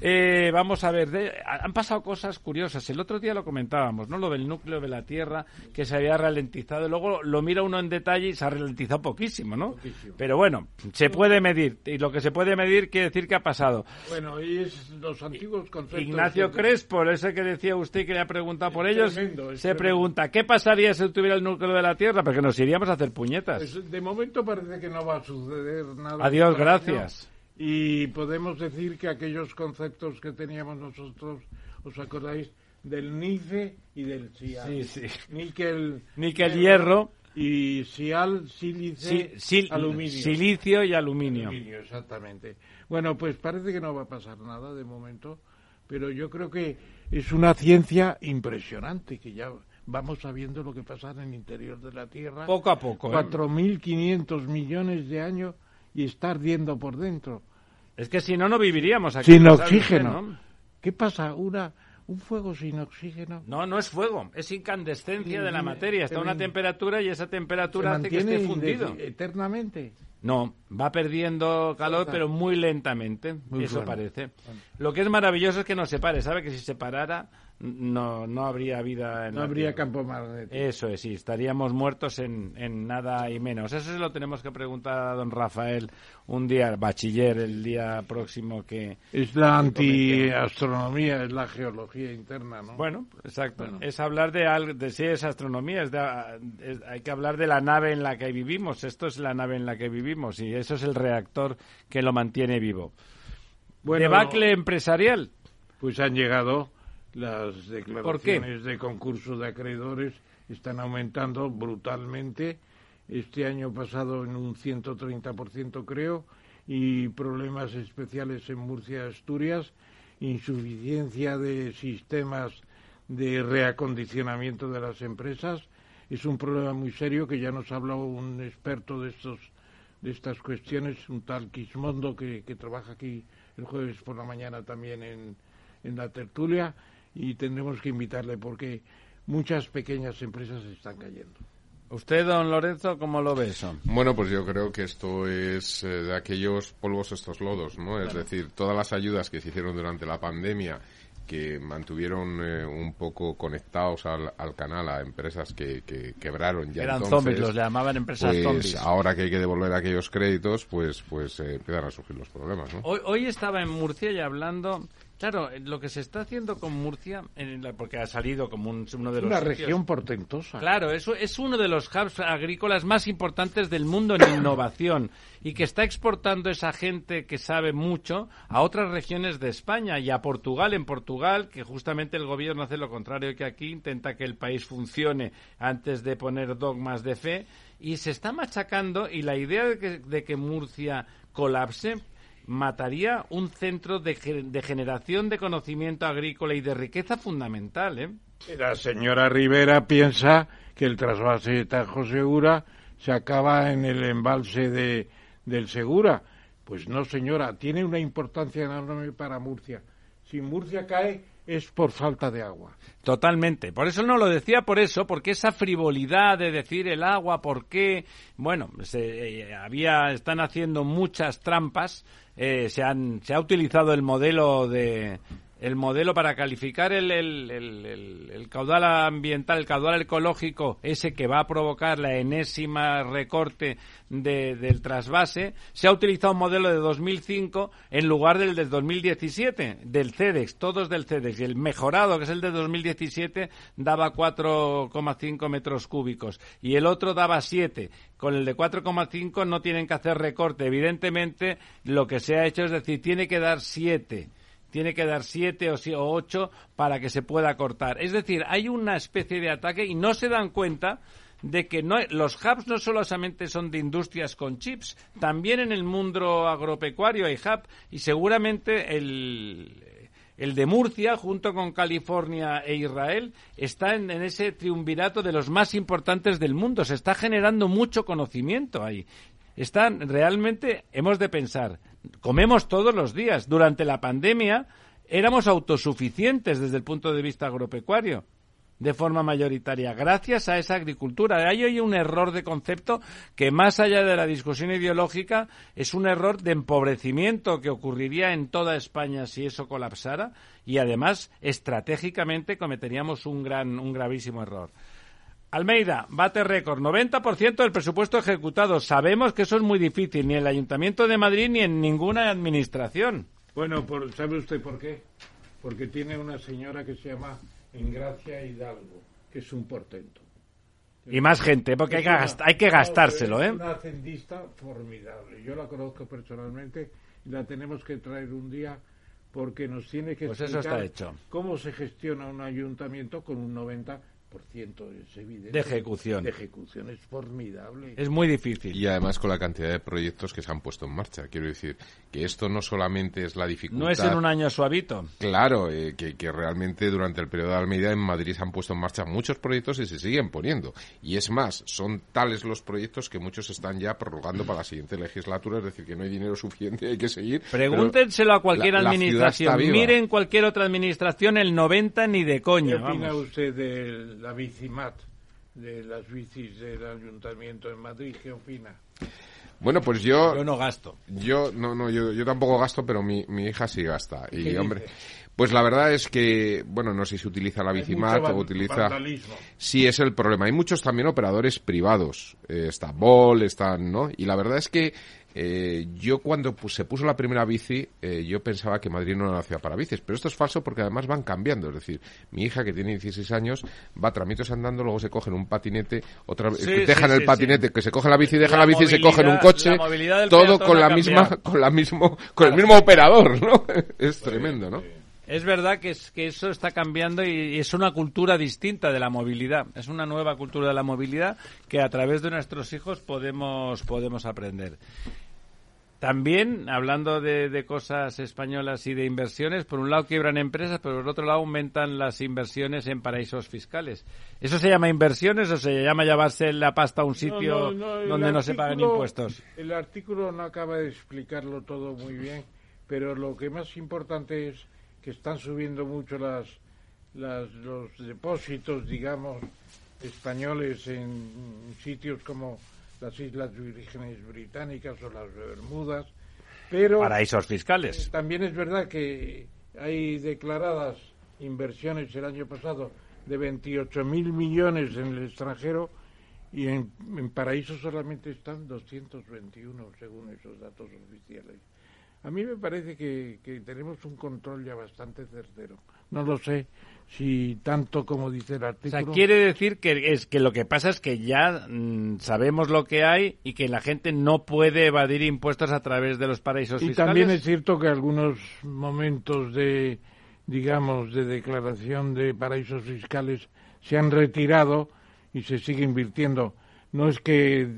Eh, vamos a ver, han pasado cosas curiosas. El otro día lo comentábamos, ¿no? Lo del núcleo de la Tierra, que se había ralentizado. Luego lo mira uno en detalle y se ha ralentizado poquísimo, ¿no? Pero bueno, se puede medir. Y lo que se puede medir quiere decir que ha pasado. Bueno, y es los antiguos conceptos. Ignacio Crespo, ese que decía usted que le ha preguntado por ellos, se pregunta, ¿qué pasaría si tuviera el núcleo de la Tierra? Porque nos iríamos a hacer puñetas. Pues, de momento parece que no va a suceder nada. Adiós, gracias. Y podemos decir que aquellos conceptos que teníamos nosotros, ¿os acordáis? Del NICE y del SIAL. Sí, sí. Níquel, Níquel hierro. Y SIAL, sílice, aluminio. Silicio y aluminio. aluminio. Exactamente. Bueno, pues parece que no va a pasar nada de momento, pero yo creo que es una ciencia impresionante, que ya vamos sabiendo lo que pasa en el interior de la Tierra. Poco a poco. ¿eh? 4.500 millones de años y está ardiendo por dentro. Es que si no, no viviríamos aquí. Sin oxígeno. ¿Qué pasa? Una, un fuego sin oxígeno. No, no es fuego, es incandescencia de la materia. Está a una temperatura y esa temperatura hace que esté fundido. Eternamente. No, va perdiendo calor, pero muy lentamente. eso parece. Lo que es maravilloso es que no se pare. ¿Sabe que si se parara, no, no habría vida en No habría campo magnético. Eso es, sí, estaríamos muertos en, en nada y menos. Eso se lo tenemos que preguntar a don Rafael un día, bachiller, el día próximo que... Es la antiastronomía, es la geología interna, ¿no? Bueno, exacto. Es hablar de algo, de si es astronomía, es, hay que hablar de la nave en la que vivimos. Esto es la nave en la que vivimos y eso es el reactor que lo mantiene vivo. Bueno, ¿Debacle empresarial? Pues han llegado las declaraciones de concurso de acreedores están aumentando brutalmente. Este año pasado en un 130% creo y problemas especiales en Murcia, Asturias, insuficiencia de sistemas de reacondicionamiento de las empresas. Es un problema muy serio que ya nos ha hablado un experto de estos de estas cuestiones, un tal Quismondo que, que trabaja aquí el jueves por la mañana también en, en la tertulia y tendremos que invitarle porque muchas pequeñas empresas están cayendo. ¿Usted, don Lorenzo, cómo lo ve eso? Bueno, pues yo creo que esto es eh, de aquellos polvos estos lodos, ¿no? Es decir, todas las ayudas que se hicieron durante la pandemia que mantuvieron eh, un poco conectados al, canal a empresas que, quebraron ya eran zombies los llamaban empresas pues, zombies ahora que hay que devolver aquellos créditos pues pues eh, empiezan a surgir los problemas ¿no? hoy, hoy estaba en Murcia y hablando Claro, lo que se está haciendo con Murcia, porque ha salido como uno de los. Una región portentosa. Claro, eso es uno de los hubs agrícolas más importantes del mundo en innovación y que está exportando esa gente que sabe mucho a otras regiones de España y a Portugal. En Portugal, que justamente el gobierno hace lo contrario que aquí, intenta que el país funcione antes de poner dogmas de fe y se está machacando y la idea de que Murcia colapse mataría un centro de, generación de conocimiento agrícola y de riqueza fundamental. ¿eh? La señora Rivera piensa que el trasvase de Tajo Segura se acaba en el embalse de, del Segura. Pues no, señora, tiene una importancia enorme para Murcia. Si Murcia cae, es por falta de agua. Totalmente. Por eso no lo decía por eso, porque esa frivolidad de decir el agua, ¿por qué? Bueno, se, eh, había, están haciendo muchas trampas. Eh, se, han, se ha utilizado el modelo de el modelo para calificar el, el, el, caudal ambiental, el caudal ecológico, ese que va a provocar la enésima recorte de, del trasvase, se ha utilizado un modelo de 2005 en lugar del del 2017, del CEDEX, todos del CEDEX. Y el mejorado, que es el de 2017, daba 4,5 metros cúbicos y el otro daba 7. Con el de 4,5 no tienen que hacer recorte. Evidentemente, lo que se ha hecho es decir, tiene que dar 7 tiene que dar siete o ocho para que se pueda cortar. Es decir, hay una especie de ataque y no se dan cuenta de que no, los hubs no solamente son de industrias con chips, también en el mundo agropecuario hay hub y seguramente el, el de Murcia, junto con California e Israel, está en, en, ese triunvirato de los más importantes del mundo. Se está generando mucho conocimiento ahí. Están realmente, hemos de pensar, comemos todos los días. Durante la pandemia éramos autosuficientes desde el punto de vista agropecuario de forma mayoritaria, gracias a esa agricultura. Hay hoy un error de concepto que, más allá de la discusión ideológica, es un error de empobrecimiento que ocurriría en toda España si eso colapsara y, además, estratégicamente cometeríamos un, gran, un gravísimo error. Almeida, bate récord, 90% del presupuesto ejecutado. Sabemos que eso es muy difícil, ni en el Ayuntamiento de Madrid ni en ninguna administración. Bueno, ¿sabe usted por qué? Porque tiene una señora que se llama Ingracia Hidalgo, que es un portento. Y más gente, porque hay, que hay que gastárselo, ¿eh? Es una formidable. Yo la conozco personalmente y la tenemos que traer un día porque nos tiene que pues explicar cómo se gestiona un ayuntamiento con un 90 es evidente. De ejecución. De ejecución es formidable. Es muy difícil. Y además con la cantidad de proyectos que se han puesto en marcha. Quiero decir que esto no solamente es la dificultad. No es en un año suavito. Claro, eh, que, que, realmente durante el periodo de Almeida en Madrid se han puesto en marcha muchos proyectos y se siguen poniendo. Y es más, son tales los proyectos que muchos están ya prorrogando para la siguiente legislatura. Es decir, que no hay dinero suficiente, hay que seguir. Pregúntenselo a cualquier administración. Miren cualquier otra administración, el 90 ni de coña. ¿Qué opina usted del la bicimat de las bicis del ayuntamiento de Madrid. ¿Qué opina? Bueno, pues yo... Yo no gasto. Yo, no, no, yo, yo tampoco gasto, pero mi, mi hija sí gasta. Y, hombre... Pues la verdad es que, bueno, no sé si utiliza la bicimat o utiliza... Sí, es el problema. Hay muchos también operadores privados. Eh, está Bol, están, ¿no? Y la verdad es que eh, yo cuando se puso la primera bici, eh, yo pensaba que Madrid no era una ciudad para bicis, pero esto es falso porque además van cambiando. Es decir, mi hija que tiene 16 años va a tramitos andando, luego se cogen un patinete, otra dejan el patinete, que se coge la bici, dejan la, bici, se cogen un coche, todo con la misma, con la mismo, con el mismo operador, ¿no? <laughs> es tremendo, ¿no? Es verdad que, es, que eso está cambiando y, es una cultura distinta de la movilidad. Es una nueva cultura de la movilidad que a través de nuestros hijos podemos, podemos aprender. También, hablando de, cosas españolas y de inversiones, por un lado quiebran empresas, pero por otro lado aumentan las inversiones en paraísos fiscales. ¿Eso se llama inversiones o se llama llevarse la pasta a un sitio donde no se pagan impuestos? El artículo no acaba de explicarlo todo muy bien, pero lo que más importante es que están subiendo mucho las, los depósitos, digamos, españoles en sitios como las Islas Vírgenes Británicas o las Bermudas, pero... Paraísos fiscales. también es verdad que hay declaradas inversiones el año pasado de 28 mil millones en el extranjero y en, en paraísos solamente están 221 según esos datos oficiales. A mí me parece que, tenemos un control ya bastante certero. No lo sé si tanto como dice el artículo. O sea, quiere decir que es que lo que pasa es que ya mm, sabemos lo que hay y que la gente no puede evadir impuestos a través de los paraísos fiscales. Y también es cierto que algunos momentos de, digamos, de declaración de paraísos fiscales se han retirado y se sigue invirtiendo. No es que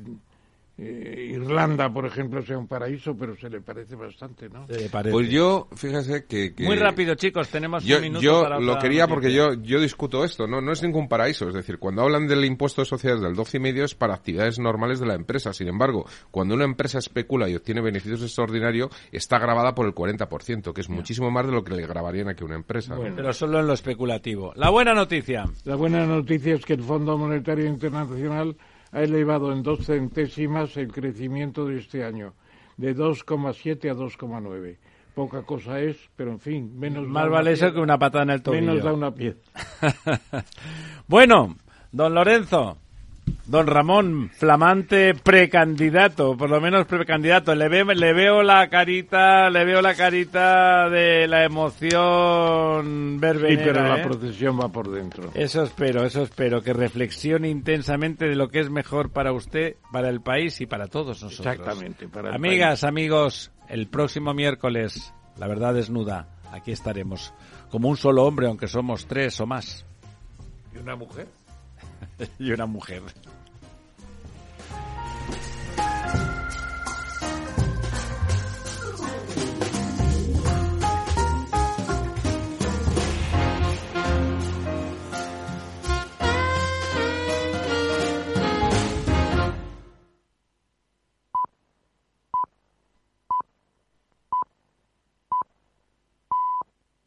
eh, Irlanda, por ejemplo, sea un paraíso, pero se le parece bastante, ¿no? Pues yo, fíjese que, Muy rápido, chicos, tenemos yo, un minuto Yo lo quería porque yo, yo discuto esto, ¿no? No es ningún paraíso, es decir, cuando hablan del impuesto de sociedades del 12,5 es para actividades normales de la empresa. Sin embargo, cuando una empresa especula y obtiene beneficios extraordinarios, está grabada por el 40%, que es muchísimo más de lo que le grabarían aquí una empresa. Pero solo en lo especulativo. La buena noticia. La buena noticia es que el Fondo Monetario Internacional ha elevado en dos centésimas el crecimiento de este año, de 2,7 a 2,9. poca cosa es, pero en fin, menos Más vale eso que una patada en el tobillo. Menos da una pieza. <laughs> bueno, don Lorenzo, Don Ramón, flamante precandidato, por lo menos precandidato. Le, ve, le veo la carita, le veo la carita de la emoción verbenera. Sí, pero la ¿eh? procesión va por dentro. Eso espero, eso espero, que reflexione intensamente de lo que es mejor para usted, para el país y para todos nosotros. Exactamente. Para el Amigas, país. amigos, el próximo miércoles, la verdad desnuda, aquí estaremos, como un solo hombre, aunque somos tres o más. ¿Y una mujer? <laughs> y una mujer.